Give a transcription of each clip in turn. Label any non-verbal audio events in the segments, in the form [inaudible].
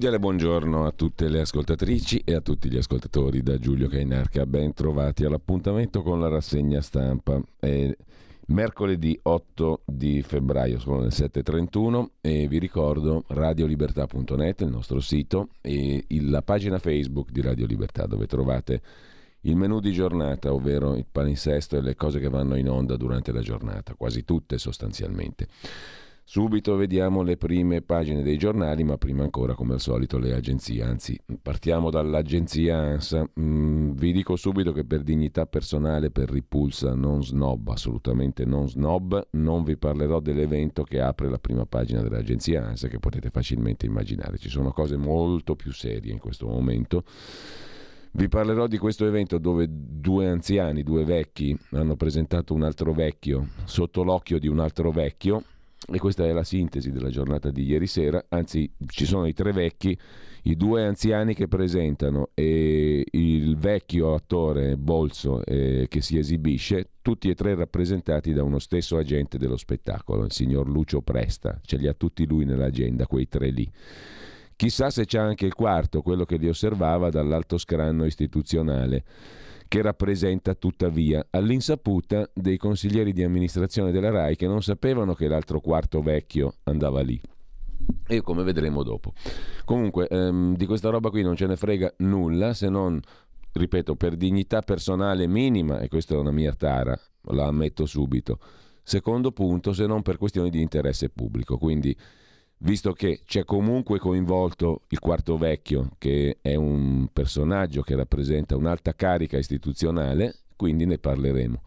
Cordiale buongiorno a tutte le ascoltatrici e a tutti gli ascoltatori da Giulio Cainarca. Ben trovati all'appuntamento con la rassegna stampa. È mercoledì 8 di febbraio, sono le 7.31 e vi ricordo radiolibertà.net, il nostro sito, e la pagina Facebook di Radio Libertà dove trovate il menù di giornata, ovvero il palinsesto e le cose che vanno in onda durante la giornata, quasi tutte sostanzialmente. Subito vediamo le prime pagine dei giornali, ma prima ancora, come al solito, le agenzie. Anzi, partiamo dall'agenzia ANSA. Mm, vi dico subito che per dignità personale, per ripulsa, non snob, assolutamente non snob, non vi parlerò dell'evento che apre la prima pagina dell'agenzia ANSA, che potete facilmente immaginare. Ci sono cose molto più serie in questo momento. Vi parlerò di questo evento dove due anziani, due vecchi, hanno presentato un altro vecchio sotto l'occhio di un altro vecchio e questa è la sintesi della giornata di ieri sera, anzi ci sono i tre vecchi, i due anziani che presentano e il vecchio attore Bolso eh, che si esibisce, tutti e tre rappresentati da uno stesso agente dello spettacolo, il signor Lucio Presta, ce li ha tutti lui nell'agenda, quei tre lì. Chissà se c'è anche il quarto, quello che li osservava dall'alto scranno istituzionale che rappresenta tuttavia all'insaputa dei consiglieri di amministrazione della RAI che non sapevano che l'altro quarto vecchio andava lì. E come vedremo dopo. Comunque, ehm, di questa roba qui non ce ne frega nulla se non, ripeto, per dignità personale minima, e questa è una mia tara, la ammetto subito. Secondo punto, se non per questioni di interesse pubblico. Quindi visto che c'è comunque coinvolto il quarto vecchio, che è un personaggio che rappresenta un'alta carica istituzionale, quindi ne parleremo.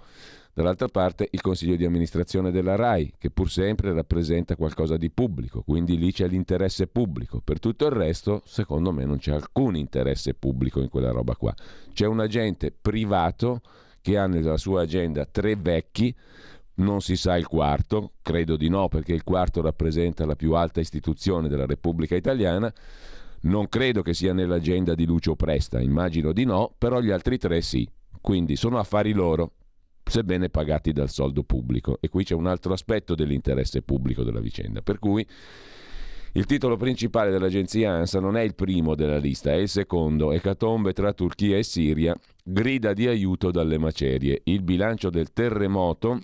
Dall'altra parte il consiglio di amministrazione della RAI, che pur sempre rappresenta qualcosa di pubblico, quindi lì c'è l'interesse pubblico. Per tutto il resto, secondo me, non c'è alcun interesse pubblico in quella roba qua. C'è un agente privato che ha nella sua agenda tre vecchi non si sa il quarto, credo di no perché il quarto rappresenta la più alta istituzione della Repubblica Italiana. Non credo che sia nell'agenda di Lucio Presta, immagino di no, però gli altri tre sì. Quindi sono affari loro, sebbene pagati dal soldo pubblico. E qui c'è un altro aspetto dell'interesse pubblico della vicenda. Per cui il titolo principale dell'agenzia ANSA non è il primo della lista, è il secondo, Ecatombe tra Turchia e Siria, grida di aiuto dalle macerie. Il bilancio del terremoto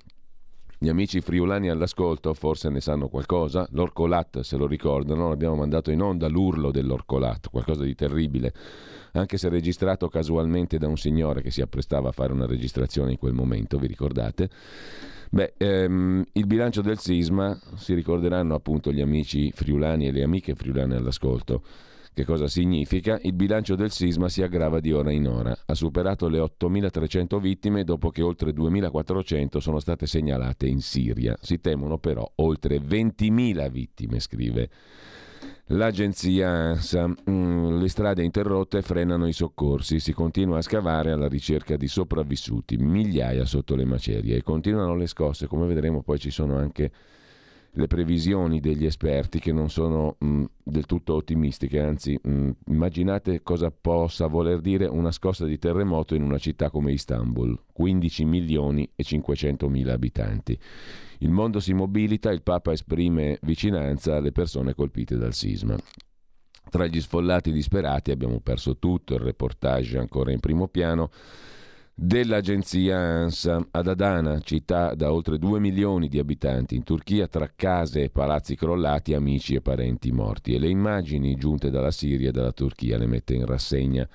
gli amici friulani all'ascolto forse ne sanno qualcosa. L'Orcolat, se lo ricordano, abbiamo mandato in onda l'urlo dell'Orcolat, qualcosa di terribile, anche se registrato casualmente da un signore che si apprestava a fare una registrazione in quel momento, vi ricordate? Beh, ehm, il bilancio del sisma si ricorderanno appunto gli amici friulani e le amiche friulane all'ascolto che cosa significa? Il bilancio del sisma si aggrava di ora in ora. Ha superato le 8.300 vittime dopo che oltre 2.400 sono state segnalate in Siria. Si temono però oltre 20.000 vittime, scrive l'agenzia ANSA. Mm, le strade interrotte frenano i soccorsi, si continua a scavare alla ricerca di sopravvissuti, migliaia sotto le macerie continuano le scosse. Come vedremo poi ci sono anche le previsioni degli esperti che non sono mh, del tutto ottimistiche, anzi mh, immaginate cosa possa voler dire una scossa di terremoto in una città come Istanbul, 15 milioni e 500 mila abitanti. Il mondo si mobilita, il Papa esprime vicinanza alle persone colpite dal sisma. Tra gli sfollati disperati abbiamo perso tutto, il reportage ancora in primo piano dell'agenzia ANSA ad Adana, città da oltre 2 milioni di abitanti in Turchia, tra case e palazzi crollati, amici e parenti morti. E le immagini giunte dalla Siria e dalla Turchia le mette in rassegna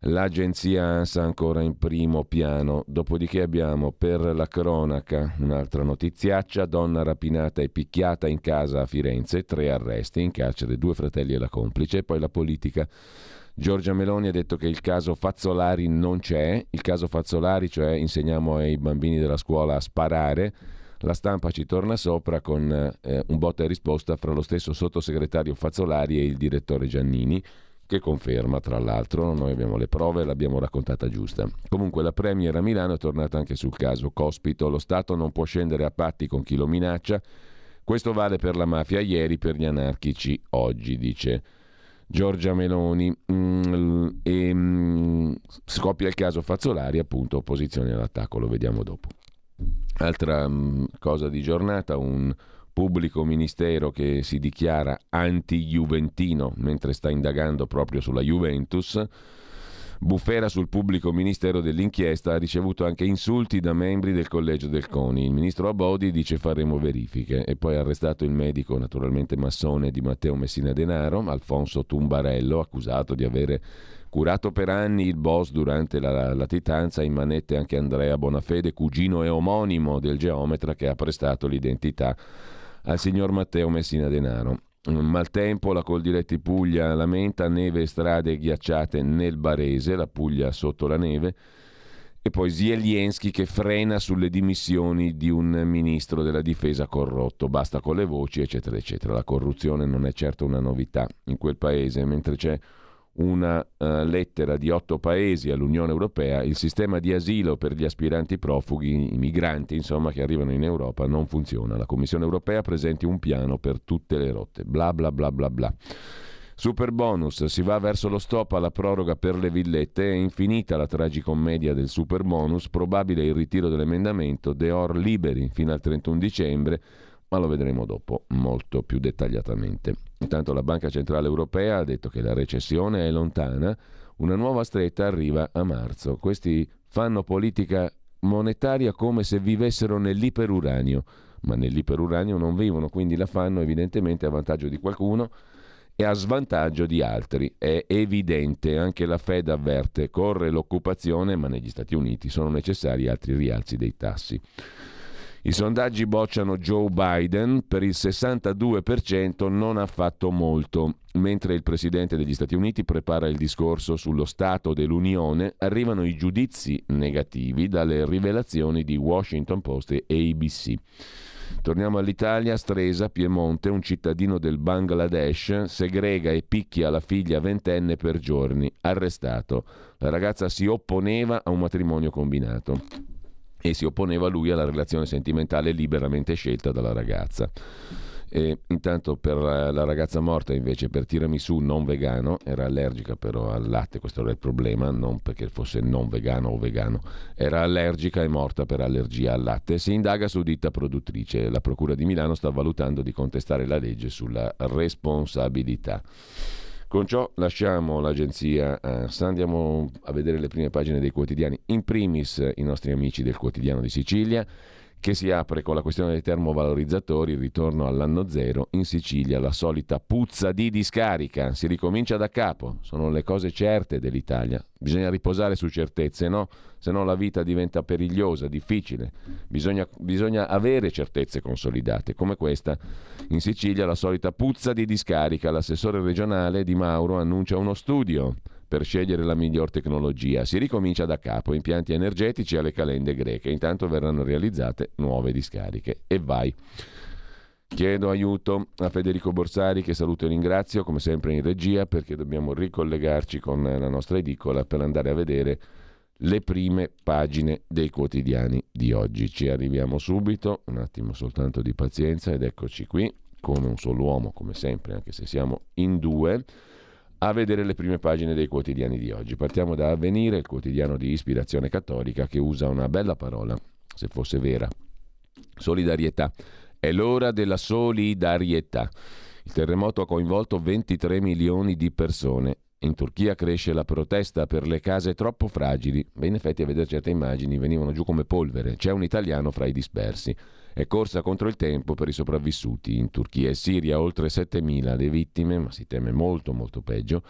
l'agenzia ANSA ancora in primo piano. Dopodiché abbiamo per la cronaca un'altra notiziaccia, donna rapinata e picchiata in casa a Firenze, tre arresti in carcere, due fratelli e la complice, e poi la politica. Giorgia Meloni ha detto che il caso Fazzolari non c'è, il caso Fazzolari, cioè insegniamo ai bambini della scuola a sparare, la stampa ci torna sopra con eh, un botta e risposta fra lo stesso sottosegretario Fazzolari e il direttore Giannini che conferma tra l'altro, noi abbiamo le prove l'abbiamo raccontata giusta. Comunque la Premier a Milano è tornata anche sul caso Cospito, lo Stato non può scendere a patti con chi lo minaccia, questo vale per la mafia. Ieri, per gli anarchici oggi, dice Giorgia Meloni. Mm, e mm, scoppia il caso Fazzolari, appunto, opposizione all'attacco, lo vediamo dopo. Altra mm, cosa di giornata, un pubblico ministero che si dichiara anti-juventino mentre sta indagando proprio sulla Juventus. Bufera sul pubblico ministero dell'inchiesta ha ricevuto anche insulti da membri del collegio del CONI. Il ministro Abodi dice faremo verifiche e poi ha arrestato il medico, naturalmente massone di Matteo Messina Denaro, Alfonso Tumbarello, accusato di avere curato per anni il boss durante la latitanza in manette anche Andrea Bonafede, cugino e omonimo del geometra che ha prestato l'identità al signor Matteo Messina Denaro. Maltempo, la Coldiretti Puglia lamenta neve e strade ghiacciate nel Barese, la Puglia sotto la neve. E poi Zielienski che frena sulle dimissioni di un ministro della difesa corrotto. Basta con le voci, eccetera, eccetera. La corruzione non è certo una novità in quel paese, mentre c'è una uh, lettera di otto paesi all'Unione Europea, il sistema di asilo per gli aspiranti profughi, i migranti insomma che arrivano in Europa non funziona. La Commissione Europea presenti un piano per tutte le rotte. Bla bla bla bla bla. Super bonus, si va verso lo stop alla proroga per le villette, è infinita la tragicommedia del super bonus, probabile il ritiro dell'emendamento, Deor liberi fino al 31 dicembre, ma lo vedremo dopo molto più dettagliatamente. Intanto la Banca Centrale Europea ha detto che la recessione è lontana, una nuova stretta arriva a marzo. Questi fanno politica monetaria come se vivessero nell'iperuranio, ma nell'iperuranio non vivono, quindi la fanno evidentemente a vantaggio di qualcuno e a svantaggio di altri. È evidente, anche la Fed avverte, corre l'occupazione, ma negli Stati Uniti sono necessari altri rialzi dei tassi. I sondaggi bocciano Joe Biden, per il 62% non ha fatto molto. Mentre il Presidente degli Stati Uniti prepara il discorso sullo Stato dell'Unione, arrivano i giudizi negativi dalle rivelazioni di Washington Post e ABC. Torniamo all'Italia, Stresa, Piemonte, un cittadino del Bangladesh, segrega e picchia la figlia ventenne per giorni, arrestato. La ragazza si opponeva a un matrimonio combinato e si opponeva lui alla relazione sentimentale liberamente scelta dalla ragazza. E intanto per la ragazza morta invece per tiramisù non vegano, era allergica però al latte, questo era il problema, non perché fosse non vegano o vegano, era allergica e morta per allergia al latte. Si indaga su ditta produttrice, la Procura di Milano sta valutando di contestare la legge sulla responsabilità. Con ciò lasciamo l'agenzia ANSA, eh, andiamo a vedere le prime pagine dei quotidiani, in primis i nostri amici del quotidiano di Sicilia che si apre con la questione dei termovalorizzatori, il ritorno all'anno zero, in Sicilia la solita puzza di discarica, si ricomincia da capo, sono le cose certe dell'Italia, bisogna riposare su certezze, no? Se no la vita diventa perigliosa, difficile, bisogna, bisogna avere certezze consolidate, come questa. In Sicilia la solita puzza di discarica, l'assessore regionale Di Mauro annuncia uno studio per scegliere la miglior tecnologia. Si ricomincia da capo, impianti energetici alle calende greche. Intanto verranno realizzate nuove discariche. E vai. Chiedo aiuto a Federico Borsari che saluto e ringrazio come sempre in regia perché dobbiamo ricollegarci con la nostra edicola per andare a vedere le prime pagine dei quotidiani di oggi. Ci arriviamo subito, un attimo soltanto di pazienza ed eccoci qui come un solo uomo, come sempre, anche se siamo in due a vedere le prime pagine dei quotidiani di oggi. Partiamo da Avvenire, il quotidiano di ispirazione cattolica che usa una bella parola, se fosse vera. Solidarietà. È l'ora della solidarietà. Il terremoto ha coinvolto 23 milioni di persone In Turchia cresce la protesta per le case troppo fragili. Beh, in effetti a vedere certe immagini venivano giù come polvere. C'è un italiano fra i dispersi. È corsa contro il tempo per i sopravvissuti. In Turchia e Siria oltre 7.000 le vittime, ma si teme molto molto peggio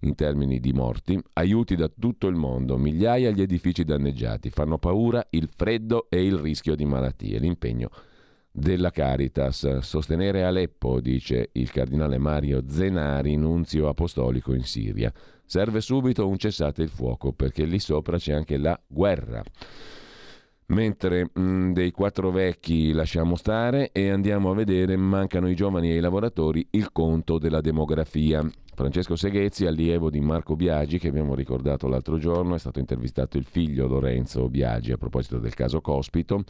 in termini di morti. Aiuti da tutto il mondo, migliaia gli edifici danneggiati. Fanno paura il freddo e il rischio di malattie. L'impegno della Caritas. Sostenere Aleppo, dice il cardinale Mario Zenari, nunzio apostolico in Siria. Serve subito un cessate il fuoco perché lì sopra c'è anche la guerra. Mentre mh, mm, dei quattro vecchi lasciamo stare e andiamo a vedere, mancano i giovani e i lavoratori, il conto della demografia. Francesco Seghezzi, allievo di Marco Biagi, che abbiamo ricordato l'altro giorno, è stato intervistato il figlio Lorenzo Biagi a proposito del caso Cospito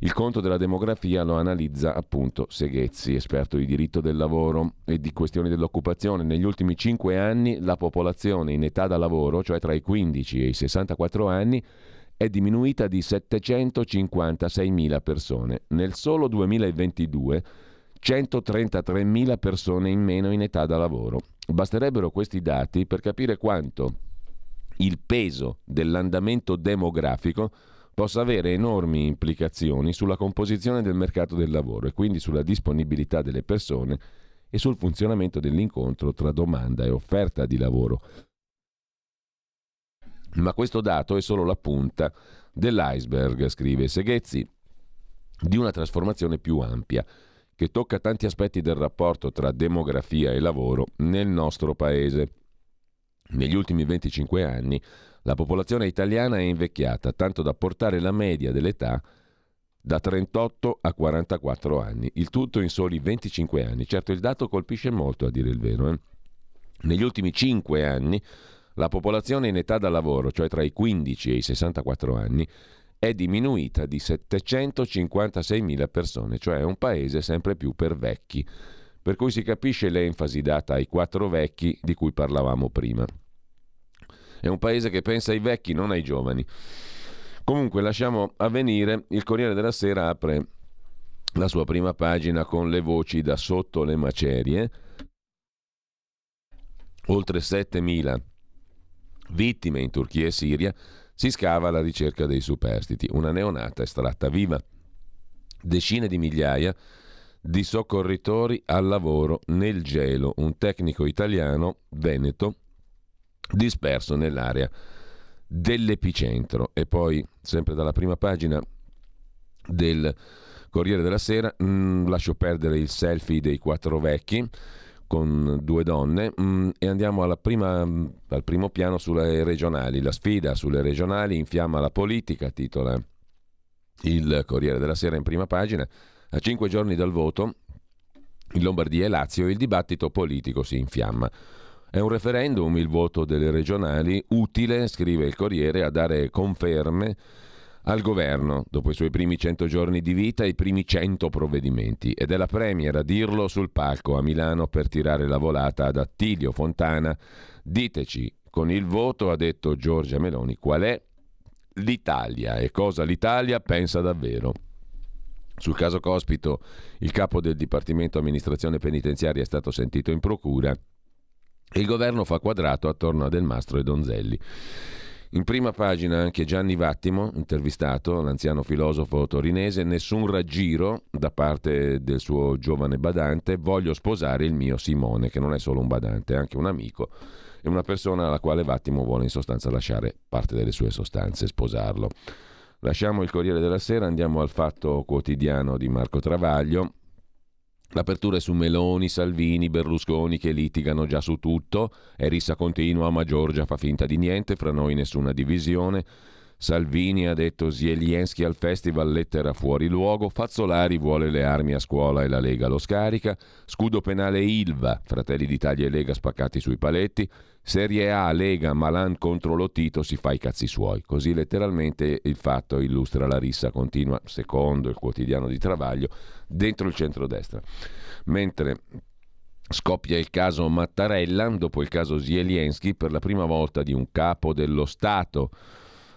il conto della demografia lo analizza appunto Seghezzi, esperto di diritto del lavoro e di questioni dell'occupazione. Negli ultimi cinque anni la popolazione in età da lavoro, cioè tra i 15 e i 64 anni, è diminuita di 756.000 persone. Nel solo 2022 133.000 persone in meno in età da lavoro. Basterebbero questi dati per capire quanto il peso dell'andamento demografico possa avere enormi implicazioni sulla composizione del mercato del lavoro e quindi sulla disponibilità delle persone e sul funzionamento dell'incontro tra domanda e offerta di lavoro. Ma questo dato è solo la punta dell'iceberg, scrive Seghezzi, di una trasformazione più ampia che tocca tanti aspetti del rapporto tra demografia e lavoro nel nostro paese. Negli ultimi 25 anni la popolazione italiana è invecchiata, tanto da portare la media dell'età da 38 a 44 anni, il tutto in soli 25 anni. Certo il dato colpisce molto a dire il vero. Eh? Negli ultimi 5 anni la popolazione in età da lavoro, cioè tra i 15 e i 64 anni, è diminuita di 756.000 persone, cioè è un paese sempre più per vecchi. Per cui si capisce l'enfasi data ai quattro vecchi di cui parlavamo prima. È un paese che pensa ai vecchi, non ai giovani. Comunque lasciamo avvenire, il Corriere della Sera apre la sua prima pagina con le voci da sotto le macerie. Oltre 7.000 vittime in Turchia e Siria, si scava alla ricerca dei superstiti. Una neonata estratta viva. Decine di migliaia di soccorritori al lavoro nel gelo. Un tecnico italiano, veneto, disperso nell'area dell'epicentro. E poi, sempre dalla prima pagina del Corriere della Sera, mh, mm, lascio perdere il selfie dei quattro vecchi con due donne mm, e andiamo prima, mm, al primo piano sulle regionali. La sfida sulle regionali infiamma la politica, titola il Corriere della Sera in prima pagina. A cinque giorni dal voto, in Lombardia e Lazio il dibattito politico si infiamma. È un referendum il voto delle regionali, utile, scrive il Corriere, a dare conferme al governo dopo i suoi primi 100 giorni di vita e i primi 100 provvedimenti. Ed è la Premier a dirlo sul palco a Milano per tirare la volata ad Attilio Fontana. Diteci, con il voto, ha detto Giorgia Meloni, qual è l'Italia e cosa l'Italia pensa davvero. Sul caso Cospito, il capo del Dipartimento Amministrazione Penitenziaria è stato sentito in procura il governo fa quadrato attorno a Del Mastro e Donzelli. In prima pagina anche Gianni Vattimo, intervistato, l'anziano filosofo torinese, nessun raggiro da parte del suo giovane badante, voglio sposare il mio Simone, che non è solo un badante, è anche un amico e una persona alla quale Vattimo vuole in sostanza lasciare parte delle sue sostanze, sposarlo. Lasciamo il Corriere della Sera, andiamo al fatto quotidiano di Marco Travaglio, L'apertura è su Meloni, Salvini, Berlusconi che litigano già su tutto. Erissa continua, ma Giorgia fa finta di niente, fra noi nessuna divisione. Salvini ha detto Zielienski al festival lettera fuori luogo, Fazzolari vuole le armi a scuola e la Lega lo scarica, scudo penale Ilva, Fratelli d'Italia e Lega spaccati sui paletti, Serie A, Lega, Malan contro Lotito si fa i cazzi suoi. Così letteralmente il fatto illustra la rissa continua, secondo il quotidiano di Travaglio, dentro il centrodestra. Mentre scoppia il caso Mattarella, dopo il caso Zielienski, per la prima volta di un capo dello Stato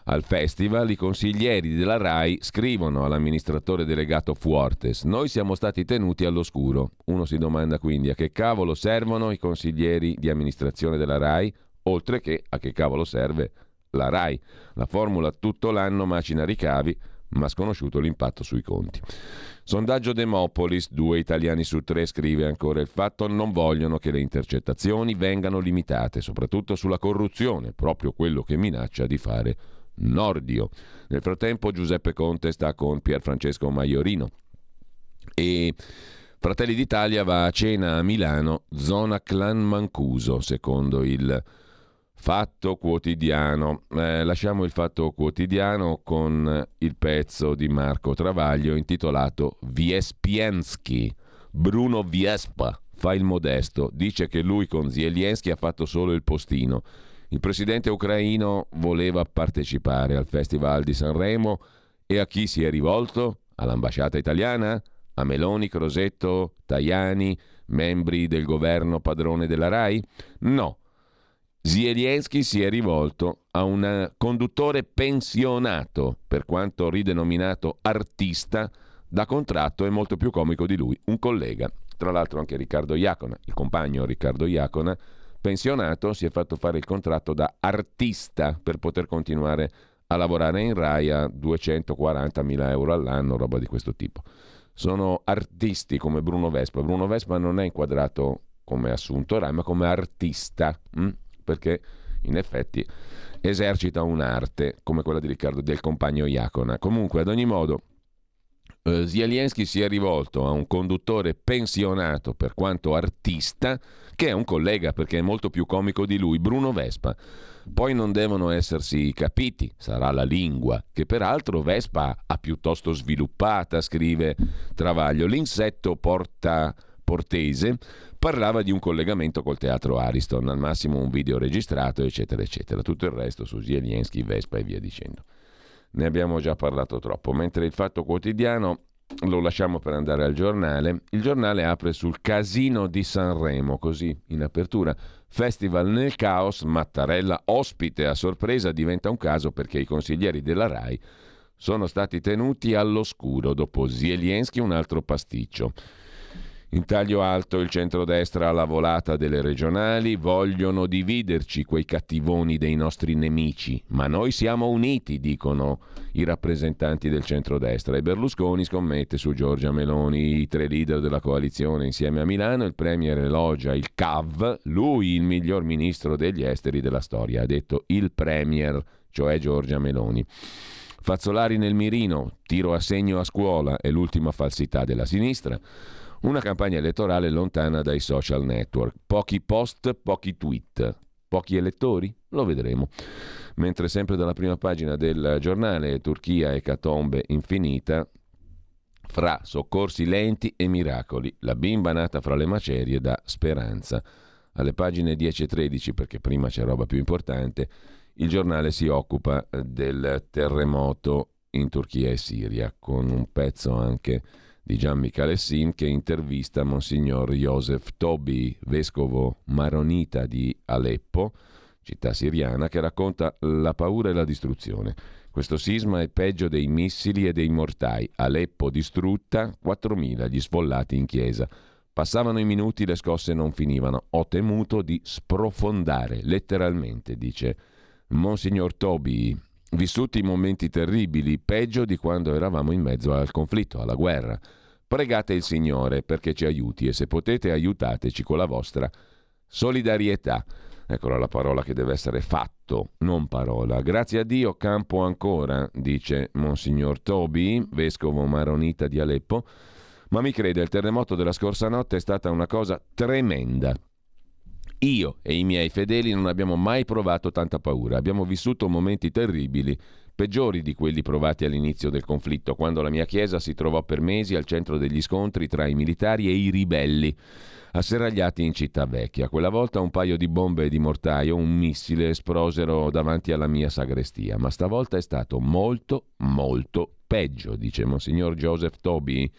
al festival, i consiglieri della RAI scrivono all'amministratore delegato Fuortes: Noi siamo stati tenuti all'oscuro. Uno si domanda quindi a che cavolo servono i consiglieri di amministrazione della RAI, oltre che a che cavolo serve la RAI. La formula tutto l'anno macina ricavi, ma sconosciuto l'impatto sui conti. Sondaggio Demopolis, due italiani su tre scrive ancora il fatto non vogliono che le intercettazioni vengano limitate, soprattutto sulla corruzione, proprio quello che minaccia di fare Nordio. Nel frattempo Giuseppe Conte sta con Pierfrancesco Maiorino e Fratelli d'Italia va a cena a Milano, zona Clan Mancuso, secondo il Fatto quotidiano. Eh, lasciamo il fatto quotidiano con il pezzo di Marco Travaglio intitolato Viespiensky. Bruno Viespa fa il modesto, dice che lui con Zelensky ha fatto solo il postino. Il presidente ucraino voleva partecipare al Festival di Sanremo e a chi si è rivolto? All'ambasciata italiana? A Meloni, Crosetto, Tajani, membri del governo padrone della RAI? No, Zelensky si è rivolto a un conduttore pensionato, per quanto ridenominato artista, da contratto è molto più comico di lui, un collega. Tra l'altro anche Riccardo Iacona, il compagno Riccardo Iacona, pensionato, si è fatto fare il contratto da artista per poter continuare a lavorare in RAI a 240.000 euro all'anno, roba di questo tipo. Sono artisti come Bruno Vespa. Bruno Vespa non è inquadrato come assunto RAI, ma come artista. Hm? perché in effetti esercita un'arte come quella di Riccardo del compagno Iacona. Comunque, ad ogni modo, eh, Zelensky si è rivolto a un conduttore pensionato per quanto artista, che è un collega perché è molto più comico di lui, Bruno Vespa. Poi non devono essersi capiti, sarà la lingua, che peraltro Vespa ha piuttosto sviluppata, scrive Travaglio. L'insetto porta portese parlava di un collegamento col teatro Ariston, al massimo un video registrato, eccetera, eccetera. Tutto il resto su Zelensky, Vespa e via dicendo. Ne abbiamo già parlato troppo. Mentre il Fatto Quotidiano lo lasciamo per andare al giornale. Il giornale apre sul casino di Sanremo, così in apertura. Festival nel caos, Mattarella ospite a sorpresa diventa un caso perché i consiglieri della RAI sono stati tenuti all'oscuro dopo Zelensky un altro pasticcio. In taglio alto il centrodestra alla volata delle regionali vogliono dividerci quei cattivoni dei nostri nemici, ma noi siamo uniti, dicono i rappresentanti del centrodestra e Berlusconi scommette su Giorgia Meloni, i tre leader della coalizione insieme a Milano, il premier elogia il CAV, lui il miglior ministro degli esteri della storia, ha detto il premier, cioè Giorgia Meloni. Fazzolari nel mirino, tiro a segno a scuola è l'ultima falsità della sinistra. Una campagna elettorale lontana dai social network. Pochi post, pochi tweet. Pochi elettori? Lo vedremo. Mentre sempre dalla prima pagina del giornale Turchia e Catombe infinita, fra soccorsi lenti e miracoli, la bimba nata fra le macerie dà speranza. Alle pagine 10 e 13, perché prima c'è roba più importante, il giornale si occupa del terremoto in Turchia e Siria, con un pezzo anche di Gian Michalessin che intervista Monsignor Joseph Tobi, vescovo maronita di Aleppo, città siriana, che racconta la paura e la distruzione. Questo sisma è peggio dei missili e dei mortai. Aleppo distrutta, 4.000 gli sfollati in chiesa. Passavano i minuti, le scosse non finivano. Ho temuto di sprofondare, letteralmente, dice Monsignor Tobi, vissuti momenti terribili, peggio di quando eravamo in mezzo al conflitto, alla guerra. Pregate il Signore perché ci aiuti e se potete aiutateci con la vostra solidarietà. Eccola la parola che deve essere fatto, non parola. Grazie a Dio campo ancora, dice Monsignor Toby, vescovo maronita di Aleppo, ma mi crede, il terremoto della scorsa notte è stata una cosa tremenda. Io e i miei fedeli non abbiamo mai provato tanta paura, abbiamo vissuto momenti terribili, peggiori di quelli provati all'inizio del conflitto, quando la mia chiesa si trovò per mesi al centro degli scontri tra i militari e i ribelli, asserragliati in città vecchia. Quella volta un paio di bombe di mortaio, un missile esplosero davanti alla mia sagrestia, ma stavolta è stato molto, molto peggio, dice Monsignor Joseph Toby,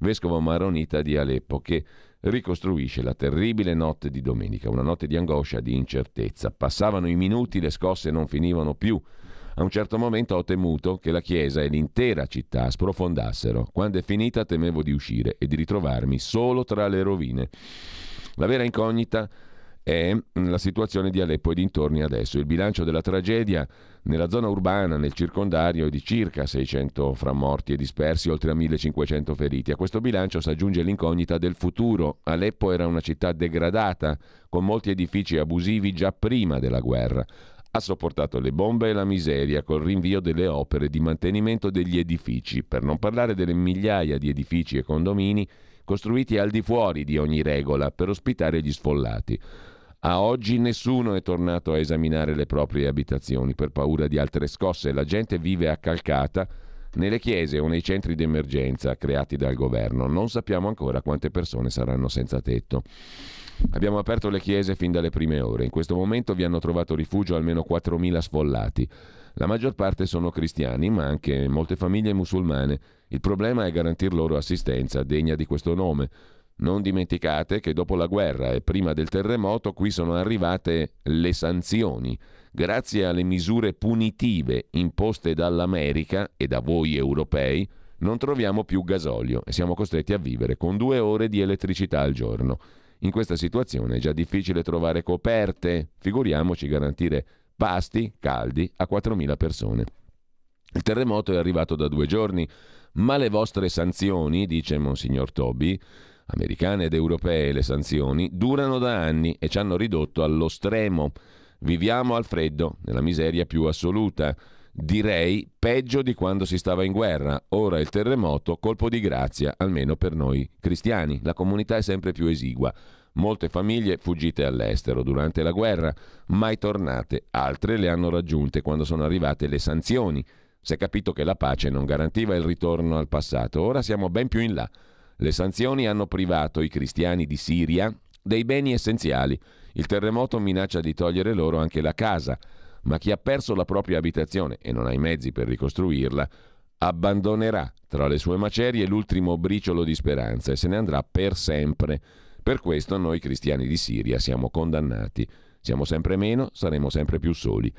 vescovo maronita di Aleppo, che ricostruisce la terribile notte di domenica, una notte di angoscia, di incertezza. Passavano i minuti, le scosse non finivano più. A un certo momento ho temuto che la chiesa e l'intera città sprofondassero. Quando è finita temevo di uscire e di ritrovarmi solo tra le rovine. La vera incognita è la situazione di Aleppo e dintorni adesso. Il bilancio della tragedia nella zona urbana, nel circondario, è di circa 600 fra morti e dispersi, oltre a 1500 feriti. A questo bilancio si aggiunge l'incognita del futuro. Aleppo era una città degradata, con molti edifici abusivi già prima della guerra. Ha sopportato le bombe e la miseria col rinvio delle opere di mantenimento degli edifici, per non parlare delle migliaia di edifici e condomini costruiti al di fuori di ogni regola per ospitare gli sfollati. A oggi nessuno è tornato a esaminare le proprie abitazioni per paura di altre scosse. La gente vive accalcata nelle chiese o nei centri di emergenza creati dal governo. Non sappiamo ancora quante persone saranno senza tetto. Abbiamo aperto le chiese fin dalle prime ore. In questo momento vi hanno trovato rifugio almeno 4.000 sfollati. La maggior parte sono cristiani, ma anche molte famiglie musulmane. Il problema è garantir loro assistenza degna di questo nome. Non dimenticate che dopo la guerra e prima del terremoto qui sono arrivate le sanzioni. Grazie alle misure punitive imposte dall'America e da voi europei, non troviamo più gasolio e siamo costretti a vivere con due ore di elettricità al giorno. In questa situazione è già difficile trovare coperte, figuriamoci garantire pasti caldi a 4.000 persone. Il terremoto è arrivato da due giorni, ma le vostre sanzioni, dice Monsignor Toby, americane ed europee le sanzioni, durano da anni e ci hanno ridotto allo stremo. Viviamo al freddo, nella miseria più assoluta. Direi peggio di quando si stava in guerra. Ora il terremoto, colpo di grazia, almeno per noi cristiani. La comunità è sempre più esigua. Molte famiglie fuggite all'estero durante la guerra, mai tornate. Altre le hanno raggiunte quando sono arrivate le sanzioni. Si è capito che la pace non garantiva il ritorno al passato. Ora siamo ben più in là. Le sanzioni hanno privato i cristiani di Siria dei beni essenziali. Il terremoto minaccia di togliere loro anche la casa, ma chi ha perso la propria abitazione e non ha i mezzi per ricostruirla abbandonerà tra le sue macerie l'ultimo briciolo di speranza e se ne andrà per sempre. Per questo noi cristiani di Siria siamo condannati. Siamo sempre meno, saremo sempre più soli.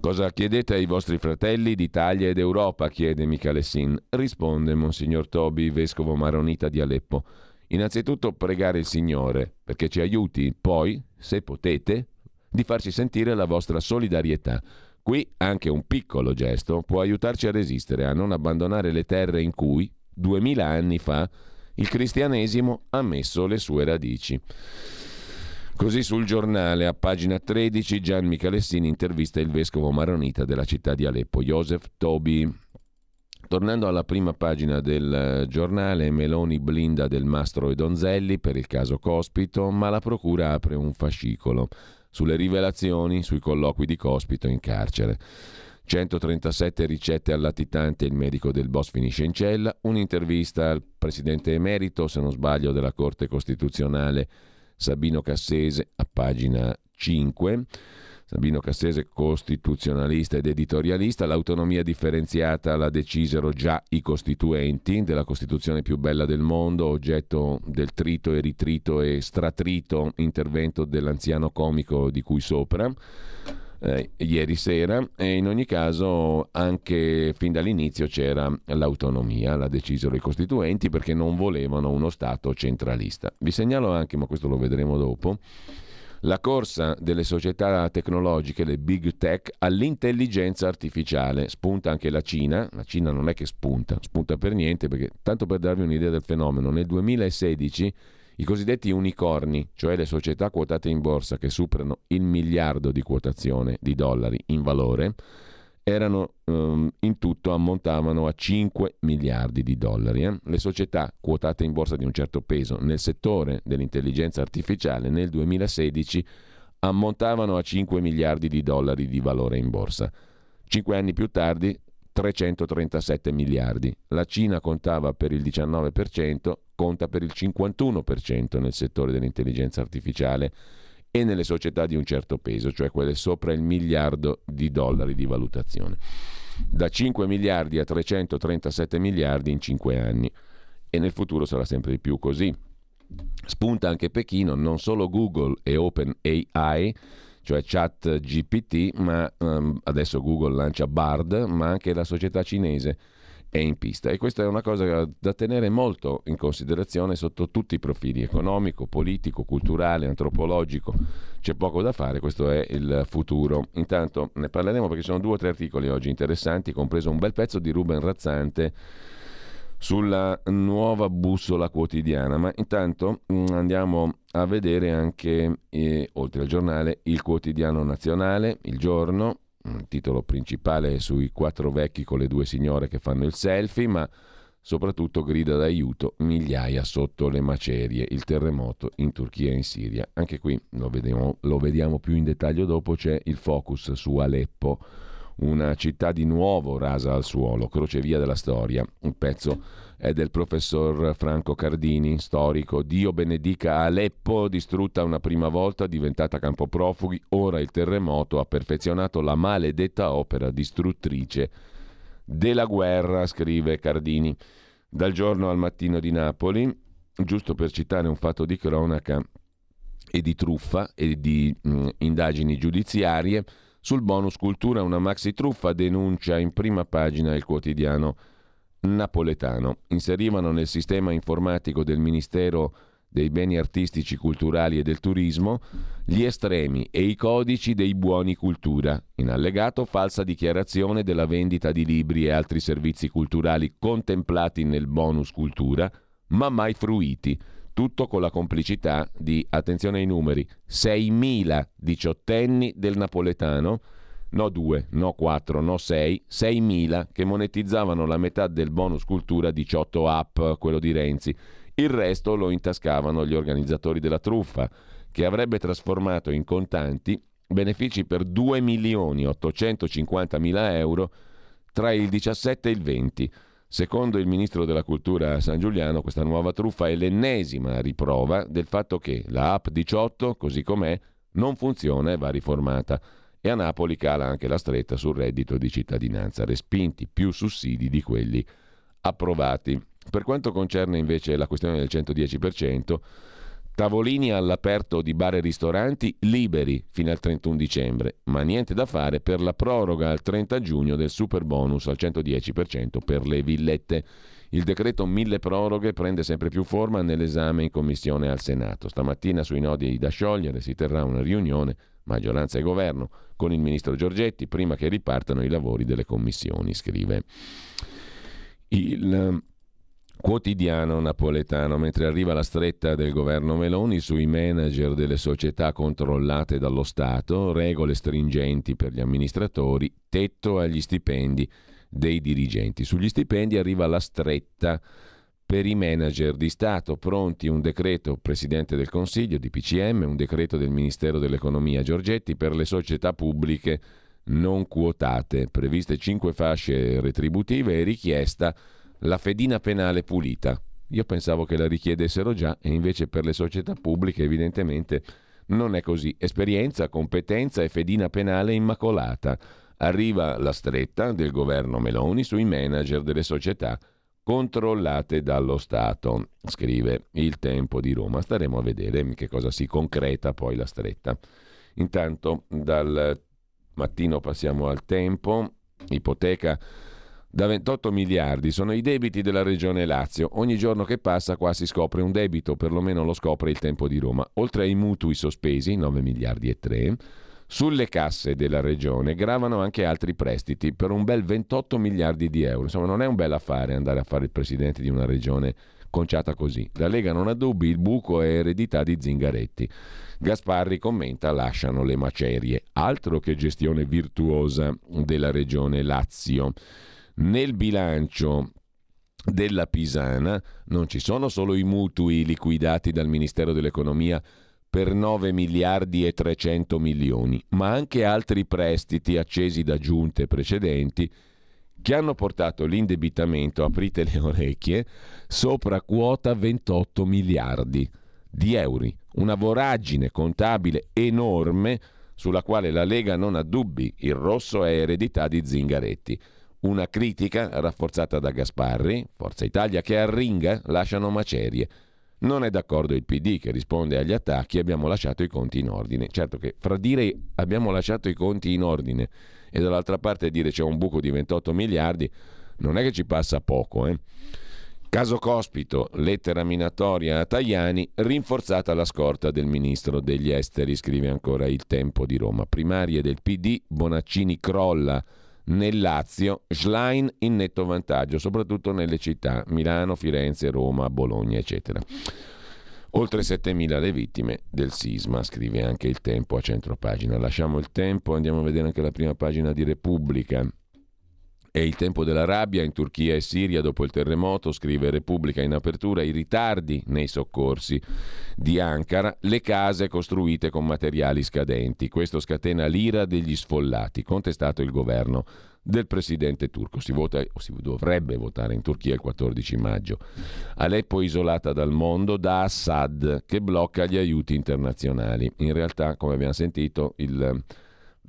Cosa chiedete ai vostri fratelli d'Italia ed Europa? chiede Michalessin. Risponde Monsignor Tobi, vescovo maronita di Aleppo. Innanzitutto pregare il Signore perché ci aiuti, poi, se potete, di farci sentire la vostra solidarietà. Qui anche un piccolo gesto può aiutarci a resistere, a non abbandonare le terre in cui, duemila anni fa, il cristianesimo ha messo le sue radici. Così sul giornale, a pagina 13, Gian Michalessini intervista il vescovo maronita della città di Aleppo, Joseph Tobi. Tornando alla prima pagina del giornale, Meloni blinda del Mastro e Donzelli per il caso Cospito, ma la procura apre un fascicolo sulle rivelazioni sui colloqui di Cospito in carcere. 137 ricette al latitante, il medico del boss finisce in cella, un'intervista al presidente emerito, se non sbaglio, della Corte Costituzionale Sabino Cassese a pagina 5. Sabino Cassese, costituzionalista ed editorialista, l'autonomia differenziata la decisero già i costituenti della Costituzione più bella del mondo, oggetto del trito e ritrito e stratrito intervento dell'anziano comico di cui sopra eh, ieri sera e in ogni caso anche fin dall'inizio c'era l'autonomia, la decisero i costituenti perché non volevano uno Stato centralista. Vi segnalo anche, ma questo lo vedremo dopo, la corsa delle società tecnologiche, le big tech, all'intelligenza artificiale. Spunta anche la Cina, la Cina non è che spunta, spunta per niente perché tanto per darvi un'idea del fenomeno, nel 2016 i cosiddetti unicorni, cioè le società quotate in borsa che superano il miliardo di quotazione di dollari in valore, erano um, in tutto ammontavano a 5 miliardi di dollari. Eh? Le società quotate in borsa di un certo peso nel settore dell'intelligenza artificiale nel 2016 ammontavano a 5 miliardi di dollari di valore in borsa. Cinque anni più tardi 337 miliardi. La Cina contava per il 19%, conta per il 51% nel settore dell'intelligenza artificiale e nelle società di un certo peso, cioè quelle sopra il miliardo di dollari di valutazione. Da 5 miliardi a 337 miliardi in 5 anni e nel futuro sarà sempre di più così. Spunta anche Pechino, non solo Google e OpenAI cioè chat GPT, ma um, adesso Google lancia Bard, ma anche la società cinese è in pista e questa è una cosa da tenere molto in considerazione sotto tutti i profili economico, politico, culturale, antropologico. C'è poco da fare, questo è il futuro. Intanto ne parleremo perché sono due o tre articoli oggi interessanti, compreso un bel pezzo di Ruben Razzante sulla nuova bussola quotidiana. Ma intanto mm, andiamo a vedere anche, eh, oltre al giornale, il quotidiano nazionale, il giorno, il titolo principale è sui quattro vecchi con le due signore che fanno il selfie, ma soprattutto grida d'aiuto migliaia sotto le macerie, il terremoto in Turchia e in Siria. Anche qui lo vediamo, lo vediamo più in dettaglio dopo, c'è il focus su Aleppo, una città di nuovo rasa al suolo, crocevia della storia. Un pezzo è del professor Franco Cardini, storico. Dio benedica Aleppo, distrutta una prima volta, diventata campo profughi, ora il terremoto ha perfezionato la maledetta opera distruttrice della guerra, scrive Cardini. Dal giorno al mattino di Napoli, giusto per citare un fatto di cronaca e di truffa e di mh, indagini giudiziarie, sul bonus cultura una maxi truffa denuncia in prima pagina il quotidiano napoletano. Inserivano nel sistema informatico del Ministero dei beni artistici, culturali e del turismo gli estremi e i codici dei buoni cultura. In allegato falsa dichiarazione della vendita di libri e altri servizi culturali contemplati nel bonus cultura, ma mai fruiti. Tutto con la complicità di, attenzione ai numeri, 6.000 diciottenni del napoletano no 2, no 4, no 6, 6.000 che monetizzavano la metà del bonus cultura 18 app, quello di Renzi. Il resto lo intascavano gli organizzatori della truffa, che avrebbe trasformato in contanti benefici per 2 milioni 850 mila euro tra il 17 e il 20. Secondo il ministro della cultura San Giuliano, questa nuova truffa è l'ennesima riprova del fatto che la app 18, così com'è, non funziona e va riformata e a Napoli cala anche la stretta sul reddito di cittadinanza, respinti più sussidi di quelli approvati. Per quanto concerne invece la questione del 110%, tavolini all'aperto di bar e ristoranti liberi fino al 31 dicembre, ma niente da fare per la proroga al 30 giugno del super bonus al 110% per le villette. Il decreto mille proroghe prende sempre più forma nell'esame in commissione al Senato. Stamattina sui nodi da sciogliere si terrà una riunione maggioranza e governo, con il ministro Giorgetti prima che ripartano i lavori delle commissioni, scrive il quotidiano napoletano, mentre arriva la stretta del governo Meloni sui manager delle società controllate dallo Stato, regole stringenti per gli amministratori, tetto agli stipendi dei dirigenti. Sugli stipendi arriva la stretta per i manager di Stato, pronti un decreto Presidente del Consiglio di PCM, un decreto del Ministero dell'Economia Giorgetti per le società pubbliche non quotate, previste cinque fasce retributive e richiesta la fedina penale pulita. Io pensavo che la richiedessero già e invece per le società pubbliche evidentemente non è così. Esperienza, competenza e fedina penale immacolata. Arriva la stretta del governo Meloni sui manager delle società controllate dallo Stato, scrive il Tempo di Roma. Staremo a vedere che cosa si concreta poi la stretta. Intanto dal mattino passiamo al Tempo, ipoteca da 28 miliardi sono i debiti della regione Lazio. Ogni giorno che passa qua si scopre un debito, perlomeno lo scopre il Tempo di Roma. Oltre ai mutui sospesi, 9 miliardi e 3, sulle casse della regione gravano anche altri prestiti per un bel 28 miliardi di euro. Insomma, non è un bel affare andare a fare il presidente di una regione conciata così. La Lega non ha dubbi, il buco è eredità di Zingaretti. Gasparri commenta, lasciano le macerie. Altro che gestione virtuosa della regione Lazio. Nel bilancio della Pisana non ci sono solo i mutui liquidati dal Ministero dell'Economia per 9 miliardi e 300 milioni, ma anche altri prestiti accesi da giunte precedenti che hanno portato l'indebitamento, aprite le orecchie, sopra quota 28 miliardi di euro. Una voragine contabile enorme sulla quale la Lega non ha dubbi, il rosso è eredità di Zingaretti. Una critica rafforzata da Gasparri, Forza Italia che arringa lasciano macerie. Non è d'accordo il PD che risponde agli attacchi abbiamo lasciato i conti in ordine. Certo che fra dire abbiamo lasciato i conti in ordine e dall'altra parte dire c'è un buco di 28 miliardi non è che ci passa poco. Eh? Caso Cospito, lettera minatoria a Tajani, rinforzata la scorta del ministro degli esteri, scrive ancora il Tempo di Roma. Primarie del PD, Bonaccini crolla nel Lazio, Schlein in netto vantaggio, soprattutto nelle città Milano, Firenze, Roma, Bologna, eccetera. Oltre 7.000 le vittime del sisma, scrive anche il Tempo a centro pagina. Lasciamo il Tempo, andiamo a vedere anche la prima pagina di Repubblica. È il tempo della rabbia in Turchia e Siria dopo il terremoto, scrive Repubblica in apertura, i ritardi nei soccorsi di Ankara, le case costruite con materiali scadenti. Questo scatena l'ira degli sfollati, contestato il governo del presidente turco. Si vota o si dovrebbe votare in Turchia il 14 maggio. Aleppo isolata dal mondo da Assad che blocca gli aiuti internazionali. In realtà, come abbiamo sentito, il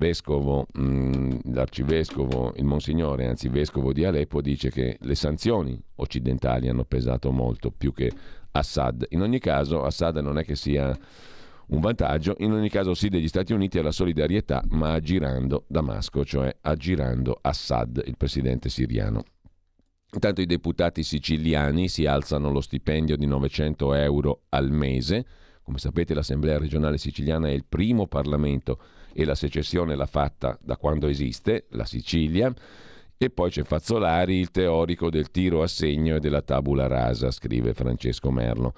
vescovo, mm, l'arcivescovo, il monsignore, anzi vescovo di Aleppo, dice che le sanzioni occidentali hanno pesato molto più che Assad. In ogni caso, Assad non è che sia un vantaggio, in ogni caso sì degli Stati Uniti alla solidarietà, ma aggirando Damasco, cioè aggirando Assad, il presidente siriano. Intanto i deputati siciliani si alzano lo stipendio di 900 euro al mese. Come sapete l'Assemblea regionale siciliana è il primo Parlamento e la secessione l'ha fatta da quando esiste, la Sicilia. E poi c'è Fazzolari, il teorico del tiro a segno e della tabula rasa, scrive Francesco Merlo,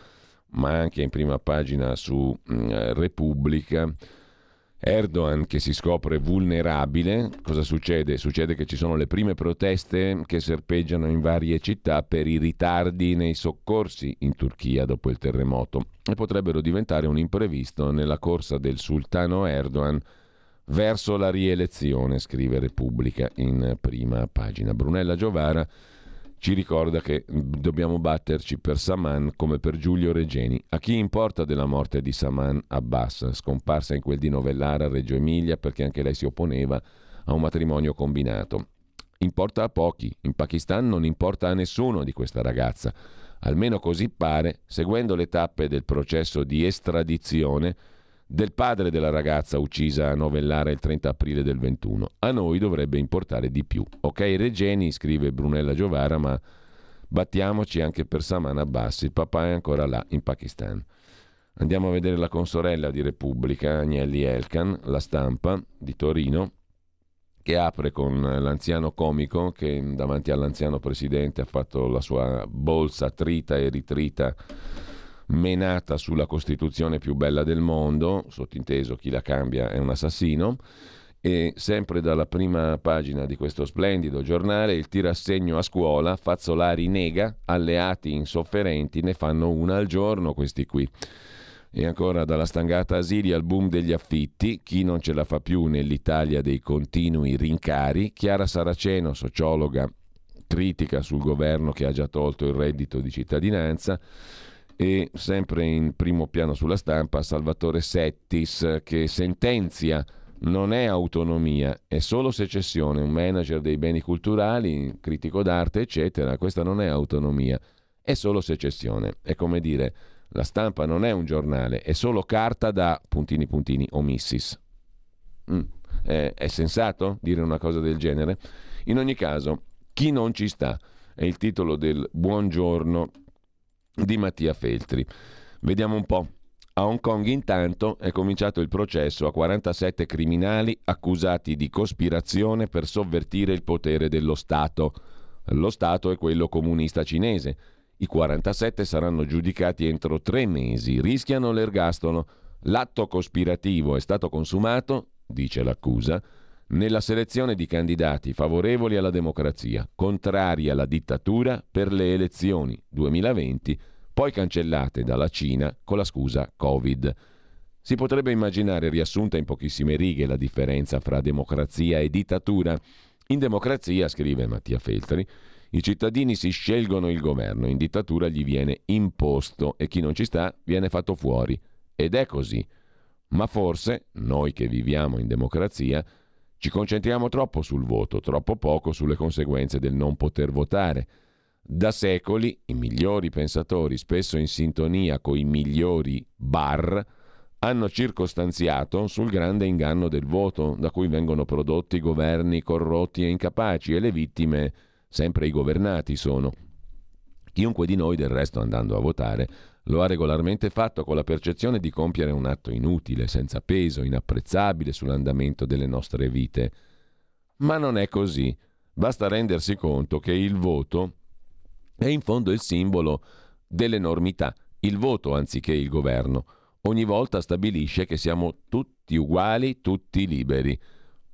ma anche in prima pagina su mm, Repubblica. Erdogan che si scopre vulnerabile, cosa succede? Succede che ci sono le prime proteste che serpeggiano in varie città per i ritardi nei soccorsi in Turchia dopo il terremoto e potrebbero diventare un imprevisto nella corsa del sultano Erdogan verso la rielezione, scrive Repubblica in prima pagina. Brunella Giovara ci ricorda che dobbiamo batterci per Saman come per Giulio Regeni. A chi importa della morte di Saman Abbas, scomparsa in quel di Novellara Reggio Emilia perché anche lei si opponeva a un matrimonio combinato? Importa a pochi, in Pakistan non importa a nessuno di questa ragazza. Almeno così pare, seguendo le tappe del processo di estradizione del padre della ragazza uccisa a Novellare il 30 aprile del 21. A noi dovrebbe importare di più. Ok, Regeni, scrive Brunella Giovara, ma battiamoci anche per Saman Abbas, il papà è ancora là, in Pakistan. Andiamo a vedere la consorella di Repubblica, Agnelli Elkan, la stampa di Torino, che apre con l'anziano comico che davanti all'anziano presidente ha fatto la sua bolsa trita e ritrita menata sulla Costituzione più bella del mondo, sottinteso chi la cambia è un assassino, e sempre dalla prima pagina di questo splendido giornale il tirassegno a scuola, Fazzolari nega, alleati insofferenti ne fanno una al giorno questi qui. E ancora dalla stangata asili al boom degli affitti, chi non ce la fa più nell'Italia dei continui rincari, Chiara Saraceno, sociologa, critica sul governo che ha già tolto il reddito di cittadinanza, e sempre in primo piano sulla stampa Salvatore Settis che sentenzia non è autonomia, è solo secessione, un manager dei beni culturali, critico d'arte, eccetera, questa non è autonomia, è solo secessione. È come dire, la stampa non è un giornale, è solo carta da puntini puntini omissis. Mm. È, è sensato dire una cosa del genere? In ogni caso, chi non ci sta è il titolo del buongiorno di Mattia Feltri. Vediamo un po'. A Hong Kong intanto è cominciato il processo a 47 criminali accusati di cospirazione per sovvertire il potere dello Stato. Lo Stato è quello comunista cinese. I 47 saranno giudicati entro tre mesi, rischiano l'ergastolo. L'atto cospirativo è stato consumato, dice l'accusa, nella selezione di candidati favorevoli alla democrazia, contrari alla dittatura per le elezioni 2020, poi cancellate dalla Cina con la scusa Covid. Si potrebbe immaginare riassunta in pochissime righe la differenza fra democrazia e dittatura. In democrazia, scrive Mattia Feltri, i cittadini si scelgono il governo, in dittatura gli viene imposto e chi non ci sta viene fatto fuori. Ed è così. Ma forse, noi che viviamo in democrazia, ci concentriamo troppo sul voto, troppo poco sulle conseguenze del non poter votare. Da secoli i migliori pensatori, spesso in sintonia con i migliori bar, hanno circostanziato sul grande inganno del voto, da cui vengono prodotti governi corrotti e incapaci e le vittime sempre i governati sono. Chiunque di noi, del resto, andando a votare, lo ha regolarmente fatto con la percezione di compiere un atto inutile, senza peso, inapprezzabile sull'andamento delle nostre vite. Ma non è così. Basta rendersi conto che il voto è in fondo il simbolo dell'enormità, il voto anziché il governo ogni volta stabilisce che siamo tutti uguali, tutti liberi.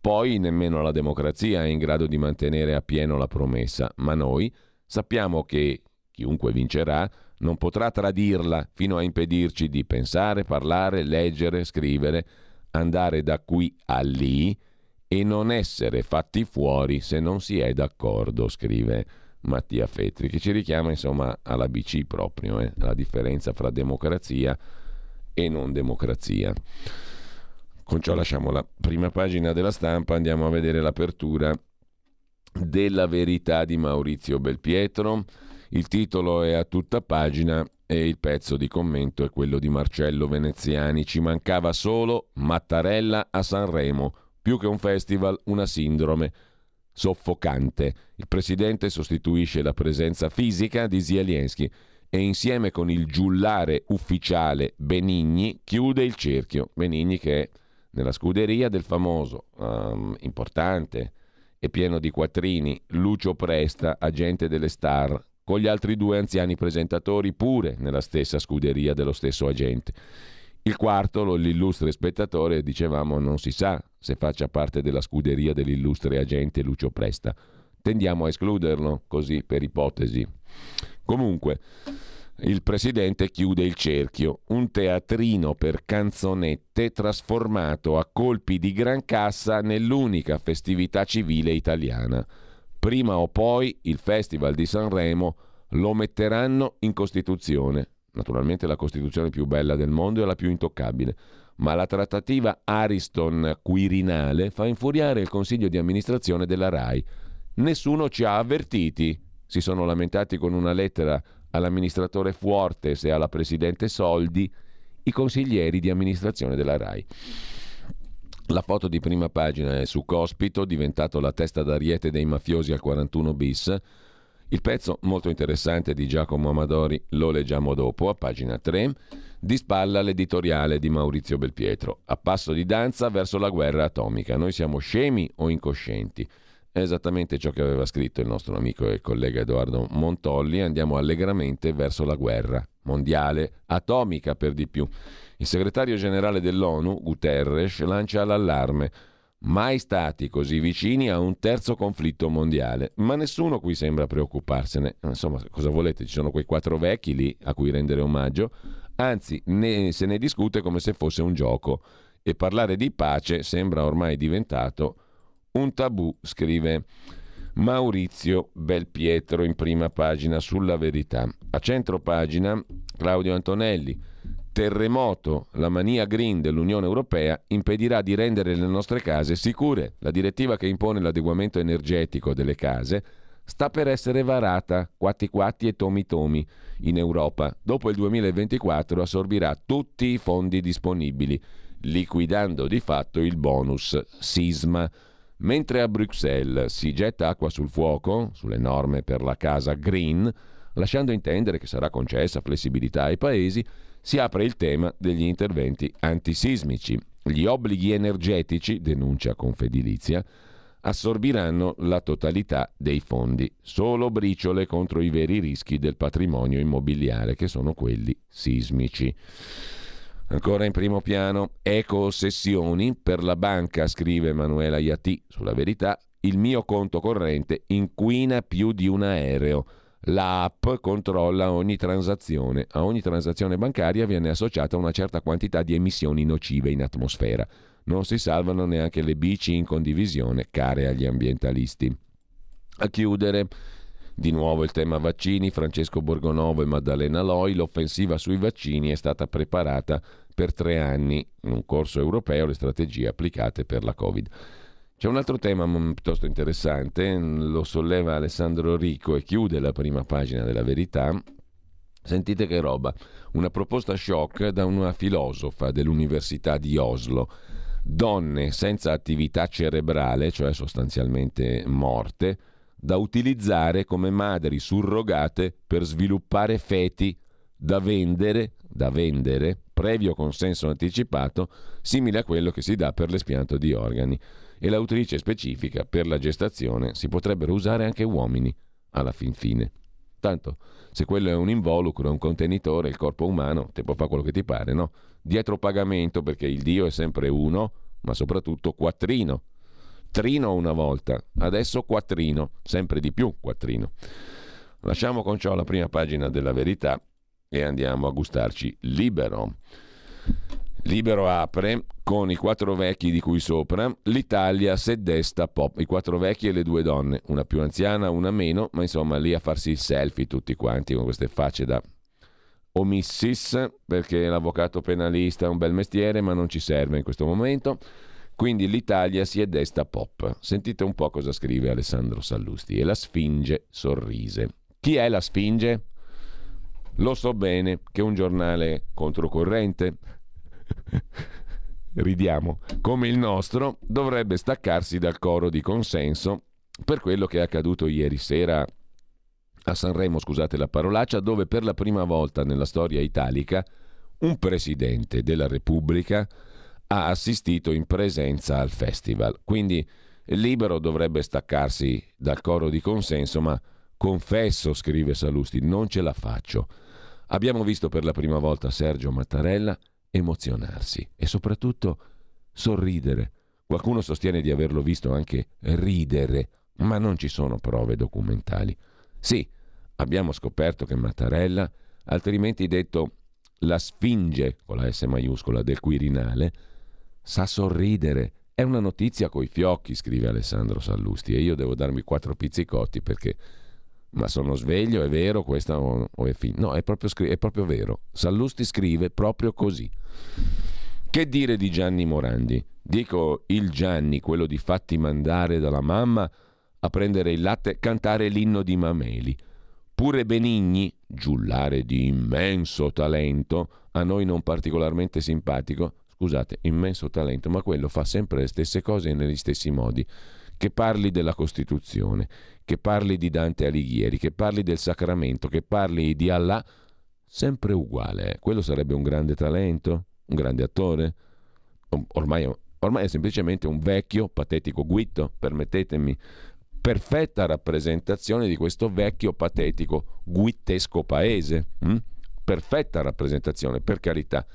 Poi nemmeno la democrazia è in grado di mantenere appieno la promessa, ma noi sappiamo che chiunque vincerà non potrà tradirla fino a impedirci di pensare, parlare, leggere, scrivere, andare da qui a lì e non essere fatti fuori se non si è d'accordo, scrive Mattia Fetri, che ci richiama insomma alla BC proprio, eh, la differenza fra democrazia e e non democrazia. Con ciò lasciamo la prima pagina della stampa, andiamo a vedere l'apertura della verità di Maurizio Belpietro. Il titolo è a tutta pagina e il pezzo di commento è quello di Marcello Veneziani. Ci mancava solo Mattarella a Sanremo, più che un festival, una sindrome soffocante. Il presidente sostituisce la presenza fisica di Zielinski e insieme con il giullare ufficiale Benigni chiude il cerchio. Benigni che è nella scuderia del famoso, um, importante e pieno di quattrini, Lucio Presta, agente delle star, con gli altri due anziani presentatori pure nella stessa scuderia dello stesso agente. Il quarto, l'illustre spettatore, dicevamo, non si sa se faccia parte della scuderia dell'illustre agente Lucio Presta. Tendiamo a escluderlo, così per ipotesi. Comunque, il presidente chiude il cerchio, un teatrino per canzonette trasformato a colpi di gran cassa nell'unica festività civile italiana. Prima o poi il Festival di Sanremo lo metteranno in Costituzione. Naturalmente la Costituzione più bella del mondo è la più intoccabile, ma la trattativa Ariston-Quirinale fa infuriare il consiglio di amministrazione della RAI. Nessuno ci ha avvertiti, si sono lamentati con una lettera all'amministratore Fuortes e alla presidente Soldi i consiglieri di amministrazione della RAI. La foto di prima pagina è su Cospito, diventato la testa d'ariete dei mafiosi al 41 bis. Il pezzo molto interessante di Giacomo Amadori lo leggiamo dopo, a pagina 3. Di spalla l'editoriale di Maurizio Belpietro. A passo di danza verso la guerra atomica. Noi siamo scemi o incoscienti? È esattamente ciò che aveva scritto il nostro amico e collega Edoardo Montolli. Andiamo allegramente verso la guerra mondiale, atomica per di più. Il segretario generale dell'ONU, Guterres, lancia l'allarme. Mai stati così vicini a un terzo conflitto mondiale, ma nessuno qui sembra preoccuparsene. Insomma, cosa volete? Ci sono quei quattro vecchi lì a cui rendere omaggio, anzi ne, se ne discute come se fosse un gioco e parlare di pace sembra ormai diventato un tabù, scrive Maurizio Belpietro in prima pagina sulla verità. A centro pagina Claudio Antonelli. Terremoto, la mania green dell'Unione Europea impedirà di rendere le nostre case sicure. La direttiva che impone l'adeguamento energetico delle case sta per essere varata, quatti quatti e tomi tomi, in Europa. Dopo il 2024 assorbirà tutti i fondi disponibili, liquidando di fatto il bonus sisma. Mentre a Bruxelles si getta acqua sul fuoco, sulle norme per la casa green, lasciando intendere che sarà concessa flessibilità ai paesi, si apre il tema degli interventi antisismici. Gli obblighi energetici, denuncia Confedilizia, assorbiranno la totalità dei fondi, solo briciole contro i veri rischi del patrimonio immobiliare, che sono quelli sismici. Ancora in primo piano, eco-ossessioni per la banca, scrive Emanuela Iati sulla verità, il mio conto corrente inquina più di un aereo. La app controlla ogni transazione. A ogni transazione bancaria viene associata una certa quantità di emissioni nocive in atmosfera. Non si salvano neanche le bici in condivisione, care agli ambientalisti. A chiudere, di nuovo il tema vaccini, Francesco Borgonovo e Maddalena Loi, l'offensiva sui vaccini è stata preparata per tre anni in un corso europeo le strategie applicate per la Covid. C'è un altro tema piuttosto interessante, lo solleva Alessandro Rico e chiude la prima pagina della verità. Sentite che roba, una proposta shock da una filosofa dell'Università di Oslo. Donne senza attività cerebrale, cioè sostanzialmente morte, da utilizzare come madri surrogate per sviluppare feti da vendere, da vendere, previo consenso anticipato, simile a quello che si dà per l'espianto di organi e l'autrice specifica per la gestazione si potrebbero usare anche uomini alla fin fine. Tanto, se quello è un involucro, un contenitore, il corpo umano, te può fare quello che ti pare, no? Dietro pagamento, perché il Dio è sempre uno, ma soprattutto quattrino. Trino una volta, adesso quattrino, sempre di più quattrino. Lasciamo con ciò la prima pagina della verità e andiamo a gustarci libero. Libero apre con i quattro vecchi di cui sopra, l'Italia se desta pop, i quattro vecchi e le due donne, una più anziana, una meno, ma insomma lì a farsi il selfie tutti quanti con queste facce da omissis, perché l'avvocato penalista è un bel mestiere, ma non ci serve in questo momento. Quindi l'Italia si è desta pop. Sentite un po' cosa scrive Alessandro Sallusti. E la Sfinge sorrise. Chi è la Sfinge? Lo so bene che è un giornale controcorrente [laughs] ridiamo, come il nostro, dovrebbe staccarsi dal coro di consenso per quello che è accaduto ieri sera a Sanremo, scusate la parolaccia, dove per la prima volta nella storia italica un presidente della Repubblica ha assistito in presenza al festival. Quindi Libero dovrebbe staccarsi dal coro di consenso, ma confesso, scrive Salusti, non ce la faccio. Abbiamo visto per la prima volta Sergio Mattarella emozionarsi e soprattutto sorridere. Qualcuno sostiene di averlo visto anche ridere, ma non ci sono prove documentali. Sì, abbiamo scoperto che Mattarella, altrimenti detto la sfinge con la S maiuscola del Quirinale, sa sorridere. È una notizia coi fiocchi, scrive Alessandro Sallusti, e io devo darmi quattro pizzicotti perché ma sono sveglio, è vero questa o, o è fin? No, è proprio, è proprio vero. Sallusti scrive proprio così. Che dire di Gianni Morandi? Dico il Gianni, quello di fatti mandare dalla mamma a prendere il latte, cantare l'inno di Mameli. Pure Benigni, giullare di immenso talento, a noi non particolarmente simpatico, scusate, immenso talento, ma quello fa sempre le stesse cose negli stessi modi che parli della Costituzione, che parli di Dante Alighieri, che parli del sacramento, che parli di Allah, sempre uguale. Eh. Quello sarebbe un grande talento, un grande attore. Ormai, ormai è semplicemente un vecchio, patetico guitto, permettetemi, perfetta rappresentazione di questo vecchio, patetico, guittesco paese. Hm? Perfetta rappresentazione, per carità.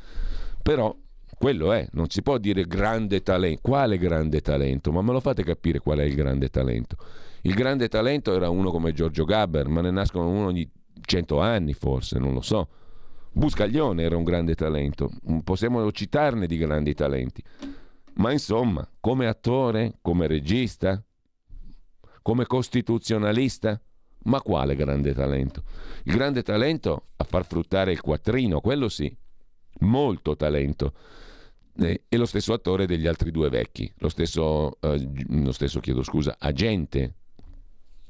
Però quello è, non si può dire grande talento. Quale grande talento? Ma me lo fate capire qual è il grande talento? Il grande talento era uno come Giorgio Gabber, ma ne nascono uno ogni cento anni forse, non lo so. Buscaglione era un grande talento, possiamo citarne di grandi talenti. Ma insomma, come attore, come regista, come costituzionalista, ma quale grande talento? Il grande talento a far fruttare il quattrino, quello sì, molto talento e lo stesso attore degli altri due vecchi, lo stesso, eh, lo stesso chiedo scusa, agente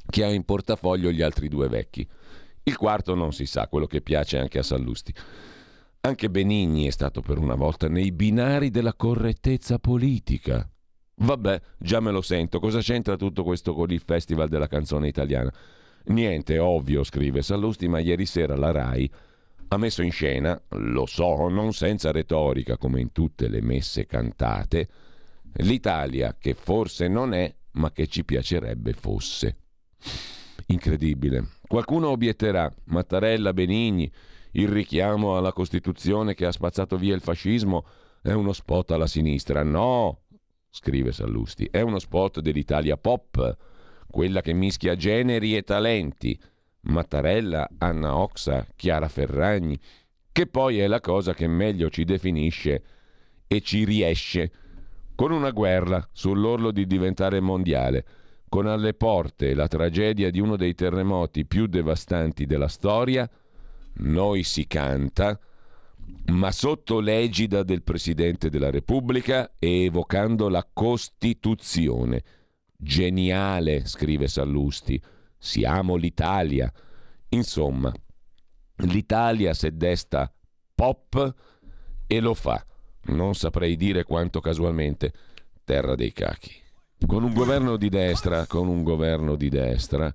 che ha in portafoglio gli altri due vecchi. Il quarto non si sa, quello che piace anche a Sallusti. Anche Benigni è stato per una volta nei binari della correttezza politica. Vabbè, già me lo sento, cosa c'entra tutto questo con il Festival della canzone italiana? Niente, ovvio, scrive Sallusti, ma ieri sera la RAI ha messo in scena, lo so, non senza retorica come in tutte le messe cantate, l'Italia che forse non è, ma che ci piacerebbe fosse. Incredibile. Qualcuno obietterà, Mattarella, Benigni, il richiamo alla Costituzione che ha spazzato via il fascismo è uno spot alla sinistra. No, scrive Sallusti, è uno spot dell'Italia pop, quella che mischia generi e talenti Mattarella, Anna Oxa, Chiara Ferragni, che poi è la cosa che meglio ci definisce e ci riesce, con una guerra sull'orlo di diventare mondiale, con alle porte la tragedia di uno dei terremoti più devastanti della storia, noi si canta, ma sotto l'egida del Presidente della Repubblica e evocando la Costituzione. Geniale, scrive Sallusti. Siamo l'Italia. Insomma, l'Italia se desta pop e lo fa. Non saprei dire quanto casualmente. Terra dei cachi. Con un governo di destra, con un governo di destra,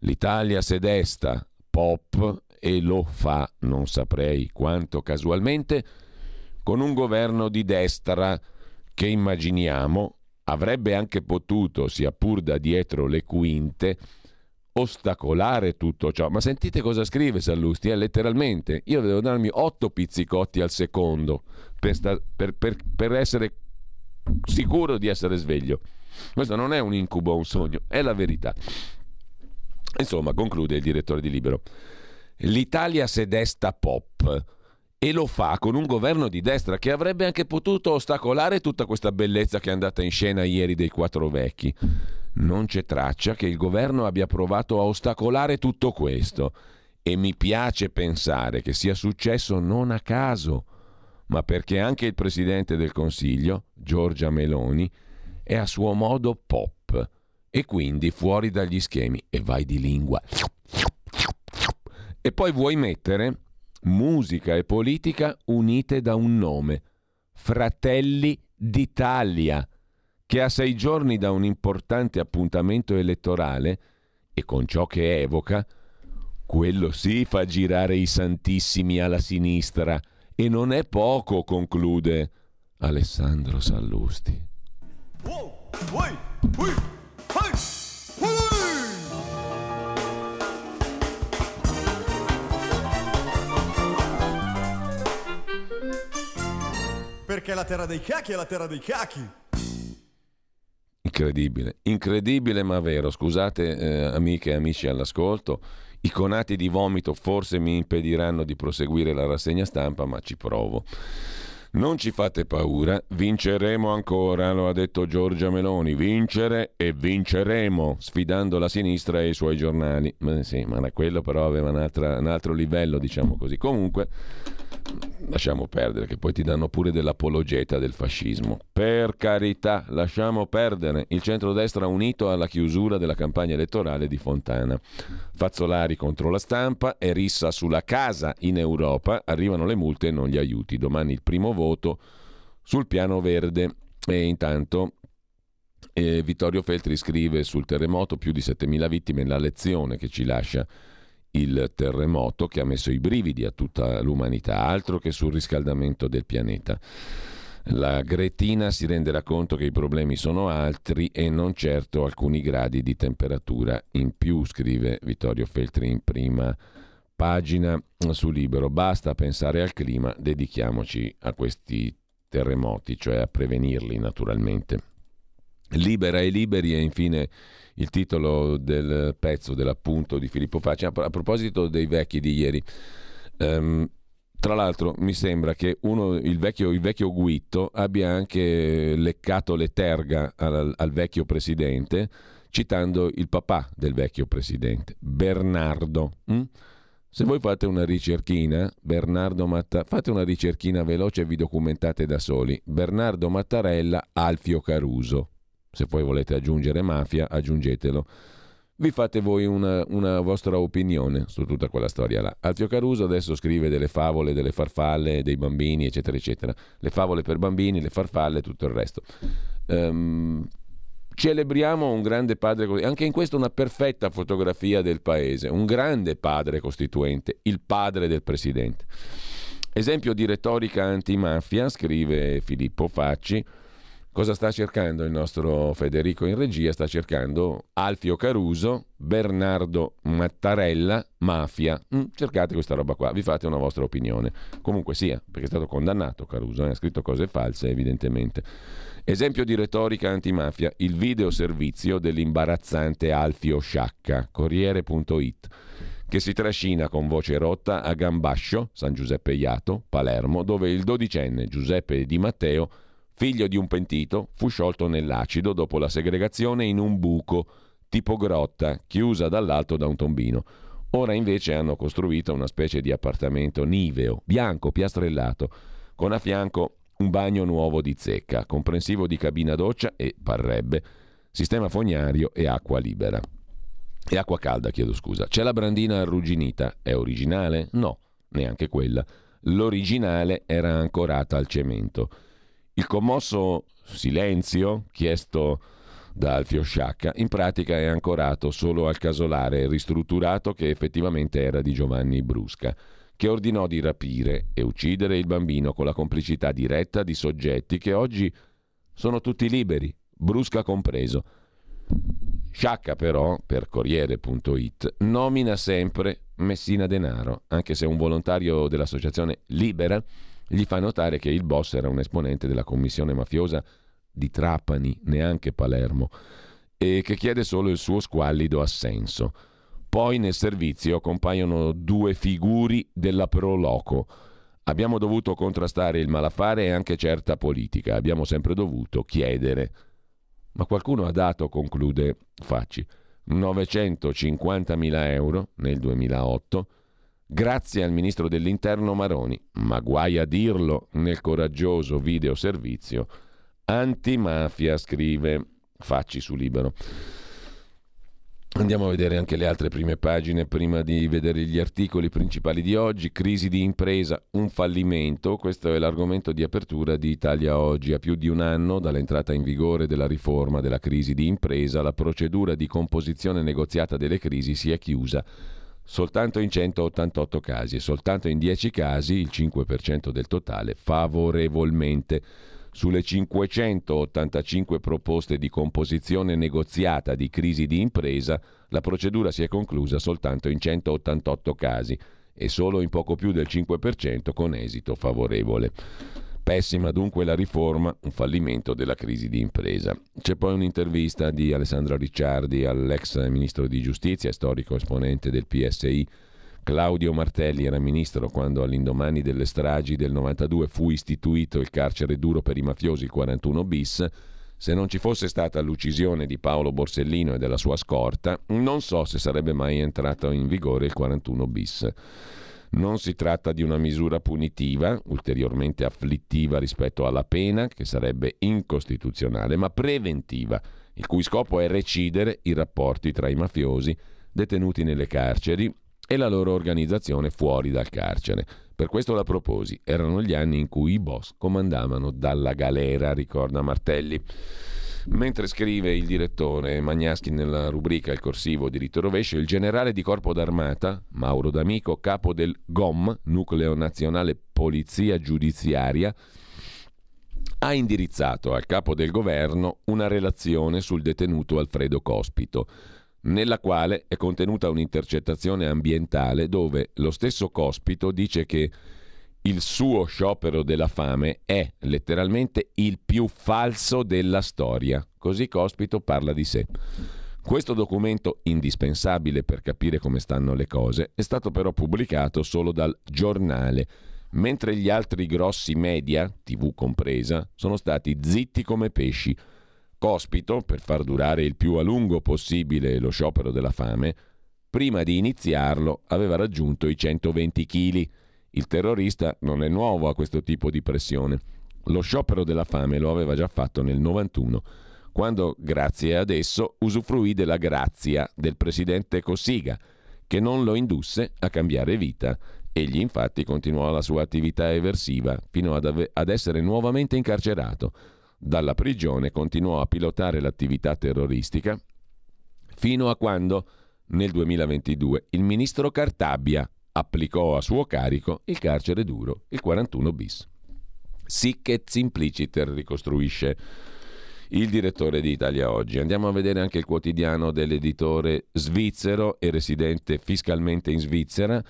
l'Italia se desta pop e lo fa, non saprei quanto casualmente, con un governo di destra che immaginiamo avrebbe anche potuto, sia pur da dietro le quinte, ostacolare tutto ciò. Ma sentite cosa scrive Sallusti, eh, letteralmente. Io devo darmi otto pizzicotti al secondo per, sta- per, per, per essere sicuro di essere sveglio. Questo non è un incubo un sogno, è la verità. Insomma, conclude il direttore di Libero. L'Italia sedesta pop e lo fa con un governo di destra che avrebbe anche potuto ostacolare tutta questa bellezza che è andata in scena ieri dei quattro vecchi. Non c'è traccia che il governo abbia provato a ostacolare tutto questo. E mi piace pensare che sia successo non a caso, ma perché anche il Presidente del Consiglio, Giorgia Meloni, è a suo modo pop. E quindi fuori dagli schemi e vai di lingua. E poi vuoi mettere musica e politica unite da un nome, Fratelli d'Italia, che a sei giorni da un importante appuntamento elettorale e con ciò che evoca, quello sì fa girare i santissimi alla sinistra e non è poco, conclude Alessandro Sallusti. Wow, uy, uy, Perché la terra dei cachi è la terra dei cachi. Incredibile, incredibile ma vero. Scusate eh, amiche e amici all'ascolto, i conati di vomito forse mi impediranno di proseguire la rassegna stampa, ma ci provo. Non ci fate paura, vinceremo ancora, lo ha detto Giorgia Meloni, vincere e vinceremo, sfidando la sinistra e i suoi giornali. Ma sì, ma quello però aveva un altro livello, diciamo così. Comunque, lasciamo perdere, che poi ti danno pure dell'apologeta del fascismo. Per carità, lasciamo perdere. Il centrodestra unito alla chiusura della campagna elettorale di Fontana. Fazzolari contro la stampa e rissa sulla casa in Europa. Arrivano le multe e non gli aiuti. Domani il primo voto sul piano verde. E intanto eh, Vittorio Feltri scrive sul terremoto più di 7.000 vittime, la lezione che ci lascia il terremoto che ha messo i brividi a tutta l'umanità, altro che sul riscaldamento del pianeta. La Gretina si renderà conto che i problemi sono altri e non certo alcuni gradi di temperatura in più, scrive Vittorio Feltri in prima pagina su Libero. Basta pensare al clima, dedichiamoci a questi terremoti, cioè a prevenirli naturalmente. Libera e liberi e infine il titolo del pezzo, dell'appunto di Filippo Facci. A, proposito dei vecchi di ieri, um, tra l'altro mi sembra che uno, il, vecchio, il, vecchio, Guitto abbia anche leccato le terga al, al vecchio presidente citando il papà del vecchio presidente, Bernardo. Hm? Se voi fate una ricerchina, Bernardo Matta, fate una ricerchina veloce e vi documentate da soli. Bernardo Mattarella, Alfio Caruso. Se poi volete aggiungere mafia, aggiungetelo. Vi fate voi una, una, vostra opinione su tutta quella storia là. Alfio Caruso adesso scrive delle favole, delle farfalle, dei bambini, eccetera, eccetera. Le favole per bambini, le farfalle e tutto il resto. Um, celebriamo un grande padre, anche in questo una perfetta fotografia del paese, un grande padre costituente, il padre del presidente. Esempio di retorica antimafia, scrive Filippo Facci, Cosa sta cercando il nostro Federico in regia? Sta cercando Alfio Caruso, Bernardo Mattarella, Mafia. Mm, cercate questa roba qua, vi fate una vostra opinione. Comunque sia, perché è stato condannato Caruso, eh? ha scritto cose false evidentemente. Esempio di retorica antimafia, il videoservizio dell'imbarazzante Alfio Sciacca, Corriere.it che si trascina con voce rotta a Gambascio, San Giuseppe Iato, Palermo, dove il dodicenne Giuseppe Di Matteo figlio di un pentito, fu sciolto nell'acido dopo la segregazione in un buco tipo grotta, chiusa dall'alto da un tombino. Ora invece hanno costruito una specie di appartamento niveo, bianco, piastrellato, con a fianco un bagno nuovo di zecca, comprensivo di cabina doccia e, parrebbe, sistema fognario e acqua libera. E acqua calda, chiedo scusa. C'è la brandina arrugginita. È originale? No, neanche quella. L'originale era ancorata al cemento. Il commosso silenzio, chiesto da Alfio Sciacca, in pratica è ancorato solo al casolare ristrutturato che effettivamente era di Giovanni Brusca, che ordinò di rapire e uccidere il bambino con la complicità diretta di soggetti che oggi sono tutti liberi, Brusca compreso. Sciacca però, per Corriere.it, nomina sempre Messina Denaro, anche se un volontario dell'associazione Libera gli fa notare che il boss era un esponente della commissione mafiosa di Trapani, neanche Palermo, e che chiede solo il suo squallido assenso. Poi nel servizio compaiono due figuri della Proloco. Abbiamo dovuto contrastare il malaffare e anche certa politica, abbiamo sempre dovuto chiedere. Ma qualcuno ha dato, conclude Facci, 950.000 euro nel 2008 grazie al ministro dell'interno Maroni, ma guai a dirlo nel coraggioso videoservizio antimafia, scrive Facci su Libero. Andiamo a vedere anche le altre prime pagine prima di vedere gli articoli principali di oggi. Crisi di impresa, un fallimento. Questo è l'argomento di apertura di Italia Oggi. A più di un anno dall'entrata in vigore della riforma della crisi di impresa, la procedura di composizione negoziata delle crisi si è chiusa soltanto in 188 casi e soltanto in 10 casi, il 5% del totale, favorevolmente. Sulle 585 proposte di composizione negoziata di crisi di impresa, la procedura si è conclusa soltanto in 188 casi e solo in poco più del 5% con esito favorevole. Pessima dunque la riforma, un fallimento della crisi di impresa. C'è poi un'intervista di Alessandro Ricciardi all'ex ministro di giustizia storico esponente del PSI Claudio Martelli era ministro quando all'indomani delle stragi del 92 fu istituito il carcere duro per i mafiosi, il 41 bis. Se non ci fosse stata l'uccisione di Paolo Borsellino e della sua scorta, non so se sarebbe mai entrato in vigore il 41 bis. Non si tratta di una misura punitiva, ulteriormente afflittiva rispetto alla pena, che sarebbe incostituzionale, ma preventiva, il cui scopo è recidere i rapporti tra i mafiosi detenuti nelle carceri e la loro organizzazione fuori dal carcere. Per questo la proposi. Erano gli anni in cui i boss comandavano dalla galera, ricorda Martelli. Mentre scrive il direttore Magnaschi nella rubrica Il corsivo diritto rovescio, il generale di corpo d'armata, Mauro D'Amico, capo del GOM, Nucleo Nazionale Polizia Giudiziaria, ha indirizzato al capo del governo una relazione sul detenuto Alfredo Cospito nella quale è contenuta un'intercettazione ambientale dove lo stesso Cospito dice che il suo sciopero della fame è letteralmente il più falso della storia. Così Cospito parla di sé. Questo documento, indispensabile per capire come stanno le cose, è stato però pubblicato solo dal giornale, mentre gli altri grossi media, tv compresa, sono stati zitti come pesci Cospito, per far durare il più a lungo possibile lo sciopero della fame, prima di iniziarlo aveva raggiunto i 120 kg. Il terrorista non è nuovo a questo tipo di pressione. Lo sciopero della fame lo aveva già fatto nel 91, quando, grazie ad esso, usufruì della grazia del presidente Cossiga, che non lo indusse a cambiare vita. Egli infatti continuò la sua attività eversiva fino ad, ave- ad essere nuovamente incarcerato dalla prigione continuò a pilotare l'attività terroristica fino a quando nel 2022 il ministro Cartabia applicò a suo carico il carcere duro, il 41 bis. Sic et simpliciter ricostruisce il direttore di Italia Oggi. Andiamo a vedere anche il quotidiano dell'editore svizzero e residente fiscalmente in Svizzera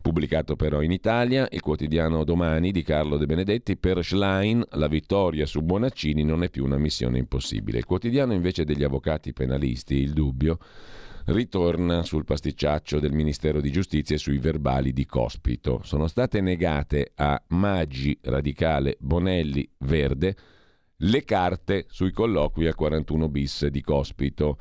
Pubblicato però in Italia, il quotidiano Domani di Carlo De Benedetti, per Schlein la vittoria su Bonaccini non è più una missione impossibile. Il quotidiano invece degli avvocati penalisti, Il Dubbio, ritorna sul pasticciaccio del Ministero di Giustizia e sui verbali di Cospito. Sono state negate a Maggi, Radicale, Bonelli, Verde le carte sui colloqui al 41 bis di Cospito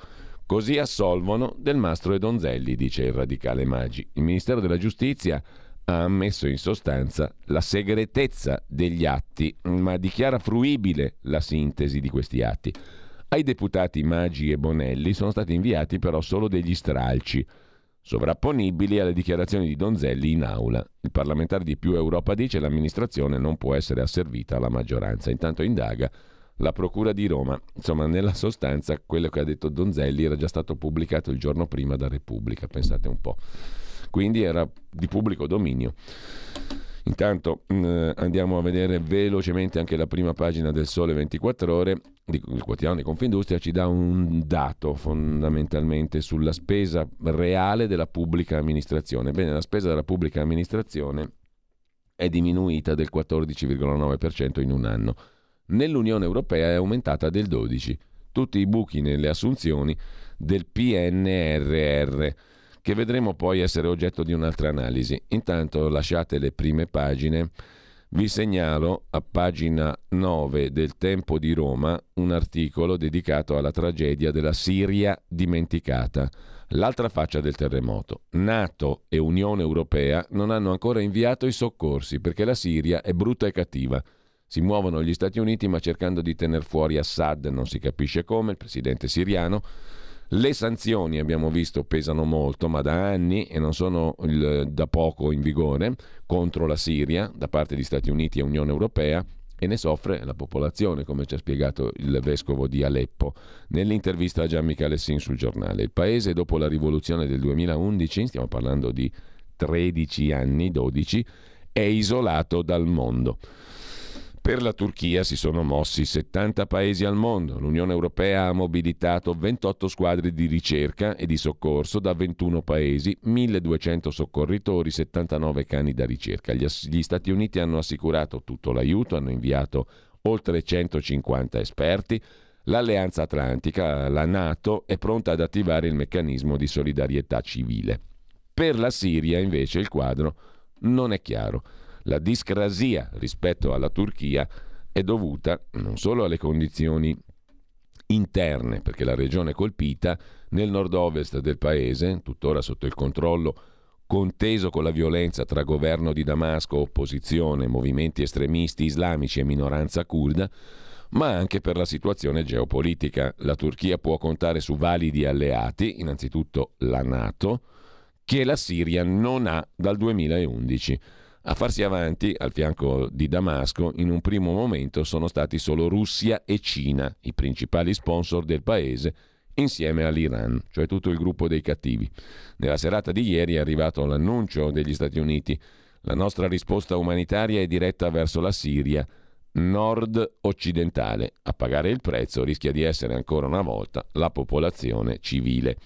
Così assolvono Del Mastro e Donzelli, dice il radicale Maggi. Il Ministero della Giustizia ha ammesso in sostanza la segretezza degli atti, ma dichiara fruibile la sintesi di questi atti. Ai deputati Maggi e Bonelli sono stati inviati però solo degli stralci, sovrapponibili alle dichiarazioni di Donzelli in aula. Il parlamentare di Più Europa dice che l'amministrazione non può essere asservita alla maggioranza. Intanto indaga la Procura di Roma. Insomma, nella sostanza quello che ha detto Donzelli era già stato pubblicato il giorno prima da Repubblica, pensate un po'. Quindi era di pubblico dominio. Intanto eh, andiamo a vedere velocemente anche la prima pagina del Sole 24 ore, il quotidiano di Confindustria ci dà un dato fondamentalmente sulla spesa reale della pubblica amministrazione. Bene, la spesa della pubblica amministrazione è diminuita del 14,9% in un anno nell'Unione Europea è aumentata del 12%. Tutti i buchi nelle assunzioni del PNRR, che vedremo poi essere oggetto di un'altra analisi. Intanto lasciate le prime pagine. Vi segnalo a pagina 9 del Tempo di Roma un articolo dedicato alla tragedia della Siria dimenticata, l'altra faccia del terremoto. Nato e Unione Europea non hanno ancora inviato i soccorsi perché la Siria è brutta e cattiva. Si muovono gli Stati Uniti ma cercando di tenere fuori Assad, non si capisce come, il presidente siriano. Le sanzioni, abbiamo visto, pesano molto, ma da anni e non sono il, da poco in vigore contro la Siria da parte di Stati Uniti e Unione Europea e ne soffre la popolazione, come ci ha spiegato il vescovo di Aleppo nell'intervista a Gian Michele Sin sul giornale. Il paese dopo la rivoluzione del 2011, stiamo parlando di 13 anni, 12, è isolato dal mondo. Per la Turchia si sono mossi 70 paesi al mondo. L'Unione Europea ha mobilitato 28 squadre di ricerca e di soccorso da 21 paesi, 1200 soccorritori, 79 cani da ricerca. Gli Stati Uniti hanno assicurato tutto l'aiuto, hanno inviato oltre 150 esperti. L'Alleanza Atlantica, la Nato, è pronta ad attivare il meccanismo di solidarietà civile. Per la Siria, invece, il quadro non è chiaro. La discrasia rispetto alla Turchia è dovuta non solo alle condizioni interne, perché la regione colpita nel nord-ovest del paese, tuttora sotto il controllo conteso con la violenza tra governo di Damasco, opposizione, movimenti estremisti islamici e minoranza kurda, ma anche per la situazione geopolitica. La Turchia può contare su validi alleati, innanzitutto la Nato, che la Siria non ha dal 2011. A farsi avanti, al fianco di Damasco, in un primo momento sono stati solo Russia e Cina, i principali sponsor del paese, insieme all'Iran, cioè tutto il gruppo dei cattivi. Nella serata di ieri è arrivato l'annuncio degli Stati Uniti. La nostra risposta umanitaria è diretta verso la Siria nord-occidentale. A pagare il prezzo rischia di essere ancora una volta la popolazione civile.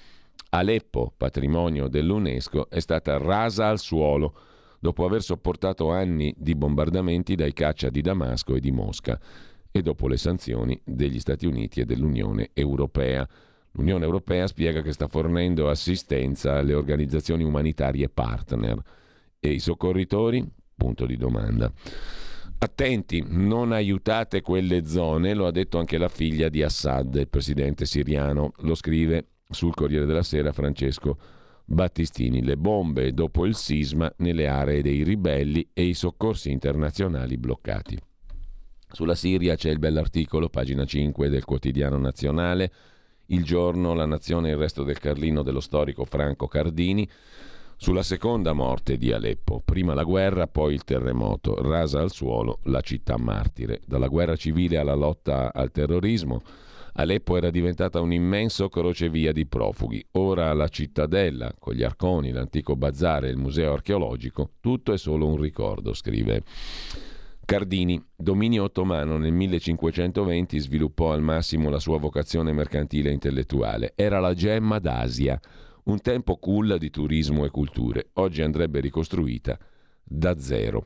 Aleppo, patrimonio dell'UNESCO, è stata rasa al suolo dopo aver sopportato anni di bombardamenti dai caccia di Damasco e di Mosca e dopo le sanzioni degli Stati Uniti e dell'Unione Europea. L'Unione Europea spiega che sta fornendo assistenza alle organizzazioni umanitarie partner e i soccorritori? Punto di domanda. Attenti, non aiutate quelle zone, lo ha detto anche la figlia di Assad, il presidente siriano, lo scrive sul Corriere della Sera Francesco Battistini, le bombe dopo il sisma nelle aree dei ribelli e i soccorsi internazionali bloccati. Sulla Siria c'è il bell'articolo, pagina 5 del quotidiano nazionale, il giorno, la nazione e il resto del Carlino dello storico Franco Cardini, sulla seconda morte di Aleppo, prima la guerra, poi il terremoto, rasa al suolo la città martire, dalla guerra civile alla lotta al terrorismo, Aleppo era diventata un immenso crocevia di profughi. Ora la cittadella, con gli arconi, l'antico bazar e il museo archeologico, tutto è solo un ricordo, scrive. Cardini, dominio ottomano nel 1520 sviluppò al massimo la sua vocazione mercantile e intellettuale. Era la gemma d'Asia, un tempo culla di turismo e culture. Oggi andrebbe ricostruita da zero.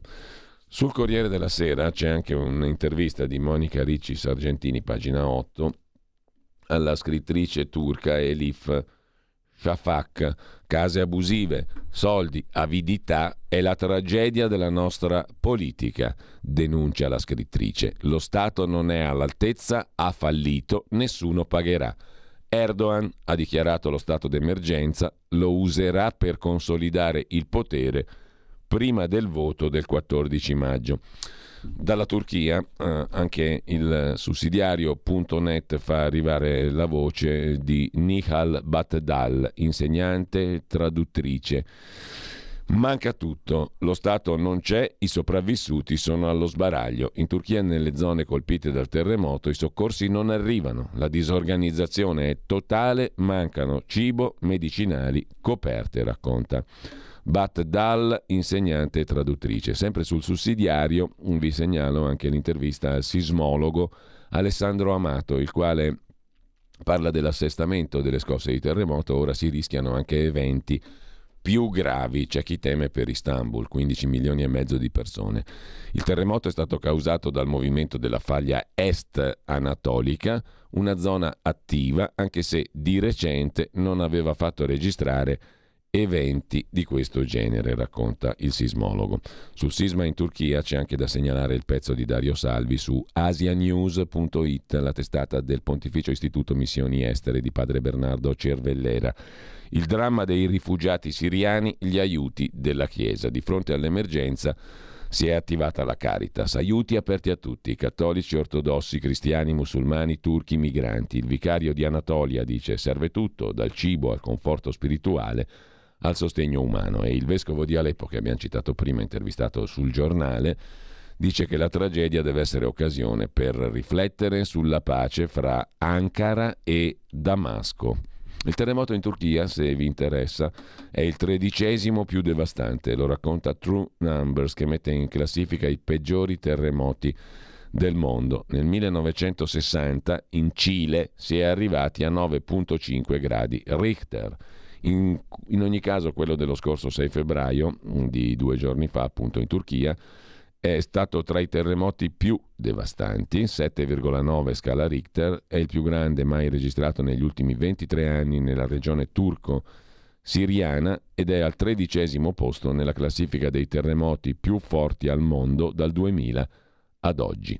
Sul Corriere della Sera c'è anche un'intervista di Monica Ricci Sargentini, pagina 8, alla scrittrice turca Elif Shafak. Case abusive, soldi, avidità è la tragedia della nostra politica, denuncia la scrittrice. Lo Stato non è all'altezza, ha fallito, nessuno pagherà. Erdogan ha dichiarato lo stato d'emergenza, lo userà per consolidare il potere prima del voto del 14 maggio. Dalla Turchia eh, anche il sussidiario.net fa arrivare la voce di Nihal Batdal, insegnante, traduttrice. Manca tutto, lo Stato non c'è, i sopravvissuti sono allo sbaraglio. In Turchia, nelle zone colpite dal terremoto, i soccorsi non arrivano, la disorganizzazione è totale, mancano cibo, medicinali, coperte, racconta. Bat Dal, insegnante e traduttrice. Sempre sul sussidiario vi segnalo anche l'intervista al sismologo Alessandro Amato, il quale parla dell'assestamento delle scosse di terremoto, ora si rischiano anche eventi più gravi, c'è chi teme per Istanbul, 15 milioni e mezzo di persone. Il terremoto è stato causato dal movimento della faglia est anatolica, una zona attiva, anche se di recente non aveva fatto registrare eventi di questo genere, racconta il sismologo. Sul sisma in Turchia c'è anche da segnalare il pezzo di Dario Salvi su asianews.it, la testata del Pontificio Istituto Missioni Estere di padre Bernardo Cervellera. Il dramma dei rifugiati siriani, gli aiuti della Chiesa. Di fronte all'emergenza si è attivata la Caritas, aiuti aperti a tutti, cattolici, ortodossi, cristiani, musulmani, turchi, migranti. Il vicario di Anatolia dice serve tutto, dal cibo al conforto spirituale al sostegno umano e il vescovo di Aleppo che abbiamo citato prima, intervistato sul giornale, dice che la tragedia deve essere occasione per riflettere sulla pace fra Ankara e Damasco. Il terremoto in Turchia, se vi interessa, è il tredicesimo più devastante, lo racconta True Numbers che mette in classifica i peggiori terremoti del mondo. Nel 1960 in Cile si è arrivati a 9.5 gradi Richter. In, in, ogni caso quello dello scorso 6 febbraio, di due giorni fa appunto in Turchia, è stato tra i terremoti più devastanti, 7,9 scala Richter, è il più grande mai registrato negli ultimi 23 anni nella regione turco-siriana ed è al tredicesimo posto nella classifica dei terremoti più forti al mondo dal 2000 ad oggi.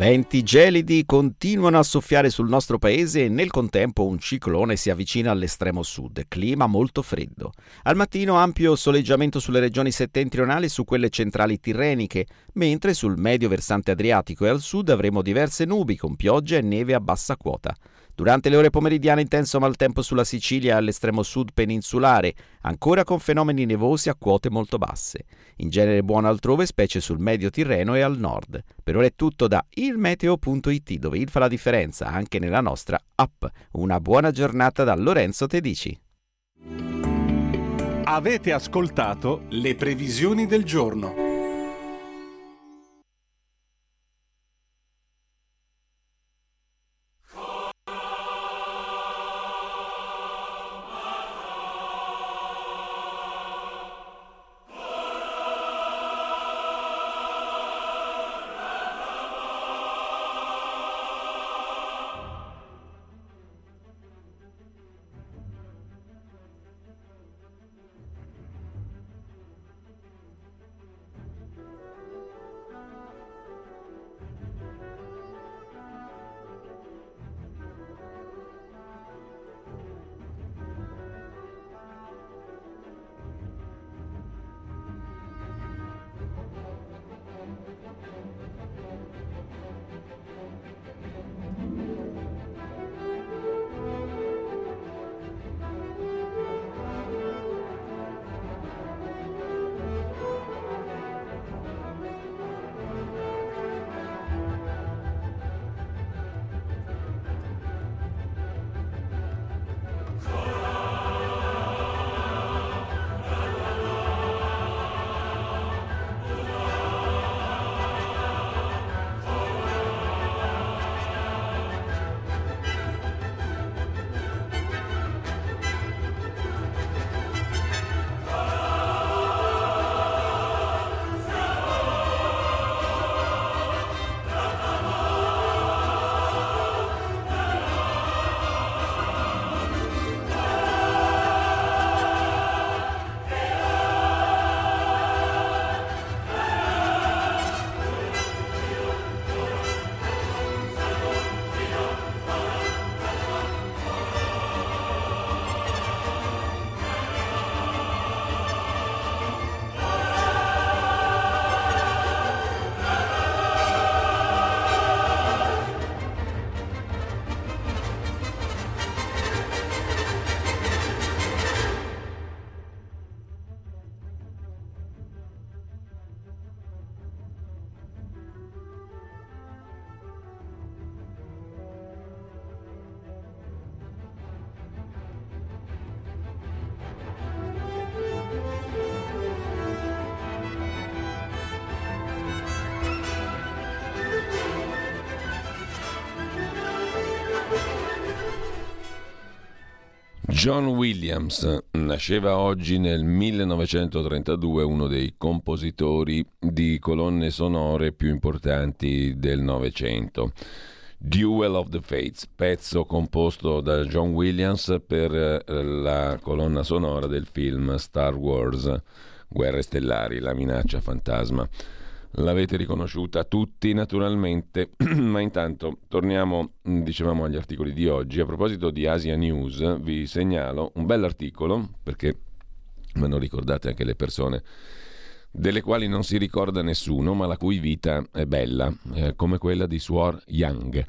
Venti gelidi continuano a soffiare sul nostro paese e nel contempo un ciclone si avvicina all'estremo sud, clima molto freddo. Al mattino ampio soleggiamento sulle regioni settentrionali e su quelle centrali tirreniche, mentre sul medio versante adriatico e al sud avremo diverse nubi con pioggia e neve a bassa quota. Durante le ore pomeridiane intenso maltempo sulla Sicilia e all'estremo sud peninsulare, ancora con fenomeni nevosi a quote molto basse. In genere buono altrove, specie sul medio Tirreno e al nord. Per ora è tutto da ilmeteo.it, dove il fa la differenza anche nella nostra app. Una buona giornata da Lorenzo Tedici. Avete ascoltato le previsioni del giorno. John Williams nasceva oggi nel 1932, uno dei compositori di colonne sonore più importanti del Novecento. Duel of the Fates, pezzo composto da John Williams per eh, la colonna sonora del film Star Wars, Guerre Stellari, la minaccia fantasma. L'avete riconosciuta tutti naturalmente, [clears throat] ma intanto torniamo, mm, dicevamo, agli articoli di oggi. A proposito di Asia News, vi segnalo un bell'articolo, perché me lo ricordate anche le persone delle quali non si ricorda nessuno, ma la cui vita è bella, eh, come quella di Suor Yang.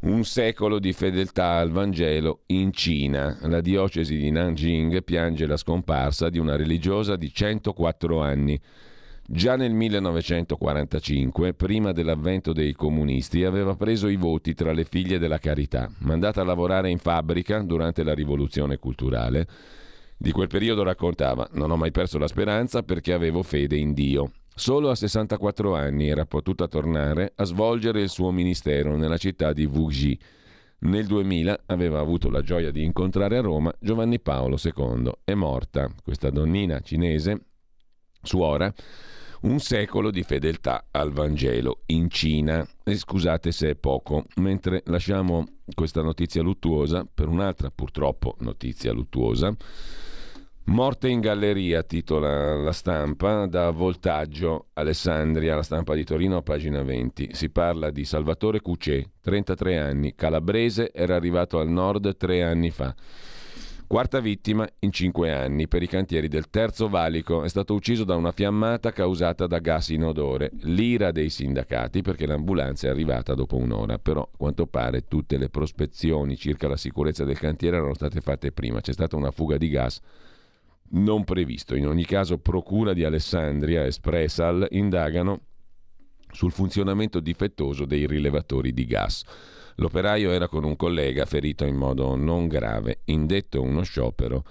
Un secolo di fedeltà al Vangelo in Cina. La diocesi di Nanjing piange la scomparsa di una religiosa di 104 anni Già nel 1945, prima dell'avvento dei comunisti, aveva preso i voti tra le figlie della carità, mandata a lavorare in fabbrica durante la rivoluzione culturale. Di quel periodo raccontava: Non ho mai perso la speranza perché avevo fede in Dio. Solo a 64 anni era potuta tornare a svolgere il suo ministero nella città di Wuxi. Nel 2000 aveva avuto la gioia di incontrare a Roma Giovanni Paolo II. È morta questa donnina cinese, suora, un secolo di fedeltà al Vangelo in Cina. E scusate se è poco, mentre lasciamo questa notizia luttuosa per un'altra purtroppo notizia luttuosa. Morte in galleria, titola la stampa, da Voltaggio, Alessandria, la stampa di Torino, pagina 20. Si parla di Salvatore Cucè, 33 anni, calabrese, era arrivato al nord tre anni fa. Quarta vittima in cinque anni per i cantieri del Terzo Valico. È stato ucciso da una fiammata causata da gas inodore. L'ira dei sindacati perché l'ambulanza è arrivata dopo un'ora. Però, a quanto pare, tutte le prospezioni circa la sicurezza del cantiere erano state fatte prima. C'è stata una fuga di gas non previsto. In ogni caso, Procura di Alessandria e Spresal indagano sul funzionamento difettoso dei rilevatori di gas. L'operaio era con un collega ferito in modo non grave, indetto uno sciopero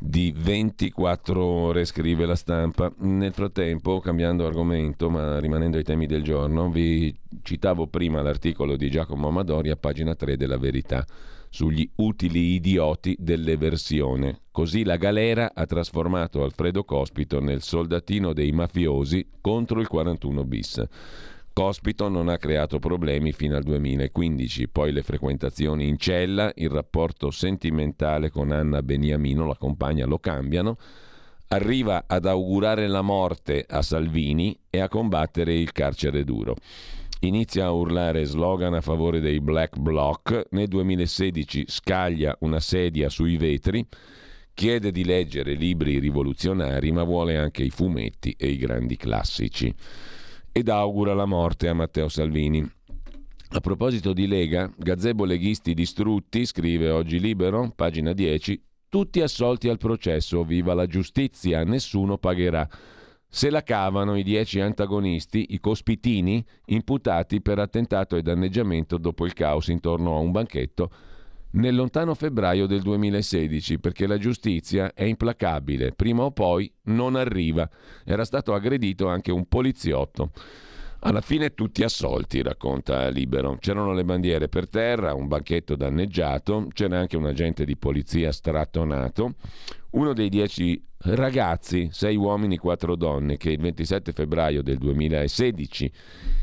di 24 ore, scrive la stampa. Nel frattempo, cambiando argomento, ma rimanendo ai temi del giorno, vi citavo prima l'articolo di Giacomo Amadori a pagina 3 della Verità sugli utili idioti dell'eversione. Così la galera ha trasformato Alfredo Cospito nel soldatino dei mafiosi contro il 41 bis. Cospito non ha creato problemi fino al 2015, poi le frequentazioni in cella, il rapporto sentimentale con Anna Beniamino, la compagna, lo cambiano, arriva ad augurare la morte a Salvini e a combattere il carcere duro. Inizia a urlare slogan a favore dei Black Bloc, nel 2016 scaglia una sedia sui vetri, chiede di leggere libri rivoluzionari ma vuole anche i fumetti e i grandi classici ed augura la morte a Matteo Salvini. A proposito di Lega, gazebo leghisti distrutti, scrive oggi Libero, pagina 10, tutti assolti al processo, viva la giustizia, nessuno pagherà. Se la cavano i dieci antagonisti, i cospitini, imputati per attentato e danneggiamento dopo il caos intorno a un banchetto nel lontano febbraio del 2016, perché la giustizia è implacabile, prima o poi non arriva. Era stato aggredito anche un poliziotto. Alla fine tutti assolti, racconta Libero. C'erano le bandiere per terra, un banchetto danneggiato, c'era anche un agente di polizia strattonato. Uno dei dieci ragazzi, sei uomini, quattro donne, che il 27 febbraio del 2016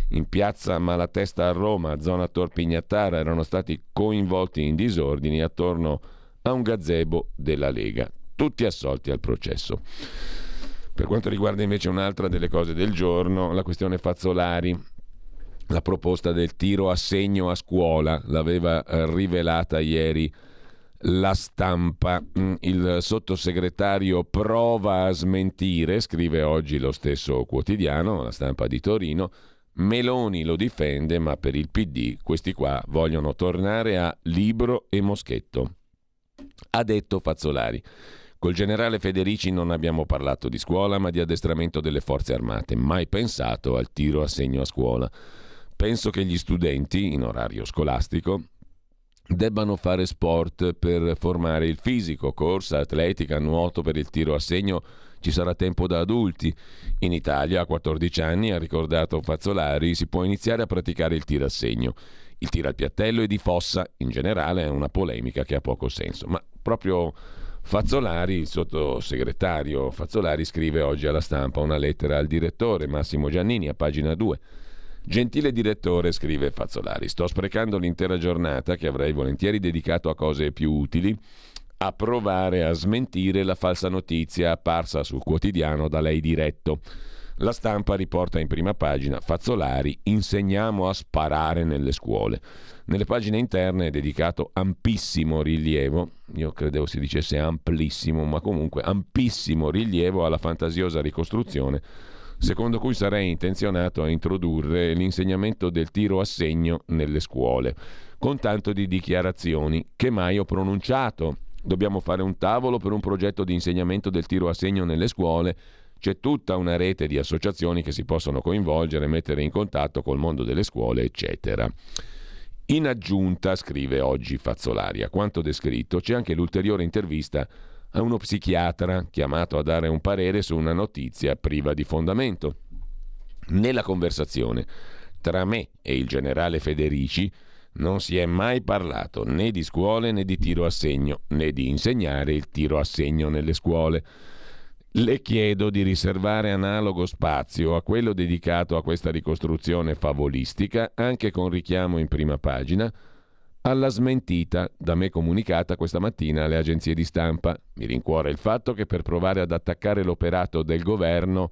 in piazza Malatesta a Roma, zona Torpignattara, erano stati coinvolti in disordini attorno a un gazebo della Lega. Tutti assolti al processo. Per quanto riguarda invece un'altra delle cose del giorno, la questione Fazzolari, la proposta del tiro a segno a scuola, l'aveva rivelata ieri la stampa. Mm, il sottosegretario prova a smentire, scrive oggi lo stesso quotidiano, la stampa di Torino. Meloni lo difende, ma per il PD questi qua vogliono tornare a Libro e Moschetto. Ha detto Fazzolari. Col generale Federici non abbiamo parlato di scuola, ma di addestramento delle forze armate. Mai pensato al tiro a segno a scuola. Penso che gli studenti, in orario scolastico, debbano fare sport per formare il fisico, corsa, atletica, nuoto per il tiro a segno. Ci sarà tempo da adulti. In Italia a 14 anni, ha ricordato Fazzolari, si può iniziare a praticare il tiro a segno. Il tiro al piattello e di fossa, in generale, è una polemica che ha poco senso, ma proprio Fazzolari, il sottosegretario Fazzolari, scrive oggi alla stampa una lettera al direttore Massimo Giannini a pagina 2. Gentile direttore, scrive Fazzolari, sto sprecando l'intera giornata che avrei volentieri dedicato a cose più utili a provare a smentire la falsa notizia apparsa sul quotidiano da lei diretto. La stampa riporta in prima pagina Fazzolari, insegniamo a sparare nelle scuole. Nelle pagine interne è dedicato ampissimo rilievo, io credevo si dicesse amplissimo, ma comunque ampissimo rilievo alla fantasiosa ricostruzione secondo cui sarei intenzionato a introdurre l'insegnamento del tiro a segno nelle scuole, con tanto di dichiarazioni che mai ho pronunciato. Dobbiamo fare un tavolo per un progetto di insegnamento del tiro a segno nelle scuole c'è tutta una rete di associazioni che si possono coinvolgere, mettere in contatto col mondo delle scuole, eccetera. In aggiunta, scrive oggi Fazzolari, a quanto descritto, c'è anche l'ulteriore intervista a uno psichiatra chiamato a dare un parere su una notizia priva di fondamento. Nella conversazione tra me e il generale Federici non si è mai parlato né di scuole né di tiro a segno, né di insegnare il tiro a segno nelle scuole. Le chiedo di riservare analogo spazio a quello dedicato a questa ricostruzione favolistica, anche con richiamo in prima pagina, alla smentita da me comunicata questa mattina alle agenzie di stampa. Mi rincuora il fatto che per provare ad attaccare l'operato del governo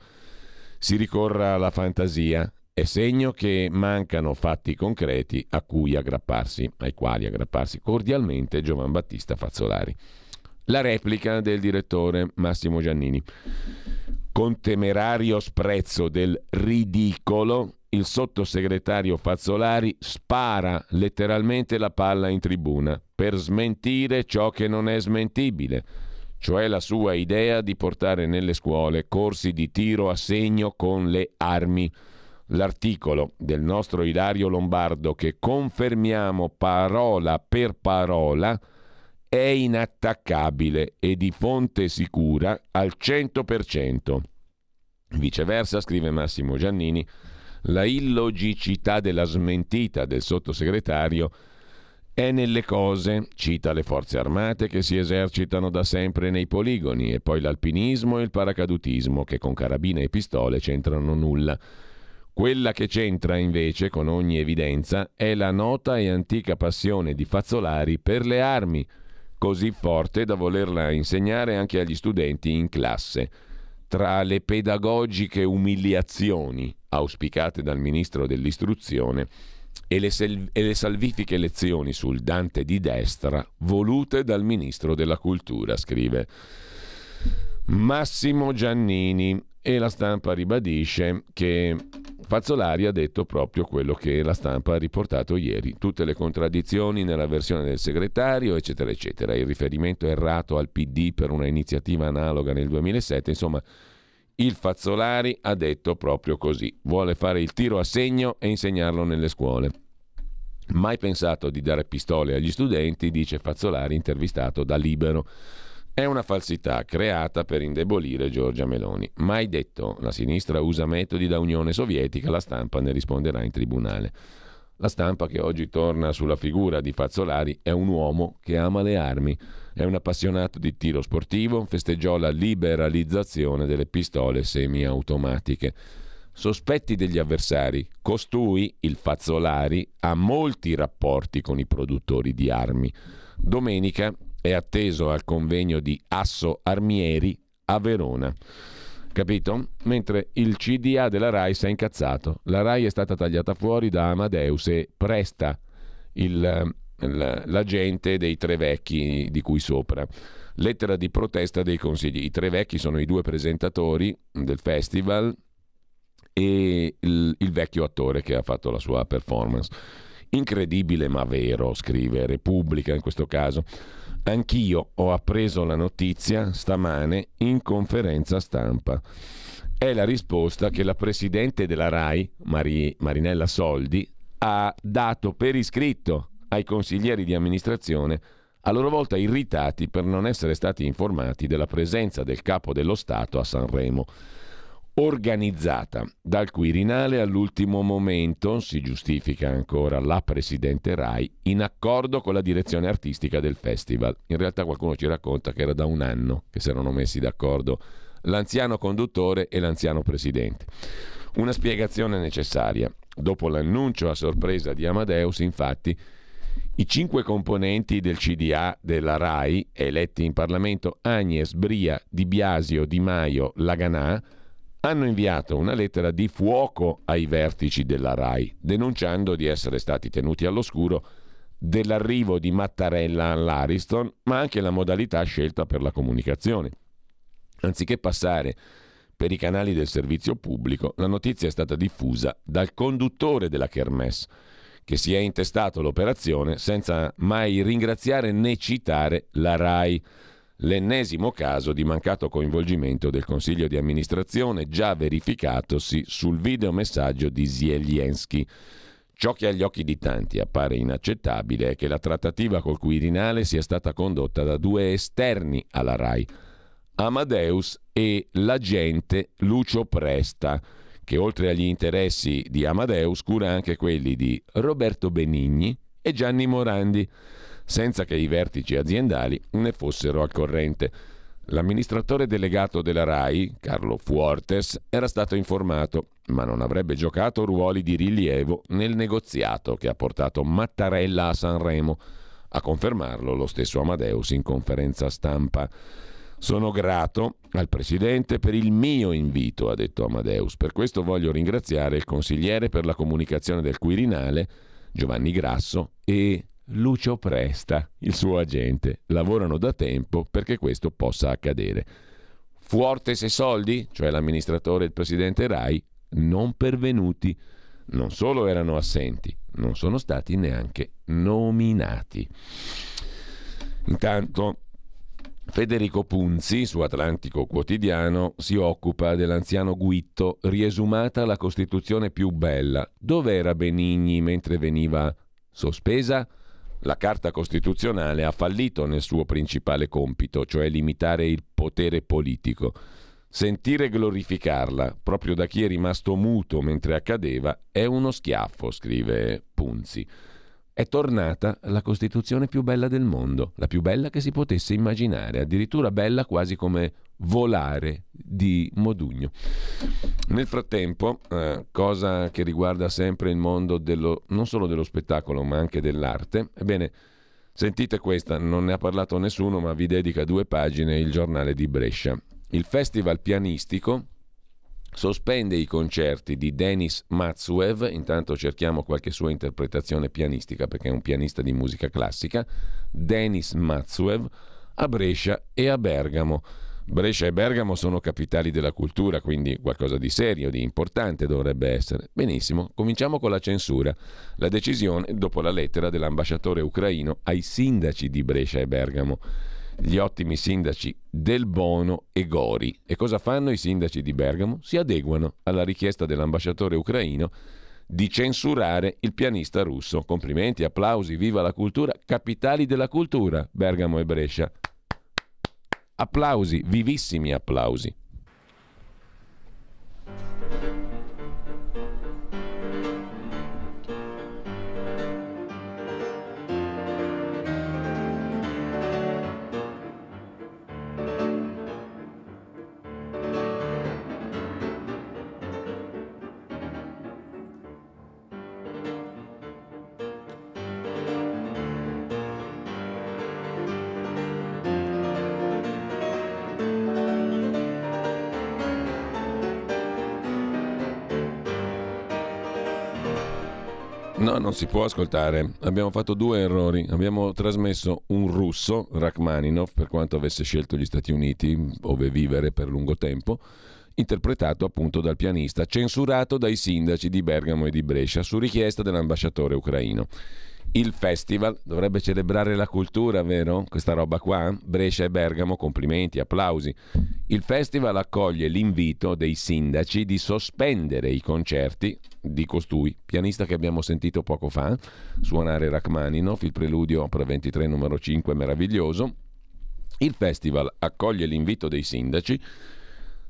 si ricorra alla fantasia. È segno che mancano fatti concreti a cui aggrapparsi, ai quali aggrapparsi cordialmente Giovan Battista Fazzolari. La replica del direttore Massimo Giannini. Con temerario sprezzo del ridicolo, il sottosegretario Fazzolari spara letteralmente la palla in tribuna per smentire ciò che non è smentibile, cioè la sua idea di portare nelle scuole corsi di tiro a segno con le armi. L'articolo del nostro Ilario Lombardo che confermiamo parola per parola è inattaccabile e di fonte sicura al 100%. Viceversa, scrive Massimo Giannini, la illogicità della smentita del sottosegretario è nelle cose, cita le forze armate che si esercitano da sempre nei poligoni e poi l'alpinismo e il paracadutismo che con carabine e pistole c'entrano nulla. Quella che c'entra invece con ogni evidenza è la nota e antica passione di Fazzolari per le armi, così forte da volerla insegnare anche agli studenti in classe. Tra le pedagogiche umiliazioni auspicate dal ministro dell'istruzione e le, sel- e le salvifiche lezioni sul Dante di destra volute dal ministro della cultura, scrive Massimo Giannini. E la stampa ribadisce che Fazzolari ha detto proprio quello che la stampa ha riportato ieri, tutte le contraddizioni nella versione del segretario, eccetera, eccetera, il riferimento errato al PD per una iniziativa analoga nel 2007, insomma, il Fazzolari ha detto proprio così, vuole fare il tiro a segno e insegnarlo nelle scuole. Mai pensato di dare pistole agli studenti, dice Fazzolari intervistato da Libero. È una falsità creata per indebolire Giorgia Meloni. Mai detto, la sinistra usa metodi da Unione Sovietica, la stampa ne risponderà in tribunale. La stampa che oggi torna sulla figura di Fazzolari è un uomo che ama le armi, è un appassionato di tiro sportivo, festeggiò la liberalizzazione delle pistole semiautomatiche. Sospetti degli avversari, costui, il Fazzolari, ha molti rapporti con i produttori di armi. Domenica è atteso al convegno di Asso Armieri a Verona. Capito? Mentre il CDA della RAI si è incazzato. La RAI è stata tagliata fuori da Amadeus e presta il, l'agente dei tre vecchi di cui sopra. Lettera di protesta dei consigli. I tre vecchi sono i due presentatori del festival e il, il vecchio attore che ha fatto la sua performance. Incredibile ma vero, scrive Repubblica in questo caso. Anch'io ho appreso la notizia stamane in conferenza stampa. È la risposta che la presidente della RAI, Mari- Marinella Soldi, ha dato per iscritto ai consiglieri di amministrazione, a loro volta irritati per non essere stati informati della presenza del capo dello Stato a Sanremo. Organizzata dal Quirinale all'ultimo momento, si giustifica ancora la Presidente Rai, in accordo con la direzione artistica del festival. In realtà qualcuno ci racconta che era da un anno che si erano messi d'accordo l'anziano conduttore e l'anziano Presidente. Una spiegazione necessaria. Dopo l'annuncio a sorpresa di Amadeus, infatti, i cinque componenti del CDA della RAI, eletti in Parlamento Agnes, Bria, Di Biasio, Di Maio, Laganà, hanno inviato una lettera di fuoco ai vertici della RAI, denunciando di essere stati tenuti all'oscuro dell'arrivo di Mattarella all'Ariston, ma anche la modalità scelta per la comunicazione. Anziché passare per i canali del servizio pubblico, la notizia è stata diffusa dal conduttore della Kermesse, che si è intestato l'operazione senza mai ringraziare né citare la RAI l'ennesimo caso di mancato coinvolgimento del Consiglio di amministrazione già verificatosi sul videomessaggio di Zielinski. Ciò che agli occhi di tanti appare inaccettabile è che la trattativa col Quirinale sia stata condotta da due esterni alla RAI, Amadeus e l'agente Lucio Presta, che oltre agli interessi di Amadeus cura anche quelli di Roberto Benigni e Gianni Morandi senza che i vertici aziendali ne fossero al corrente. L'amministratore delegato della RAI, Carlo Fuortes, era stato informato, ma non avrebbe giocato ruoli di rilievo nel negoziato che ha portato Mattarella a Sanremo. A confermarlo lo stesso Amadeus in conferenza stampa. Sono grato al Presidente per il mio invito, ha detto Amadeus. Per questo voglio ringraziare il consigliere per la comunicazione del Quirinale, Giovanni Grasso, e Lucio Presta, il suo agente, lavorano da tempo perché questo possa accadere. Fuortes e Soldi, cioè l'amministratore e il presidente Rai, non pervenuti. Non solo erano assenti, non sono stati neanche nominati. Intanto Federico Punzi, su Atlantico Quotidiano, si occupa dell'anziano Guitto, riesumata la Costituzione più bella. Dov'era Benigni mentre veniva sospesa? La Carta Costituzionale ha fallito nel suo principale compito, cioè limitare il potere politico. Sentire glorificarla, proprio da chi è rimasto muto mentre accadeva, è uno schiaffo, scrive Punzi. È tornata la Costituzione più bella del mondo, la più bella che si potesse immaginare, addirittura bella quasi come volare di Modugno. Nel frattempo, eh, cosa che riguarda sempre il mondo dello, non solo dello spettacolo ma anche dell'arte, ebbene, sentite questa, non ne ha parlato nessuno ma vi dedica due pagine il giornale di Brescia. Il festival pianistico sospende i concerti di Denis Matsuev, intanto cerchiamo qualche sua interpretazione pianistica perché è un pianista di musica classica, Denis Matsuev a Brescia e a Bergamo. Brescia e Bergamo sono capitali della cultura, quindi qualcosa di serio, di importante dovrebbe essere. Benissimo, cominciamo con la censura. La decisione dopo la lettera dell'ambasciatore ucraino ai sindaci di Brescia e Bergamo, gli ottimi sindaci Del Bono e Gori. E cosa fanno i sindaci di Bergamo? Si adeguano alla richiesta dell'ambasciatore ucraino di censurare il pianista russo. Complimenti, applausi, viva la cultura, capitali della cultura, Bergamo e Brescia. Applausi, vivissimi applausi. No, non si può ascoltare. Abbiamo fatto due errori. Abbiamo trasmesso un russo, Rachmaninov, per quanto avesse scelto gli Stati Uniti, dove vivere per lungo tempo, interpretato appunto dal pianista, censurato dai sindaci di Bergamo e di Brescia su richiesta dell'ambasciatore ucraino. Il festival dovrebbe celebrare la cultura, vero? Questa roba qua? Brescia e Bergamo, complimenti, applausi. Il festival accoglie l'invito dei sindaci di sospendere i concerti di costui, pianista che abbiamo sentito poco fa, suonare Rachmaninov, il preludio opera 23 numero 5 meraviglioso. Il festival accoglie l'invito dei sindaci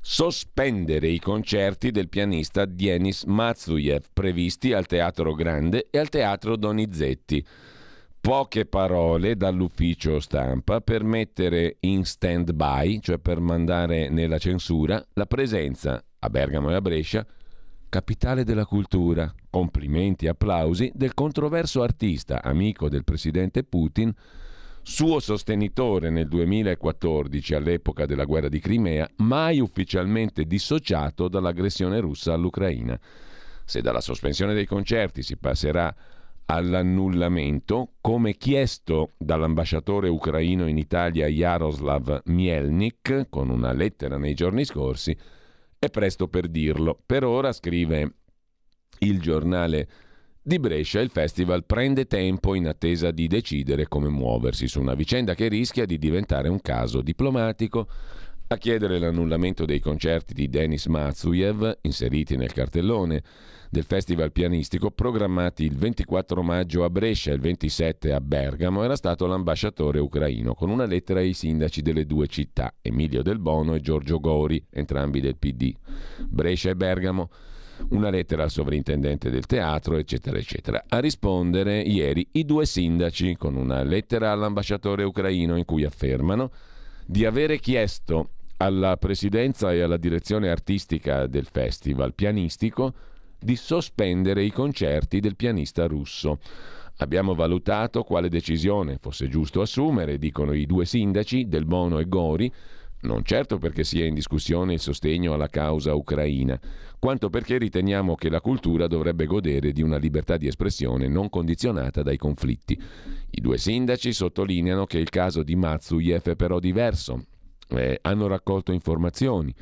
sospendere i concerti del pianista Denis Matsuyev previsti al Teatro Grande e al Teatro Donizetti. Poche parole dall'ufficio stampa per mettere in stand-by, cioè per mandare nella censura, la presenza a Bergamo e a Brescia, capitale della cultura, complimenti e applausi del controverso artista, amico del presidente Putin, suo sostenitore nel 2014 all'epoca della guerra di Crimea, mai ufficialmente dissociato dall'aggressione russa all'Ucraina. Se dalla sospensione dei concerti si passerà all'annullamento, come chiesto dall'ambasciatore ucraino in Italia Jaroslav Mielnik con una lettera nei giorni scorsi, è presto per dirlo. Per ora, scrive il giornale di Brescia, il festival prende tempo in attesa di decidere come muoversi su una vicenda che rischia di diventare un caso diplomatico. A chiedere l'annullamento dei concerti di Denis Matsuyev, inseriti nel cartellone del festival pianistico, programmati il 24 maggio a Brescia e il 27 a Bergamo, era stato l'ambasciatore ucraino, con una lettera ai sindaci delle due città, Emilio Del Bono e Giorgio Gori, entrambi del PD. Brescia e Bergamo una lettera al sovrintendente del teatro, eccetera, eccetera. A rispondere ieri i due sindaci con una lettera all'ambasciatore ucraino in cui affermano di avere chiesto alla presidenza e alla direzione artistica del festival pianistico di sospendere i concerti del pianista russo. Abbiamo valutato quale decisione fosse giusto assumere, dicono i due sindaci, Del Bono e Gori, non certo perché sia in discussione il sostegno alla causa ucraina, quanto perché riteniamo che la cultura dovrebbe godere di una libertà di espressione non condizionata dai conflitti. I due sindaci sottolineano che il caso di Matsuyev è però diverso. Eh, hanno raccolto informazioni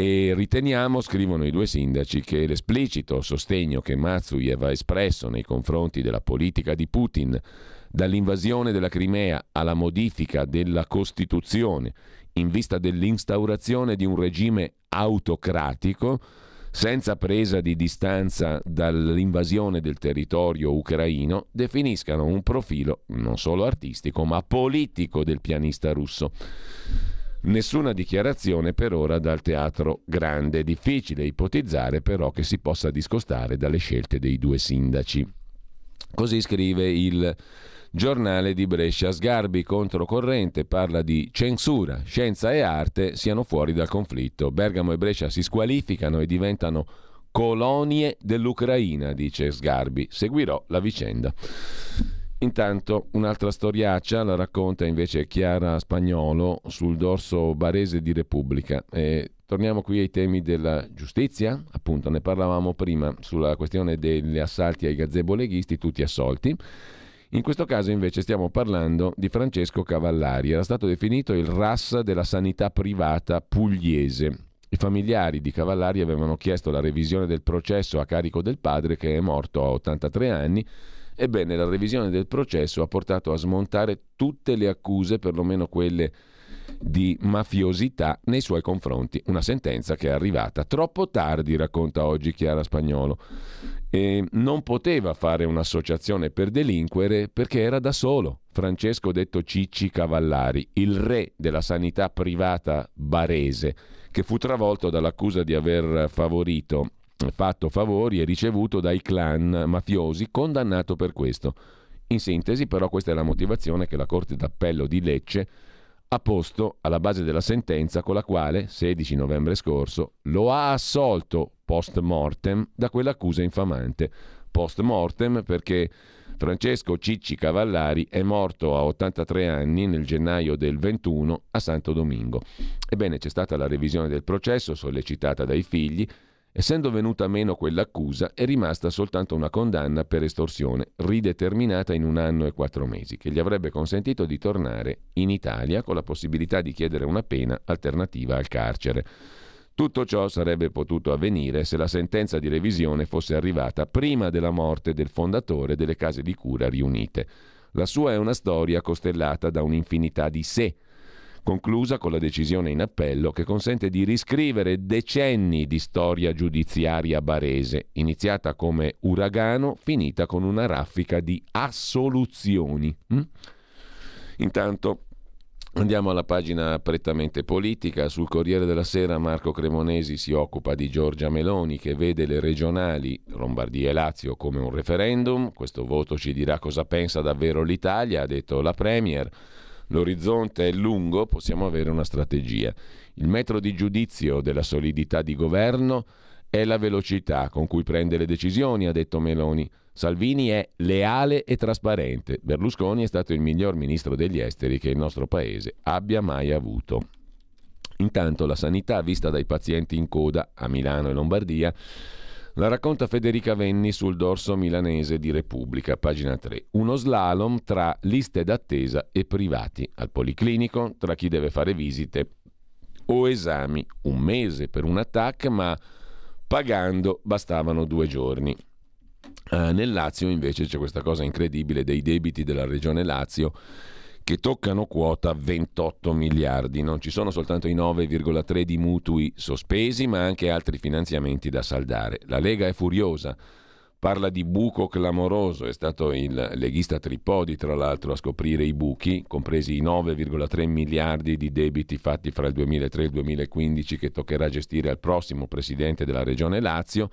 e riteniamo, scrivono i due sindaci, che l'esplicito sostegno che Matsuyev ha espresso nei confronti della politica di Putin, dall'invasione della Crimea alla modifica della Costituzione, in vista dell'instaurazione di un regime autocratico, senza presa di distanza dall'invasione del territorio ucraino, definiscano un profilo non solo artistico ma politico del pianista russo. Nessuna dichiarazione per ora dal teatro grande. Difficile ipotizzare però che si possa discostare dalle scelte dei due sindaci. Così scrive il giornale di Brescia. Sgarbi controcorrente parla di censura, scienza e arte siano fuori dal conflitto. Bergamo e Brescia si squalificano e diventano colonie dell'Ucraina, dice Sgarbi. Seguirò la vicenda. Intanto un'altra storiaccia la racconta invece Chiara Spagnolo sul dorso barese di Repubblica. E torniamo qui ai temi della giustizia, appunto ne parlavamo prima sulla questione degli assalti ai gazebo leghisti, tutti assolti. In questo caso invece stiamo parlando di Francesco Cavallari, era stato definito il RAS della sanità privata pugliese. I familiari di Cavallari avevano chiesto la revisione del processo a carico del padre che è morto a 83 anni Ebbene, la revisione del processo ha portato a smontare tutte le accuse, perlomeno quelle di mafiosità nei suoi confronti. Una sentenza che è arrivata troppo tardi, racconta oggi Chiara Spagnolo. E non poteva fare un'associazione per delinquere perché era da solo. Francesco detto Cicci Cavallari, il re della sanità privata barese, che fu travolto dall'accusa di aver favorito fatto favori e ricevuto dai clan mafiosi, condannato per questo. In sintesi, però, questa è la motivazione che la Corte d'Appello di Lecce ha posto alla base della sentenza con la quale, 16 novembre scorso, lo ha assolto post mortem da quell'accusa infamante. Post mortem perché Francesco Cicci Cavallari è morto a 83 anni nel gennaio del 21 a Santo Domingo. Ebbene, c'è stata la revisione del processo sollecitata dai figli Essendo venuta meno quell'accusa, è rimasta soltanto una condanna per estorsione, rideterminata in un anno e quattro mesi, che gli avrebbe consentito di tornare in Italia con la possibilità di chiedere una pena alternativa al carcere. Tutto ciò sarebbe potuto avvenire se la sentenza di revisione fosse arrivata prima della morte del fondatore delle case di cura riunite. La sua è una storia costellata da un'infinità di sé, conclusa con la decisione in appello che consente di riscrivere decenni di storia giudiziaria barese, iniziata come uragano, finita con una raffica di assoluzioni. Mm? Intanto Andiamo alla pagina prettamente politica. Sul Corriere della Sera Marco Cremonesi si occupa di Giorgia Meloni che vede le regionali Lombardia e Lazio come un referendum. Questo voto ci dirà cosa pensa davvero l'Italia, ha detto la Premier. L'orizzonte è lungo, possiamo avere una strategia. Il metro di giudizio della solidità di governo è la velocità con cui prende le decisioni, ha detto Meloni. Salvini è leale e trasparente. Berlusconi è stato il miglior ministro degli esteri che il nostro paese abbia mai avuto. Intanto la sanità vista dai pazienti in coda a Milano e Lombardia la racconta Federica Venni sul dorso milanese di Repubblica, pagina 3. Uno slalom tra liste d'attesa e privati. Al policlinico, tra chi deve fare visite o esami. Un mese per un attacco, ma pagando bastavano due giorni. Uh, nel Lazio invece c'è questa cosa incredibile dei debiti della regione Lazio che toccano quota 28 miliardi. Non ci sono soltanto i 9,3 di mutui sospesi, ma anche altri finanziamenti da saldare. La Lega è furiosa. Parla di buco clamoroso, è stato il leghista Tripodi tra l'altro a scoprire i buchi, compresi i 9,3 miliardi di debiti fatti fra il 2003 e il 2015 che toccherà gestire al prossimo presidente della regione Lazio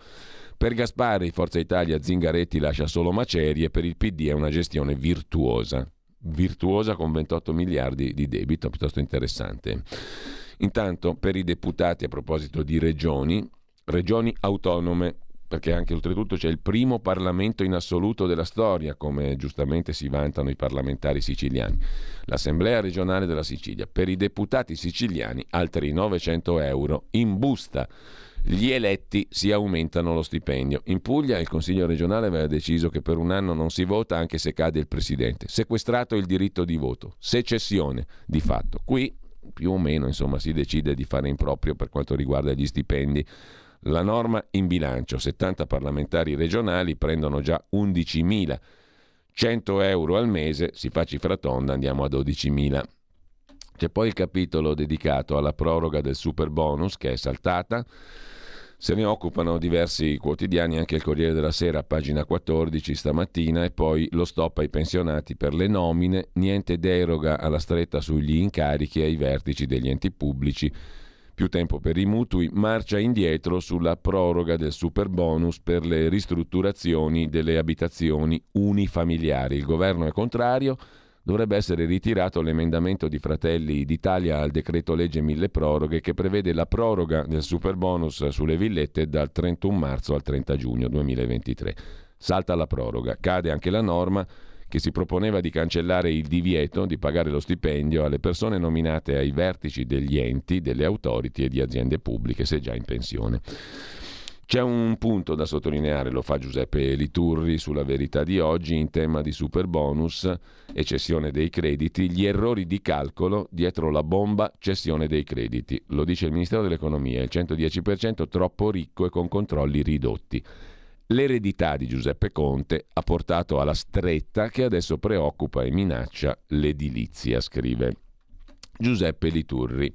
per Gaspari, Forza Italia, Zingaretti lascia solo macerie, per il PD è una gestione virtuosa. Virtuosa con 28 miliardi di debito, piuttosto interessante. Intanto, per i deputati, a proposito di regioni, regioni autonome, perché anche oltretutto c'è il primo Parlamento in assoluto della storia, come giustamente si vantano i parlamentari siciliani, l'Assemblea regionale della Sicilia. Per i deputati siciliani altri 900 euro in busta gli eletti si aumentano lo stipendio. In Puglia il Consiglio regionale aveva deciso che per un anno non si vota anche se cade il presidente. Sequestrato il diritto di voto, secessione di fatto. Qui più o meno insomma, si decide di fare improprio per quanto riguarda gli stipendi. La norma in bilancio, 70 parlamentari regionali prendono già 11.000. 100 euro al mese, si fa cifra tonda, andiamo a 12.000. C'è poi il capitolo dedicato alla proroga del super bonus che è saltata. Se ne occupano diversi quotidiani, anche il Corriere della Sera, pagina 14 stamattina, e poi lo stop ai pensionati per le nomine, niente deroga alla stretta sugli incarichi ai vertici degli enti pubblici, più tempo per i mutui, marcia indietro sulla proroga del super bonus per le ristrutturazioni delle abitazioni unifamiliari. Il governo è contrario dovrebbe essere ritirato l'emendamento di Fratelli d'Italia al decreto legge mille proroghe che prevede la proroga del super bonus sulle villette dal 31 marzo al 30 giugno 2023. Salta la proroga, cade anche la norma che si proponeva di cancellare il divieto di pagare lo stipendio alle persone nominate ai vertici degli enti, delle autority e di aziende pubbliche se già in pensione. C'è un punto da sottolineare, lo fa Giuseppe Liturri sulla verità di oggi in tema di super bonus e cessione dei crediti, gli errori di calcolo dietro la bomba cessione dei crediti. Lo dice il Ministero dell'Economia, il 110% troppo ricco e con controlli ridotti. L'eredità di Giuseppe Conte ha portato alla stretta che adesso preoccupa e minaccia l'edilizia, scrive Giuseppe Liturri.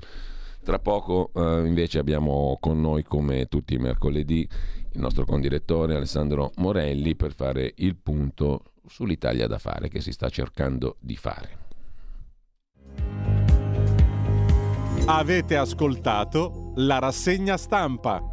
Tra poco eh, invece abbiamo con noi, come tutti i mercoledì, il nostro condirettore Alessandro Morelli per fare il punto sull'Italia da fare che si sta cercando di fare. Avete ascoltato la rassegna stampa.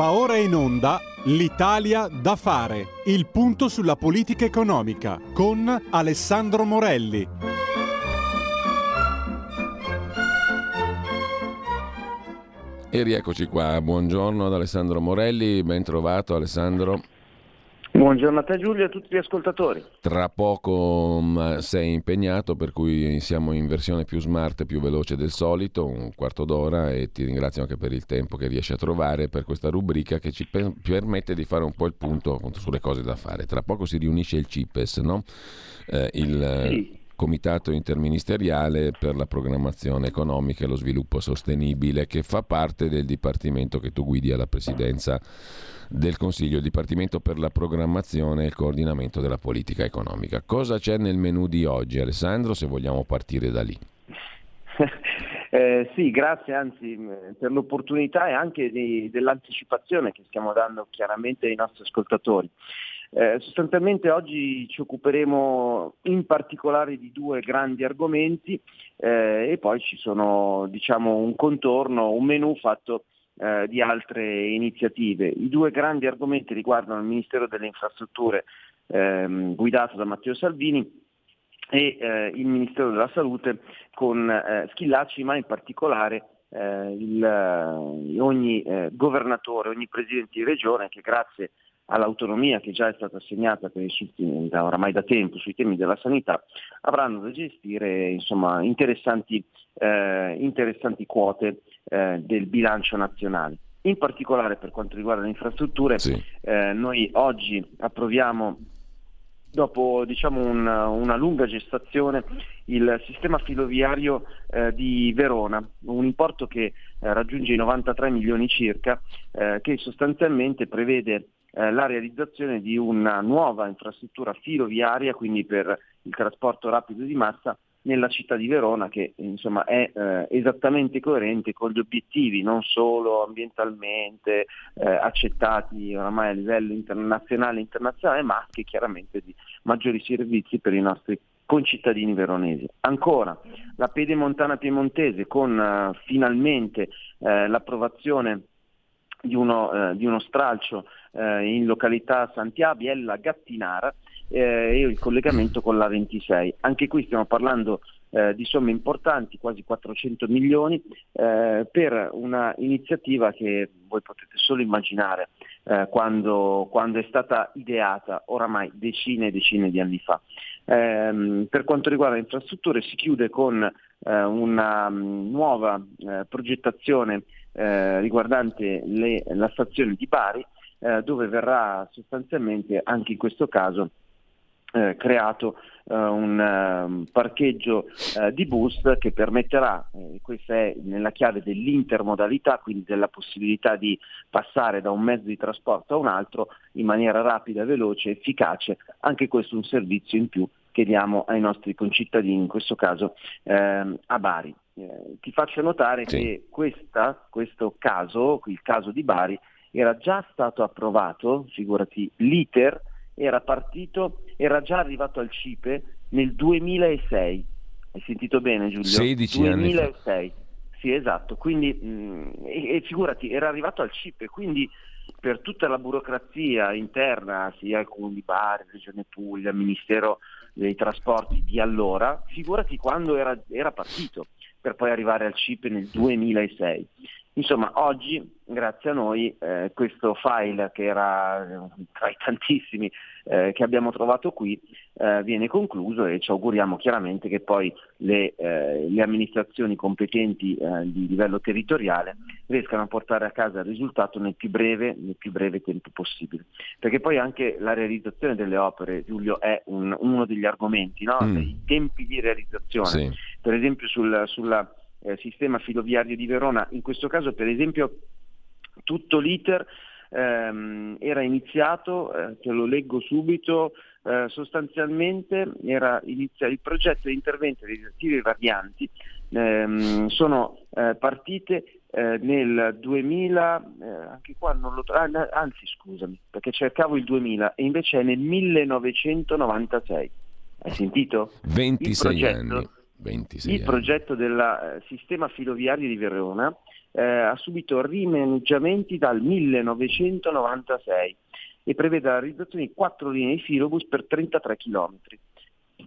Va ora in onda L'Italia da fare, il punto sulla politica economica con Alessandro Morelli. E rieccoci qua, buongiorno ad Alessandro Morelli, ben trovato Alessandro. Buongiorno a te Giulio e a tutti gli ascoltatori. Tra poco um, sei impegnato, per cui siamo in versione più smart e più veloce del solito, un quarto d'ora e ti ringrazio anche per il tempo che riesci a trovare per questa rubrica che ci per- permette di fare un po' il punto sulle cose da fare. Tra poco si riunisce il CIPES, no? eh, il sì. Comitato interministeriale per la programmazione economica e lo sviluppo sostenibile, che fa parte del dipartimento che tu guidi alla presidenza del Consiglio, Dipartimento per la programmazione e il coordinamento della politica economica. Cosa c'è nel menù di oggi, Alessandro, se vogliamo partire da lì? [laughs] Eh, sì, grazie anzi per l'opportunità e anche di, dell'anticipazione che stiamo dando chiaramente ai nostri ascoltatori. Eh, sostanzialmente oggi ci occuperemo in particolare di due grandi argomenti eh, e poi ci sono diciamo, un contorno, un menù fatto eh, di altre iniziative. I due grandi argomenti riguardano il Ministero delle Infrastrutture ehm, guidato da Matteo Salvini e eh, il Ministero della Salute con eh, Schillacci, ma in particolare eh, il, eh, ogni eh, governatore, ogni presidente di regione che grazie all'autonomia che già è stata assegnata per i, da, oramai da tempo sui temi della sanità, avranno da gestire insomma, interessanti, eh, interessanti quote eh, del bilancio nazionale. In particolare per quanto riguarda le infrastrutture, sì. eh, noi oggi approviamo dopo diciamo, un, una lunga gestazione il sistema filoviario eh, di Verona, un importo che eh, raggiunge i 93 milioni circa, eh, che sostanzialmente prevede eh, la realizzazione di una nuova infrastruttura filoviaria, quindi per il trasporto rapido di massa, nella città di Verona che insomma, è eh, esattamente coerente con gli obiettivi non solo ambientalmente eh, accettati oramai a livello internazionale e internazionale ma anche chiaramente di maggiori servizi per i nostri concittadini veronesi. Ancora la Pedemontana Piemontese con uh, finalmente uh, l'approvazione di uno, uh, di uno stralcio in località Santiabiella Gattinara eh, e il collegamento con la 26. Anche qui stiamo parlando eh, di somme importanti, quasi 400 milioni, eh, per una iniziativa che voi potete solo immaginare eh, quando, quando, è stata ideata oramai decine e decine di anni fa. Ehm, per quanto riguarda le infrastrutture si chiude con eh, una um, nuova eh, progettazione riguardante le, la stazione di Bari, dove verrà sostanzialmente anche in questo caso eh, creato eh, un um, parcheggio eh, di bus che permetterà, eh, questa è nella chiave dell'intermodalità, quindi della possibilità di passare da un mezzo di trasporto a un altro in maniera rapida, veloce, efficace, anche questo è un servizio in più che diamo ai nostri concittadini, in questo caso ehm, a Bari. Eh, ti faccio notare sì. che questa, questo caso, il caso di Bari, era già stato approvato, figurati, l'iter era partito, era già arrivato al CIPE nel 2006. Hai sentito bene Giulio? 16 2006. anni Sì, esatto. Quindi, mh, mm, e, e, figurati, era arrivato al CIPE, quindi per tutta la burocrazia interna, sia il Comune di Bari, Regione Puglia, Ministero dei Trasporti di allora, figurati quando era, era partito per poi arrivare al CIPE nel 2006. Insomma, oggi, grazie a noi, eh, questo file che era eh, tra i tantissimi eh, che abbiamo trovato qui eh, viene concluso e ci auguriamo chiaramente che poi le, eh, le amministrazioni competenti eh, di livello territoriale riescano a portare a casa il risultato nel più breve, nel più breve tempo possibile. Perché poi anche la realizzazione delle opere, Giulio, è un, uno degli argomenti, no? mm. i tempi di realizzazione. Sì. Per esempio sul, sulla sistema filoviario di Verona. In questo caso per esempio tutto l'iter ehm, era iniziato, eh, te lo leggo subito, eh, sostanzialmente era iniziato il progetto di intervento dei attivi varianti ehm, sono eh, partite eh, nel 2000, eh, anche qua non lo trovo, ah, anzi scusami, perché cercavo il 2000 e invece è nel 1996. Hai sentito? 26 anni 26 il anni. progetto del eh, sistema filoviario di Verona eh, ha subito rimaneggiamenti dal 1996 e prevede la realizzazione di quattro linee di filobus per 33 km.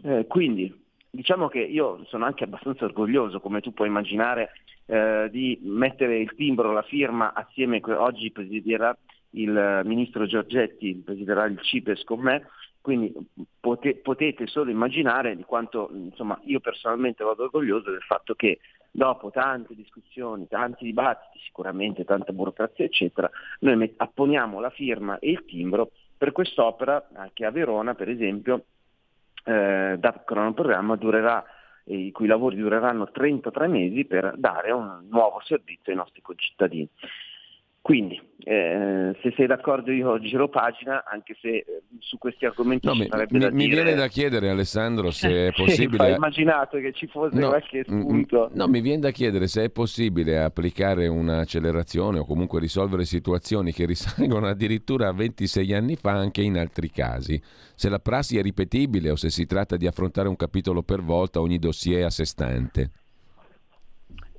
Eh, quindi diciamo che io sono anche abbastanza orgoglioso, come tu puoi immaginare, eh, di mettere il timbro, la firma assieme, oggi presiderà il ministro Giorgetti, presiderà il CIPES con me, quindi pote, potete solo immaginare di quanto insomma, io personalmente vado orgoglioso del fatto che dopo tante discussioni, tanti dibattiti, sicuramente tanta burocrazia eccetera, noi apponiamo la firma e il timbro per quest'opera che a Verona per esempio eh, da cronoprogramma durerà i cui lavori dureranno 33 mesi per dare un nuovo servizio ai nostri concittadini. Quindi, eh, se sei d'accordo io giro pagina, anche se eh, su questi argomenti no, mi, sarebbe mi, da mi dire... viene da chiedere Alessandro se è [laughs] possibile... ho immaginato che ci fosse No, qualche mm, spunto. No, mi viene da chiedere se è possibile applicare un'accelerazione o comunque risolvere situazioni che risalgono addirittura a 26 anni fa anche in altri casi. Se la prassi è ripetibile o se si tratta di affrontare un capitolo per volta ogni dossier a sé stante.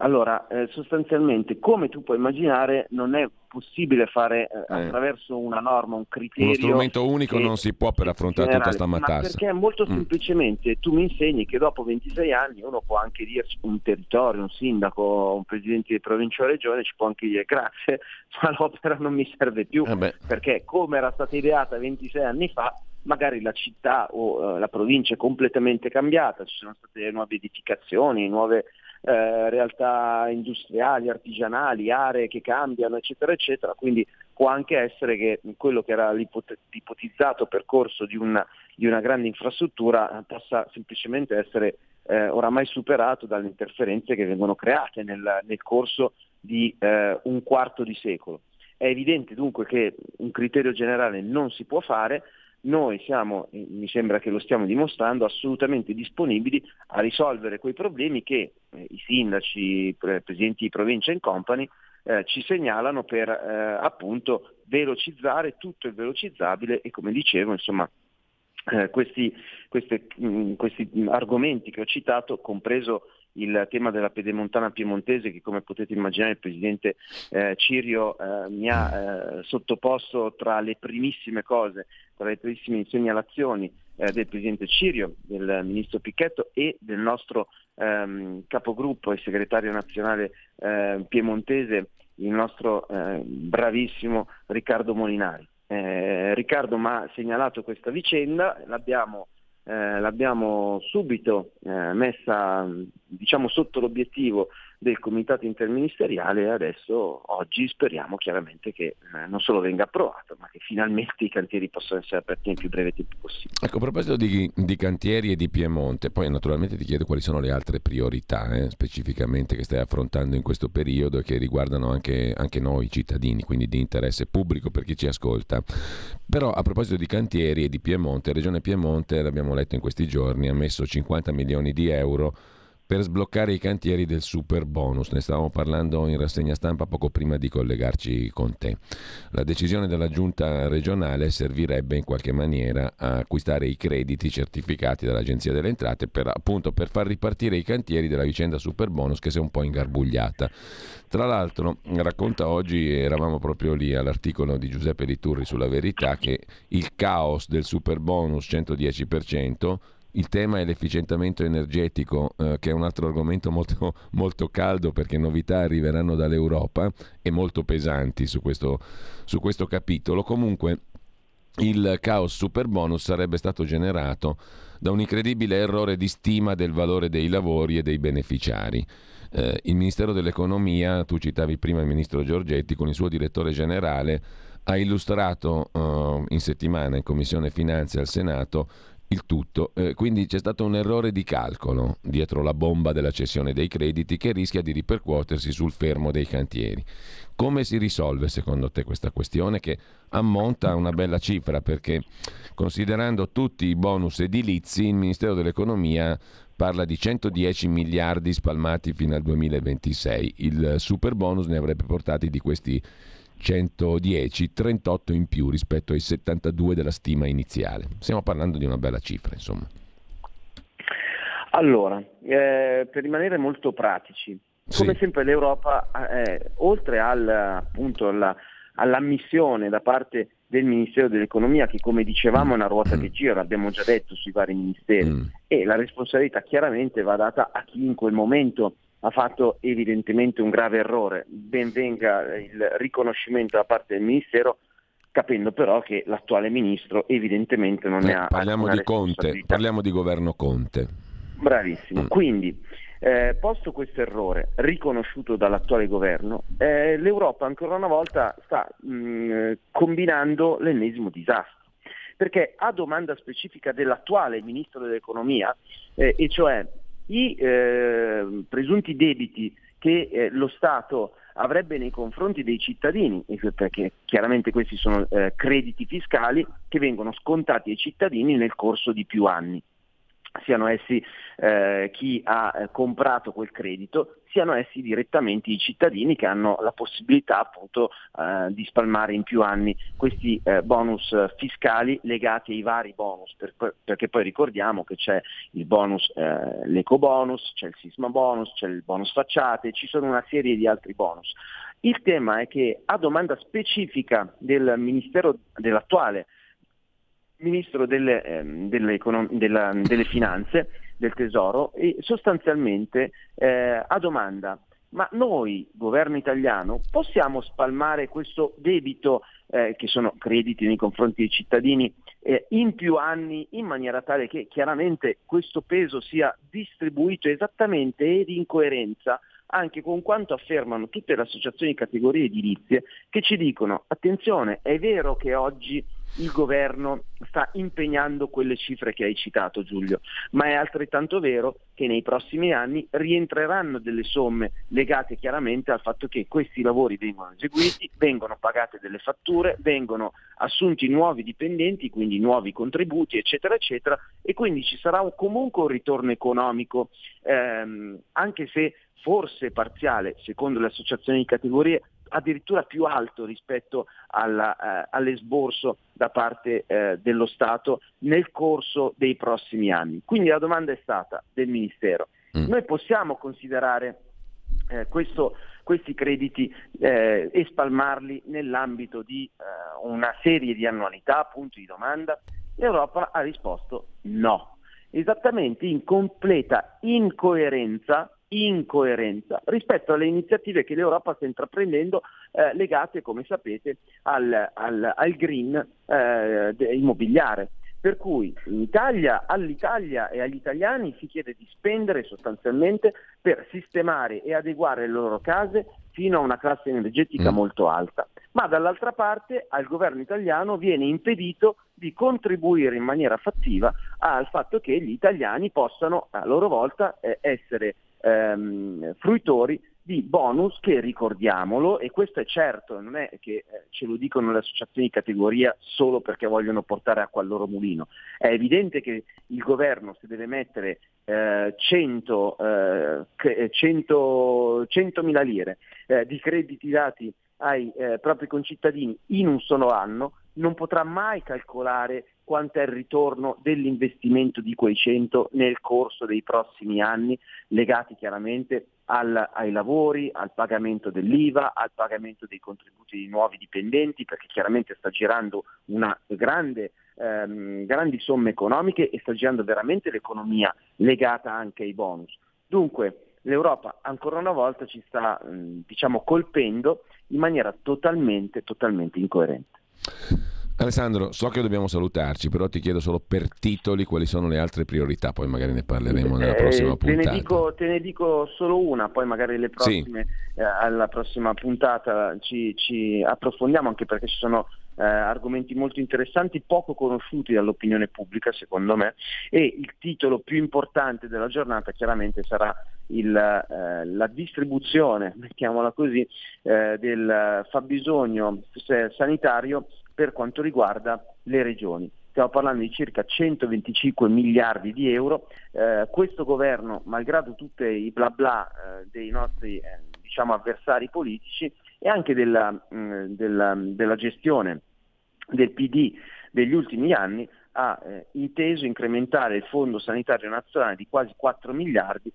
Allora, eh, sostanzialmente, come tu puoi immaginare, non è possibile fare eh, Eh. attraverso una norma, un criterio... Uno strumento unico non si può per affrontare tutta generale, sta Ma matassa. perché molto Mm. semplicemente tu mi insegni che dopo 26 anni uno può anche dirci un territorio, un sindaco, un presidente di provincia o regione ci può anche dire grazie, [laughs] ma l'opera non mi serve più Eh perché come era stata ideata 26 anni fa magari la città o eh, la provincia è completamente cambiata, ci sono state nuove edificazioni, nuove eh, realtà industriali, artigianali, aree che cambiano, eccetera, eccetera, quindi può anche essere che quello che era l'ipotizzato percorso di una, di una grande infrastruttura possa semplicemente essere eh, oramai superato dalle interferenze che vengono create nel, nel corso di eh, un quarto di secolo. È evidente dunque che un criterio generale non si può fare, noi siamo, mi sembra che lo stiamo dimostrando, assolutamente disponibili a risolvere quei problemi che eh, i sindaci, i pre- presidenti di provincia in company eh, ci segnalano per eh, appunto velocizzare tutto il velocizzabile e come dicevo insomma eh, questi, queste, mh, questi argomenti che ho citato, compreso il tema della pedemontana piemontese che come potete immaginare il Presidente eh, Cirio eh, mi ha eh, sottoposto tra le primissime cose, tra le primissime segnalazioni eh, del Presidente Cirio, del Ministro Picchetto e del nostro ehm, capogruppo e segretario nazionale eh, piemontese, il nostro eh, bravissimo Riccardo Molinari. Eh, Riccardo mi ha segnalato questa vicenda, l'abbiamo, eh, l'abbiamo subito eh, messa diciamo, sotto l'obiettivo del comitato interministeriale e adesso oggi speriamo chiaramente che eh, non solo venga approvato, ma che finalmente i cantieri possano essere aperti nel più breve tempo possibile. Ecco, a proposito di, di cantieri e di Piemonte, poi naturalmente ti chiedo quali sono le altre priorità eh, specificamente che stai affrontando in questo periodo e che riguardano anche, anche noi cittadini, quindi di interesse pubblico per chi ci ascolta. Però a proposito di cantieri e di Piemonte, Regione Piemonte, l'abbiamo letto in questi giorni, ha messo 50 milioni di euro per sbloccare i cantieri del super bonus. Ne stavamo parlando in rassegna stampa poco prima di collegarci con te. La decisione della giunta regionale servirebbe in qualche maniera a acquistare i crediti certificati dall'Agenzia delle Entrate per, appunto, per far ripartire i cantieri della vicenda super bonus che si è un po' ingarbugliata. Tra l'altro racconta oggi, eravamo proprio lì all'articolo di Giuseppe Liturri sulla verità, che il caos del super bonus 110% il tema è l'efficientamento energetico, eh, che è un altro argomento molto, [laughs] molto caldo perché novità arriveranno dall'Europa e molto pesanti su questo, su questo capitolo. Comunque il caos super bonus sarebbe stato generato da un incredibile errore di stima del valore dei lavori e dei beneficiari. Eh, il Ministero dell'Economia, tu citavi prima il Ministro Giorgetti, con il suo direttore generale, ha illustrato eh, in settimana in Commissione Finanze al Senato il tutto. Eh, quindi c'è stato un errore di calcolo dietro la bomba della cessione dei crediti che rischia di ripercuotersi sul fermo dei cantieri. Come si risolve secondo te questa questione che ammonta a una bella cifra perché considerando tutti i bonus edilizi il Ministero dell'Economia parla di 110 miliardi spalmati fino al 2026. Il super bonus ne avrebbe portati di questi 110, 38 in più rispetto ai 72 della stima iniziale. Stiamo parlando di una bella cifra, insomma. Allora, eh, per rimanere molto pratici, Come Sì. sempre l'Europa, eh, oltre al, appunto, alla- all'ammissione da parte del Ministero dell'Economia, che come dicevamo è una ruota che gira, l'abbiamo già detto sui vari ministeri, Mm. e la responsabilità chiaramente va data a chi in quel momento ha fatto evidentemente un grave errore. Ben venga il riconoscimento da parte del Ministero, capendo però che l'attuale Ministro evidentemente non ne Eh, ha parliamo di Conte, parliamo di governo Conte. Bravissimo. Mm. Quindi, eh, posto questo errore riconosciuto dall'attuale governo, eh, l'Europa ancora una volta sta mh, combinando l'ennesimo disastro. Perché a domanda specifica dell'attuale ministro dell'economia, eh, e cioè i eh, presunti debiti che eh, lo Stato avrebbe nei confronti dei cittadini, que- perché chiaramente questi sono eh, crediti fiscali che vengono scontati ai cittadini nel corso di più anni. Siano essi eh, chi ha eh, comprato quel credito, siano essi direttamente i cittadini che hanno la possibilità appunto eh, di spalmare in più anni questi eh, bonus fiscali legati ai vari bonus, per- perché poi ricordiamo che c'è il bonus, eh, l'eco bonus, c'è il sisma bonus, c'è il bonus facciate, ci sono una serie di altri bonus. Il tema è che a domanda specifica del Ministero dell'attuale Ministro delle, ehm, delle delle Finanze, del Tesoro, e sostanzialmente eh, a domanda, ma noi, governo italiano, possiamo spalmare questo debito, eh, che sono crediti nei confronti dei cittadini, eh, in più anni in maniera tale che chiaramente questo peso sia distribuito esattamente ed in coerenza anche con quanto affermano tutte le associazioni di categorie edilizie che ci dicono attenzione, è vero che oggi il governo sta impegnando quelle cifre che hai citato Giulio, ma è altrettanto vero che nei prossimi anni rientreranno delle somme legate chiaramente al fatto che questi lavori vengono eseguiti, vengono pagate delle fatture, vengono assunti nuovi dipendenti, quindi nuovi contributi, eccetera, eccetera, e quindi ci sarà un- comunque un ritorno economico, ehm, anche se forse parziale, secondo le associazioni di categorie, addirittura più alto rispetto alla, eh, all'esborso da parte eh, dello Stato nel corso dei prossimi anni. Quindi la domanda è stata del Ministero, Mm. noi possiamo considerare eh, questo- questi crediti eh, e spalmarli nell'ambito di eh, una serie di annualità, punti di domanda? L'Europa ha risposto no, esattamente in completa incoerenza incoerenza rispetto alle iniziative che l'Europa sta intraprendendo eh, legate, come sapete, al, al- al green eh, immobiliare. Per cui in Italia, all'Italia e agli italiani si chiede di spendere sostanzialmente per sistemare e adeguare le loro case fino a una classe energetica Mm. molto alta. Ma dall'altra parte al governo italiano viene impedito di contribuire in maniera fattiva al fatto che gli italiani possano a loro volta eh, essere ehm, fruitori di bonus che ricordiamolo, e questo è certo, non è che eh, ce lo dicono le associazioni di categoria solo perché vogliono portare acqua al loro mulino. È evidente che il governo se deve mettere eh, 100, eh, che- 100 100.000 lire eh, di crediti dati ai eh, propri concittadini in un solo anno, non potrà mai calcolare quanto è il ritorno dell'investimento di quei 100 nel corso dei prossimi anni, legati chiaramente al- ai lavori, al pagamento dell'IVA, al pagamento dei contributi di nuovi dipendenti, perché chiaramente sta girando una grande, ehm, grandi somme economiche e sta girando veramente l'economia legata anche ai bonus. Dunque l'Europa ancora una volta ci sta mh, diciamo, colpendo in maniera totalmente, totalmente incoerente. Alessandro, so che dobbiamo salutarci, però ti chiedo solo per titoli quali sono le altre priorità, poi magari ne parleremo nella Eh, prossima te, ne puntata. dico, te ne dico solo una, poi magari le Sì. prossime, eh, alla prossima puntata ci, ci approfondiamo anche perché ci sono eh, argomenti molto interessanti, poco conosciuti dall'opinione pubblica secondo me e il titolo più importante della giornata chiaramente sarà il, eh, la distribuzione, mettiamola così, eh, del fabbisogno eh, sanitario per quanto riguarda le regioni. Stiamo parlando di circa 125 miliardi di euro. Eh, questo governo, malgrado tutti i bla bla eh, dei nostri eh, diciamo, avversari politici e anche della, mh, della- della gestione del PD degli ultimi anni, ha eh, inteso incrementare il fondo sanitario nazionale di quasi 4 miliardi,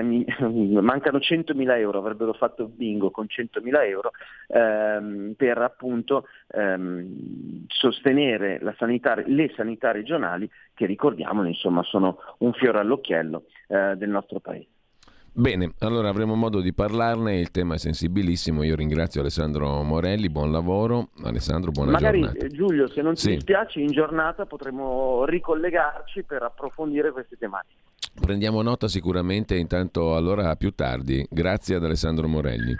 [laughs] mancano 100.000 euro, avrebbero fatto bingo con 100.000 euro ehm, per appunto ehm, sostenere sanità, le sanità regionali che ricordiamo insomma sono un fiore all'occhiello eh, del nostro paese. Bene, allora avremo modo di parlarne, il tema è sensibilissimo, io ringrazio Alessandro Morelli, buon lavoro. Alessandro, buona Magari, giornata. Magari Giulio, se non ti sì. dispiace, in giornata potremo ricollegarci per approfondire queste tematiche. Prendiamo nota sicuramente, intanto allora più tardi. Grazie ad Alessandro Morelli.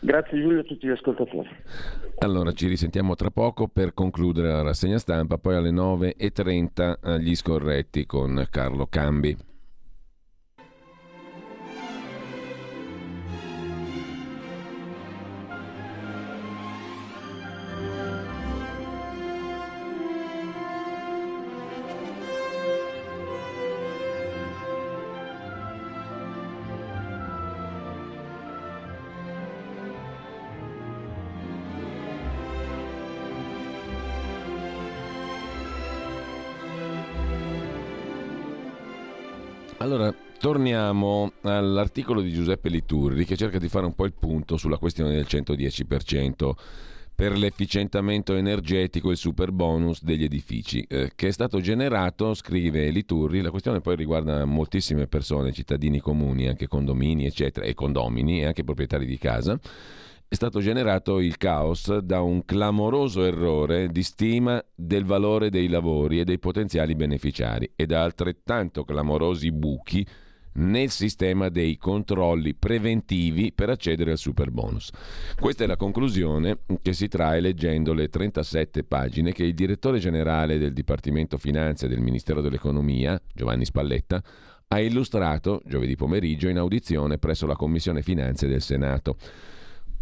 Grazie Giulio a tutti gli ascoltatori. Allora ci risentiamo tra poco per concludere la rassegna stampa, poi alle 9.30 gli scorretti con Carlo Cambi. Allora, torniamo all'articolo di Giuseppe Liturri che cerca di fare un po' il punto sulla questione del 110% per l'efficientamento energetico e il super bonus degli edifici, eh, che è stato generato, scrive Liturri, la questione poi riguarda moltissime persone, cittadini comuni, anche condomini, eccetera, e condomini e anche proprietari di casa, è stato generato il caos da un clamoroso errore di stima del valore dei lavori e dei potenziali beneficiari e da altrettanto clamorosi buchi nel sistema dei controlli preventivi per accedere al super bonus. Questa è la conclusione che si trae leggendo le 37 pagine che il direttore generale del Dipartimento Finanze del Ministero dell'Economia, Giovanni Spalletta, ha illustrato giovedì pomeriggio in audizione presso la Commissione Finanze del Senato.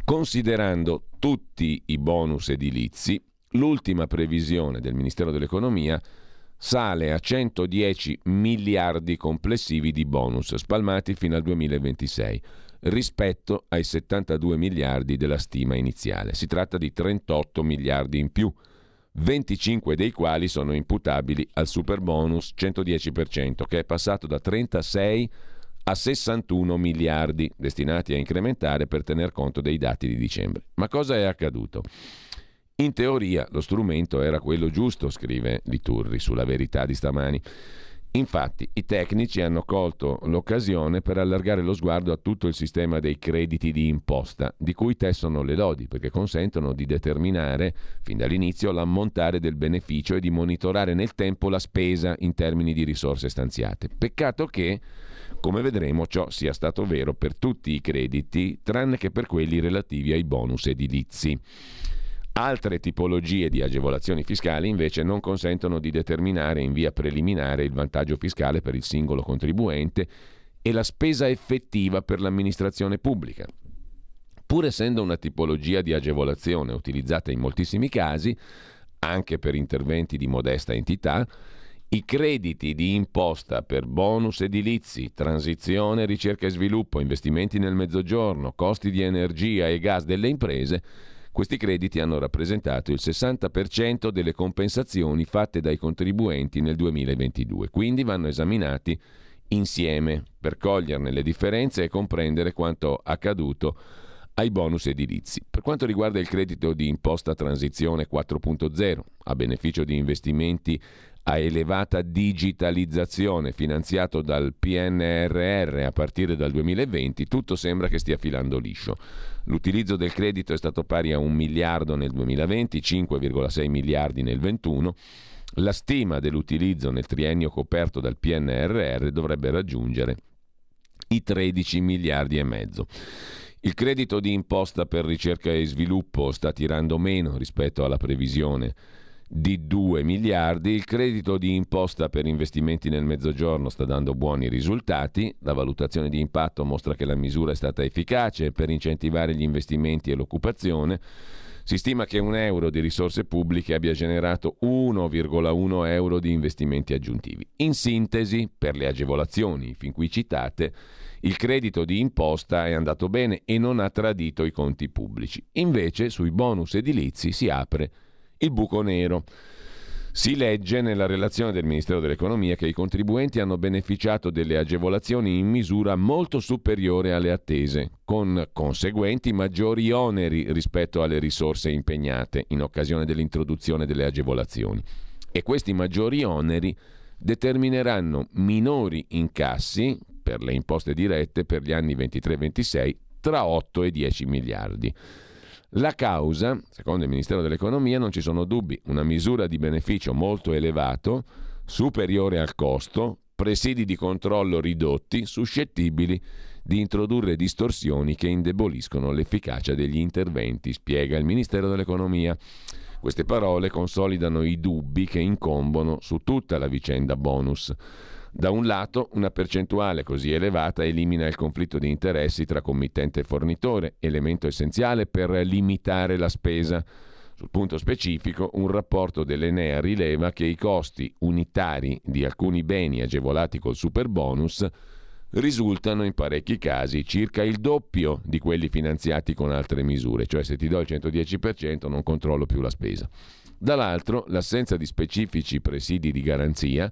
Considerando tutti i bonus edilizi, l'ultima previsione del Ministero dell'Economia sale a 110 miliardi complessivi di bonus spalmati fino al 2026 rispetto ai 72 miliardi della stima iniziale. Si tratta di 38 miliardi in più, 25 dei quali sono imputabili al super bonus 110%, che è passato da 36 a a 61 miliardi destinati a incrementare per tener conto dei dati di dicembre. Ma cosa è accaduto? In teoria lo strumento era quello giusto, scrive Liturri sulla verità di stamani. Infatti i tecnici hanno colto l'occasione per allargare lo sguardo a tutto il sistema dei crediti di imposta, di cui tessono le lodi, perché consentono di determinare fin dall'inizio l'ammontare del beneficio e di monitorare nel tempo la spesa in termini di risorse stanziate. Peccato che come vedremo ciò sia stato vero per tutti i crediti, tranne che per quelli relativi ai bonus edilizi. Altre tipologie di agevolazioni fiscali invece non consentono di determinare in via preliminare il vantaggio fiscale per il singolo contribuente e la spesa effettiva per l'amministrazione pubblica. Pur essendo una tipologia di agevolazione utilizzata in moltissimi casi, anche per interventi di modesta entità, i crediti di imposta per bonus edilizi, transizione, ricerca e sviluppo, investimenti nel mezzogiorno, costi di energia e gas delle imprese, questi crediti hanno rappresentato il 60% delle compensazioni fatte dai contribuenti nel 2022, quindi vanno esaminati insieme per coglierne le differenze e comprendere quanto accaduto ai bonus edilizi. Per quanto riguarda il credito di imposta transizione 4.0, a beneficio di investimenti a elevata digitalizzazione finanziato dal PNRR a partire dal 2020, tutto sembra che stia filando liscio. L'utilizzo del credito è stato pari a 1 miliardo nel 2020, 5,6 miliardi nel 2021. La stima dell'utilizzo nel triennio coperto dal PNRR dovrebbe raggiungere i 13 miliardi e mezzo. Il credito di imposta per ricerca e sviluppo sta tirando meno rispetto alla previsione di 2 miliardi. Il credito di imposta per investimenti nel mezzogiorno sta dando buoni risultati. La valutazione di impatto mostra che la misura è stata efficace per incentivare gli investimenti e l'occupazione. Si stima che un euro di risorse pubbliche abbia generato 1,1 euro di investimenti aggiuntivi. In sintesi, per le agevolazioni fin qui citate, il credito di imposta è andato bene e non ha tradito i conti pubblici. Invece, sui bonus edilizi si apre il buco nero. Si legge nella relazione del Ministero dell'Economia che i contribuenti hanno beneficiato delle agevolazioni in misura molto superiore alle attese, con conseguenti maggiori oneri rispetto alle risorse impegnate in occasione dell'introduzione delle agevolazioni. E questi maggiori oneri determineranno minori incassi per le imposte dirette per gli anni 23-26 tra 8 e 10 miliardi. La causa, secondo il Ministero dell'Economia, non ci sono dubbi, una misura di beneficio molto elevato, superiore al costo, presidi di controllo ridotti, suscettibili di introdurre distorsioni che indeboliscono l'efficacia degli interventi, spiega il Ministero dell'Economia. Queste parole consolidano i dubbi che incombono su tutta la vicenda bonus. Da un lato, una percentuale così elevata elimina il conflitto di interessi tra committente e fornitore, elemento essenziale per limitare la spesa. Sul punto specifico, un rapporto dell'Enea rileva che i costi unitari di alcuni beni agevolati col super bonus risultano in parecchi casi circa il doppio di quelli finanziati con altre misure, cioè se ti do il 110% non controllo più la spesa. Dall'altro, l'assenza di specifici presidi di garanzia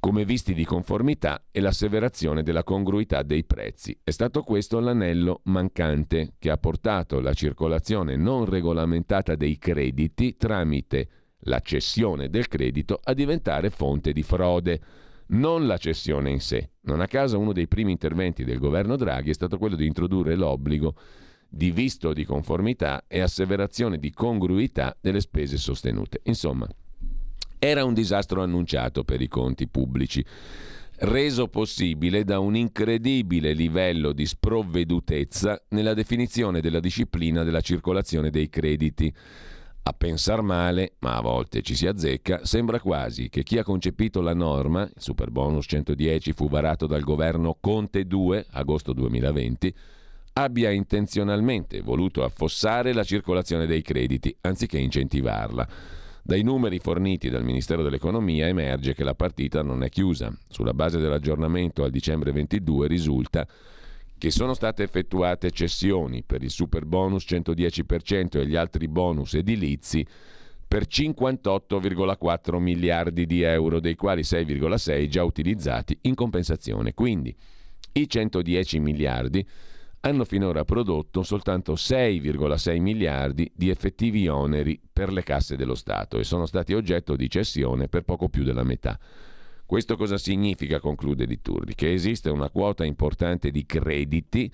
come visti di conformità e l'asseverazione della congruità dei prezzi. È stato questo l'anello mancante che ha portato la circolazione non regolamentata dei crediti tramite la cessione del credito a diventare fonte di frode, non la cessione in sé. Non a caso uno dei primi interventi del governo Draghi è stato quello di introdurre l'obbligo di visto di conformità e asseverazione di congruità delle spese sostenute. Insomma, era un disastro annunciato per i conti pubblici, reso possibile da un incredibile livello di sprovvedutezza nella definizione della disciplina della circolazione dei crediti. A pensar male, ma a volte ci si azzecca, sembra quasi che chi ha concepito la norma, il super bonus 110 fu varato dal governo Conte 2, agosto 2020, abbia intenzionalmente voluto affossare la circolazione dei crediti, anziché incentivarla. Dai numeri forniti dal Ministero dell'Economia emerge che la partita non è chiusa. Sulla base dell'aggiornamento al dicembre 22 risulta che sono state effettuate cessioni per il super bonus 110% e gli altri bonus edilizi per 58,4 miliardi di euro, dei quali 6,6 già utilizzati in compensazione. Quindi i 110 miliardi hanno finora prodotto soltanto 6,6 miliardi di effettivi oneri per le casse dello Stato e sono stati oggetto di cessione per poco più della metà. Questo cosa significa, conclude Di Turri? Che esiste una quota importante di crediti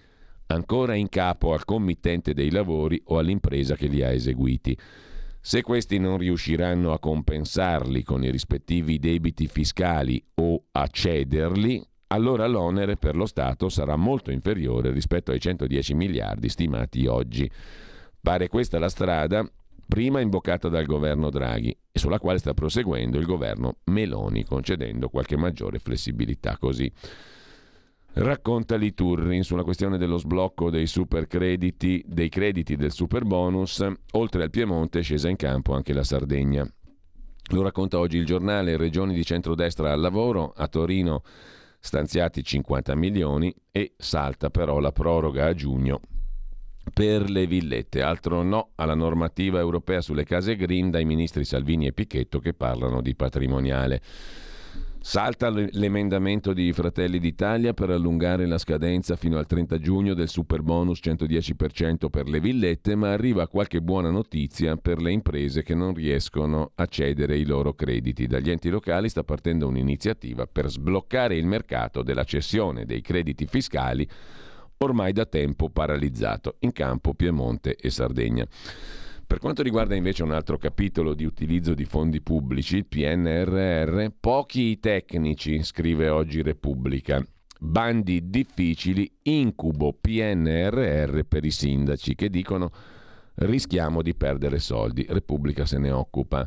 ancora in capo al committente dei lavori o all'impresa che li ha eseguiti. Se questi non riusciranno a compensarli con i rispettivi debiti fiscali o a cederli, allora l'onere per lo Stato sarà molto inferiore rispetto ai 110 miliardi stimati oggi. Pare questa la strada prima invocata dal governo Draghi e sulla quale sta proseguendo il governo Meloni, concedendo qualche maggiore flessibilità. Così racconta Liturri sulla questione dello sblocco dei supercrediti, dei crediti del super bonus. Oltre al Piemonte è scesa in campo anche la Sardegna. Lo racconta oggi il giornale Regioni di centrodestra al lavoro. A Torino stanziati 50 milioni e salta però la proroga a giugno per le villette. Altro no alla normativa europea sulle case green dai ministri Salvini e Pichetto che parlano di patrimoniale. Salta l'emendamento di Fratelli d'Italia per allungare la scadenza fino al 30 giugno del super bonus 110% per le villette, ma arriva qualche buona notizia per le imprese che non riescono a cedere i loro crediti. Dagli enti locali sta partendo un'iniziativa per sbloccare il mercato della cessione dei crediti fiscali ormai da tempo paralizzato in campo Piemonte e Sardegna. Per quanto riguarda invece un altro capitolo di utilizzo di fondi pubblici, il PNRR, pochi i tecnici, scrive oggi Repubblica. Bandi difficili, incubo PNRR per i sindaci che dicono rischiamo di perdere soldi. Repubblica se ne occupa.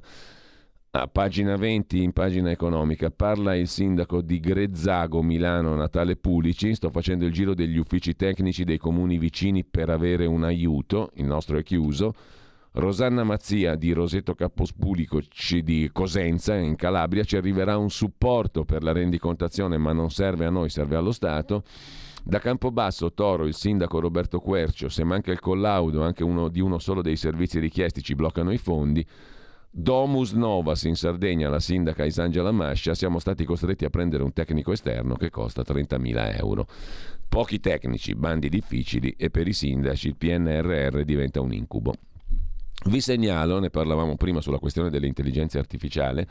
A pagina 20, in pagina economica, parla il sindaco di Grezzago, Milano, Natale Pulici. Sto facendo il giro degli uffici tecnici dei comuni vicini per avere un aiuto. Il nostro è chiuso. Rosanna Mazzia di Roseto Capospulico di Cosenza in Calabria ci arriverà un supporto per la rendicontazione ma non serve a noi, serve allo Stato. Da Campobasso, Toro, il sindaco Roberto Quercio, se manca il collaudo anche uno, di uno solo dei servizi richiesti ci bloccano i fondi. Domus Novas in Sardegna, la sindaca Isangela Mascia, siamo stati costretti a prendere un tecnico esterno che costa 30.000 euro. Pochi tecnici, bandi difficili e per i sindaci il PNRR diventa un incubo. Vi segnalo, ne parlavamo prima sulla questione dell'intelligenza artificiale,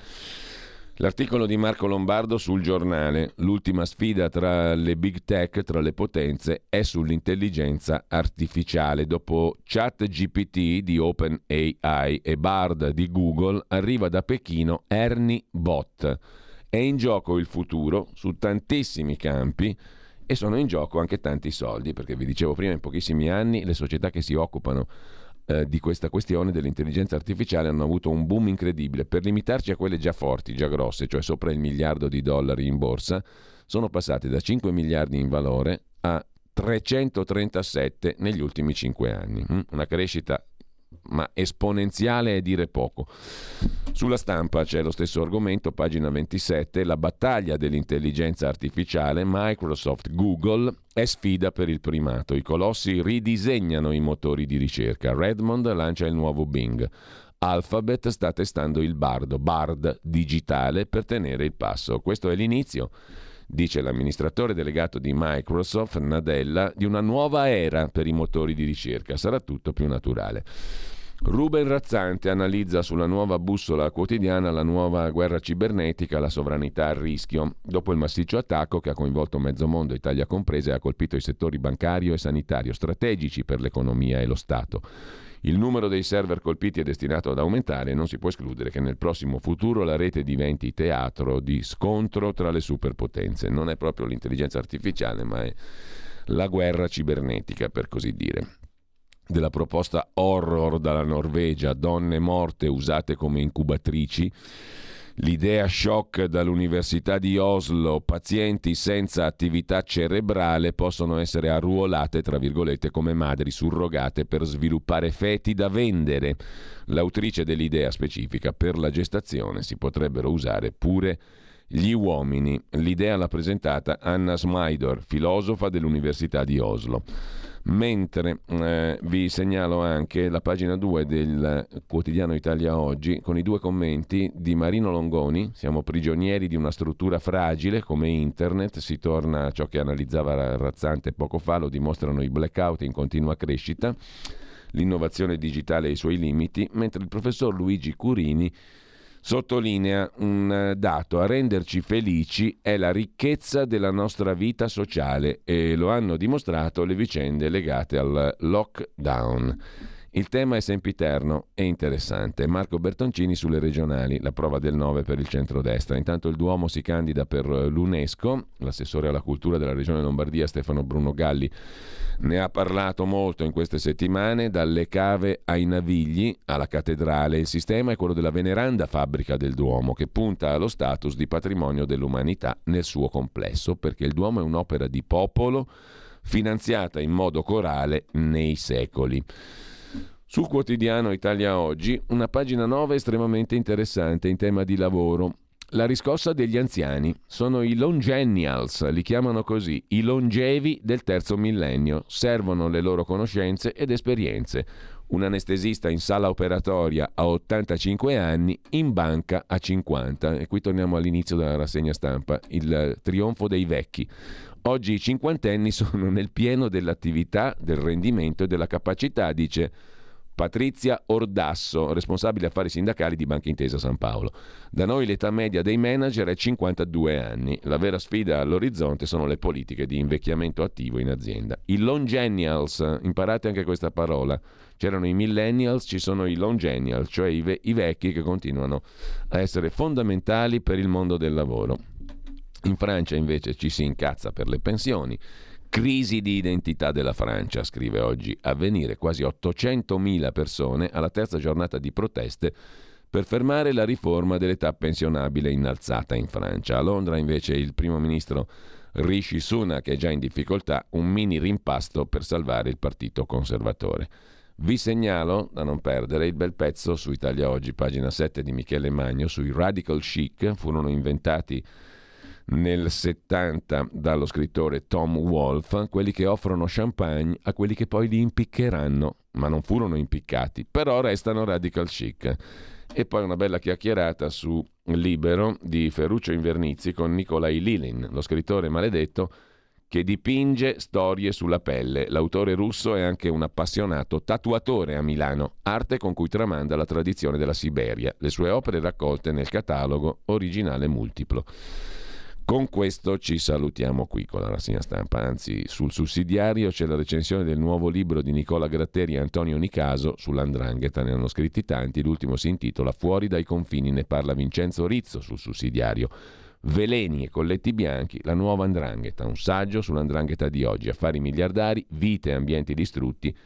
L'articolo di Marco Lombardo sul giornale, l'ultima sfida tra le big tech, tra le potenze, è sull'intelligenza artificiale. Dopo ChatGPT di OpenAI e Bard di Google, arriva da Pechino Ernie Bot. È in gioco il futuro su tantissimi campi e sono in gioco anche tanti soldi, perché vi dicevo prima, in pochissimi anni le società che si occupano eh, di questa questione dell'intelligenza artificiale hanno avuto un boom incredibile. Per limitarci a quelle già forti, già grosse, cioè sopra il miliardo di dollari in borsa, sono passate da 5 miliardi in valore a 337 negli ultimi 5 anni. Mm? Una crescita ma esponenziale è dire poco. Sulla stampa c'è lo stesso argomento, pagina 27, la battaglia dell'intelligenza artificiale, Microsoft, Google è sfida per il primato. I colossi ridisegnano i motori di ricerca. Redmond lancia il nuovo Bing. Alphabet sta testando il Bardo, Bard digitale per tenere il passo. Questo è l'inizio dice l'amministratore delegato di Microsoft, Nadella, di una nuova era per i motori di ricerca. Sarà tutto più naturale. Ruben Razzante analizza sulla nuova bussola quotidiana la nuova guerra cibernetica, la sovranità a rischio. Dopo il massiccio attacco che ha coinvolto mezzo mondo, Italia compresa, e ha colpito i settori bancario e sanitario strategici per l'economia e lo Stato. Il numero dei server colpiti è destinato ad aumentare e non si può escludere che nel prossimo futuro la rete diventi teatro di scontro tra le superpotenze. Non è proprio l'intelligenza artificiale, ma è la guerra cibernetica, per così dire della proposta horror dalla Norvegia, donne morte usate come incubatrici, l'idea shock dall'Università di Oslo, pazienti senza attività cerebrale possono essere arruolate, tra virgolette, come madri surrogate per sviluppare feti da vendere. L'autrice dell'idea specifica per la gestazione si potrebbero usare pure gli uomini. L'idea l'ha presentata Anna Smaidor, filosofa dell'Università di Oslo. Mentre eh, vi segnalo anche la pagina 2 del quotidiano Italia Oggi con i due commenti di Marino Longoni, siamo prigionieri di una struttura fragile come internet, si torna a ciò che analizzava Razzante poco fa, lo dimostrano i blackout in continua crescita, l'innovazione digitale e i suoi limiti, mentre il professor Luigi Curini sottolinea un eh, dato, a renderci felici è la ricchezza della nostra vita sociale e lo hanno dimostrato le vicende legate al lockdown. Il tema è sempiterno e interessante. Marco Bertoncini sulle regionali, la prova del 9 per il centrodestra. Intanto il Duomo si candida per l'UNESCO, l'assessore alla cultura della regione Lombardia Stefano Bruno Galli ne ha parlato molto in queste settimane, dalle cave ai navigli alla cattedrale. Il sistema è quello della veneranda fabbrica del Duomo, che punta allo status di patrimonio dell'umanità nel suo complesso, perché il Duomo è un'opera di popolo finanziata in modo corale nei secoli. Sul quotidiano Italia Oggi, una pagina 9 estremamente interessante in tema di lavoro. La riscossa degli anziani sono i longennials, li chiamano così, i longevi del terzo millennio. Servono le loro conoscenze ed esperienze. Un anestesista in sala operatoria a 85 anni, in banca a 50. E qui torniamo all'inizio della rassegna stampa, il trionfo dei vecchi. Oggi i cinquantenni [laughs] sono nel pieno dell'attività, del rendimento e della capacità, dice Patrizia Ordasso, responsabile affari sindacali di Banca Intesa San Paolo. Da noi l'età media dei manager è 52 anni. La vera sfida all'orizzonte sono le politiche di invecchiamento attivo in azienda. I longennials, imparate anche questa parola. C'erano i millennials, ci sono i longennials, cioè i, ve- i vecchi che continuano a essere fondamentali per il mondo del lavoro. In Francia invece ci si incazza per le pensioni. Crisi di identità della Francia, scrive oggi Avvenire, quasi 800.000 persone alla terza giornata di proteste per fermare la riforma dell'età pensionabile innalzata in Francia. A Londra invece il primo ministro Rishi Sunak è già in difficoltà, un mini rimpasto per salvare il partito conservatore. Vi segnalo, da non perdere, il bel pezzo su Italia Oggi, pagina 7 di Michele Magno, sui radical chic, furono inventati nel 70 dallo scrittore Tom Wolfe, quelli che offrono champagne a quelli che poi li impiccheranno, ma non furono impiccati, però restano radical chic. E poi una bella chiacchierata su Libero di Ferruccio Invernizzi con Nicolai Lilin, lo scrittore maledetto che dipinge storie sulla pelle. L'autore russo è anche un appassionato tatuatore a Milano, arte con cui tramanda la tradizione della Siberia, le sue opere raccolte nel catalogo originale multiplo. Con questo ci salutiamo qui con la rassegna stampa, anzi sul sussidiario c'è la recensione del nuovo libro di Nicola Gratteri e Antonio Nicaso sull'andrangheta, ne hanno scritti tanti, l'ultimo si intitola Fuori dai confini, ne parla Vincenzo Rizzo sul sussidiario. Veleni e colletti bianchi, la nuova andrangheta, un saggio sull'andrangheta di oggi, affari miliardari, vite e ambienti distrutti,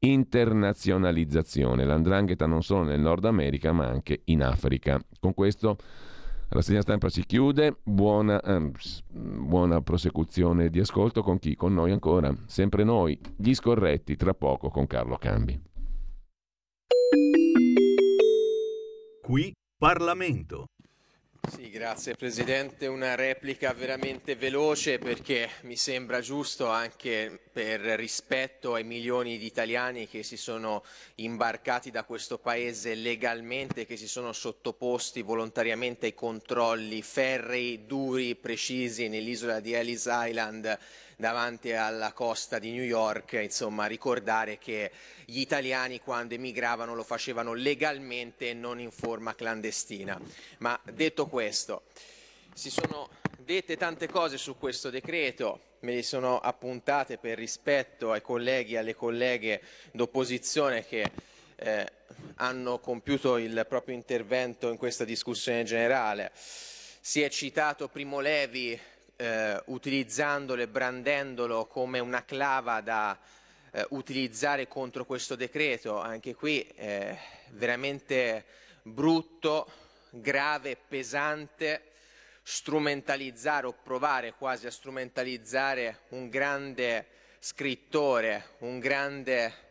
internazionalizzazione, l'andrangheta non solo nel Nord America ma anche in Africa. Con questo la segna stampa si chiude, buona, eh, buona prosecuzione di ascolto con chi? Con noi ancora, sempre noi, gli scorretti, tra poco con Carlo Cambi. Qui Parlamento. Sì, grazie Presidente. Una replica veramente veloce perché mi sembra giusto anche per rispetto ai milioni di italiani che si sono imbarcati da questo Paese legalmente, che si sono sottoposti volontariamente ai controlli ferrei, duri, precisi nell'isola di Ellis Island davanti alla costa di New York, insomma ricordare che gli italiani quando emigravano lo facevano legalmente e non in forma clandestina. Ma detto questo, si sono dette tante cose su questo decreto, me le sono appuntate per rispetto ai colleghi e alle colleghe d'opposizione che eh, hanno compiuto il proprio intervento in questa discussione generale. Si è citato Primo Levi eh, utilizzandolo e brandendolo come una clava da eh, utilizzare contro questo decreto, anche qui eh, veramente brutto, grave, pesante strumentalizzare o provare quasi a strumentalizzare un grande scrittore, un grande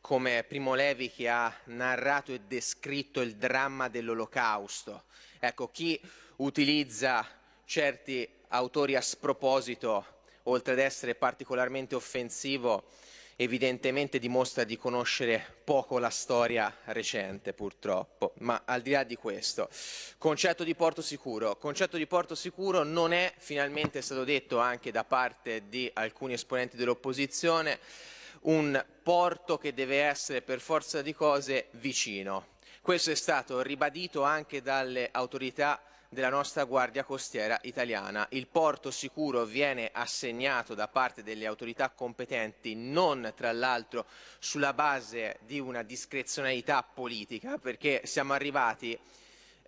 come Primo Levi che ha narrato e descritto il dramma dell'olocausto. Ecco, chi utilizza certi autori a sproposito, oltre ad essere particolarmente offensivo, evidentemente dimostra di conoscere poco la storia recente, purtroppo. Ma al di là di questo, concetto di porto sicuro. Concetto di porto sicuro non è, finalmente stato detto anche da parte di alcuni esponenti dell'opposizione, un porto che deve essere per forza di cose vicino. Questo è stato ribadito anche dalle autorità della nostra Guardia Costiera italiana. Il porto sicuro viene assegnato da parte delle autorità competenti non tra l'altro sulla base di una discrezionalità politica, perché siamo arrivati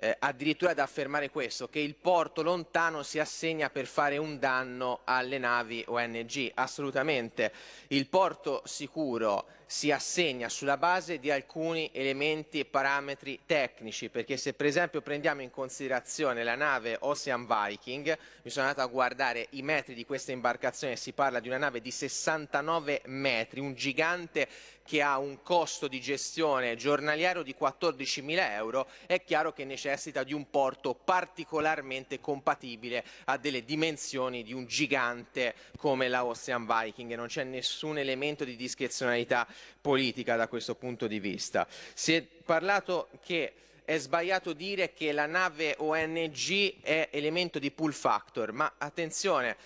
eh, addirittura ad affermare questo, che il porto lontano si assegna per fare un danno alle navi ONG. Assolutamente. Il porto sicuro si assegna sulla base di alcuni elementi e parametri tecnici, perché se per esempio prendiamo in considerazione la nave Ocean Viking, mi sono andato a guardare i metri di questa imbarcazione, si parla di una nave di 69 metri, un gigante che ha un costo di gestione giornaliero di 14.000 euro, è chiaro che necessita di un porto particolarmente compatibile a delle dimensioni di un gigante come la Ocean Viking. Non c'è nessun elemento di discrezionalità politica da questo punto di vista. Si è parlato che è sbagliato dire che la nave ONG è elemento di pull factor, ma attenzione,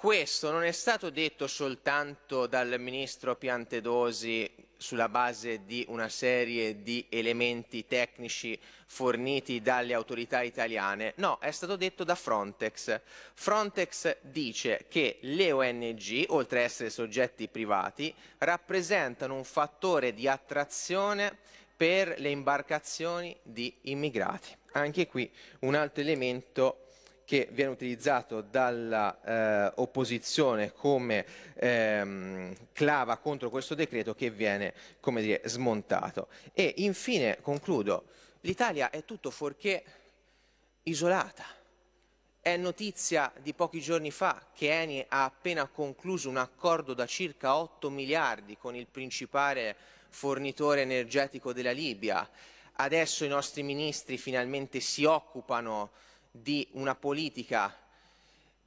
questo non è stato detto soltanto dal ministro Piantedosi sulla base di una serie di elementi tecnici forniti dalle autorità italiane, no, è stato detto da Frontex. Frontex dice che le ONG, oltre ad essere soggetti privati, rappresentano un fattore di attrazione per le imbarcazioni di immigrati. Anche qui un altro elemento che viene utilizzato dall'opposizione eh, come ehm, clava contro questo decreto che viene come dire, smontato. E infine concludo, l'Italia è tutto fuorché isolata. È notizia di pochi giorni fa che Eni ha appena concluso un accordo da circa 8 miliardi con il principale fornitore energetico della Libia. Adesso i nostri ministri finalmente si occupano di una politica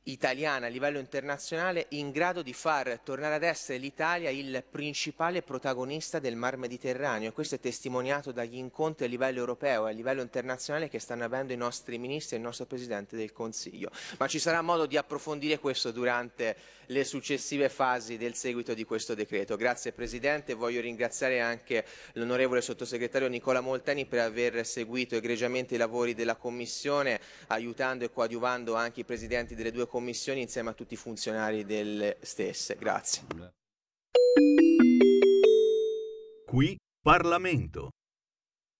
italiana a livello internazionale in grado di far tornare ad essere l'Italia il principale protagonista del Mar Mediterraneo e questo è testimoniato dagli incontri a livello europeo e a livello internazionale che stanno avendo i nostri ministri e il nostro Presidente del Consiglio. Ma ci sarà modo di approfondire questo durante le successive fasi del seguito di questo decreto. Grazie Presidente, voglio ringraziare anche l'onorevole sottosegretario Nicola Molteni per aver seguito egregiamente i lavori della Commissione, aiutando e coadiuvando anche i Presidenti delle due commissioni insieme a tutti i funzionari delle stesse. Grazie. Qui Parlamento.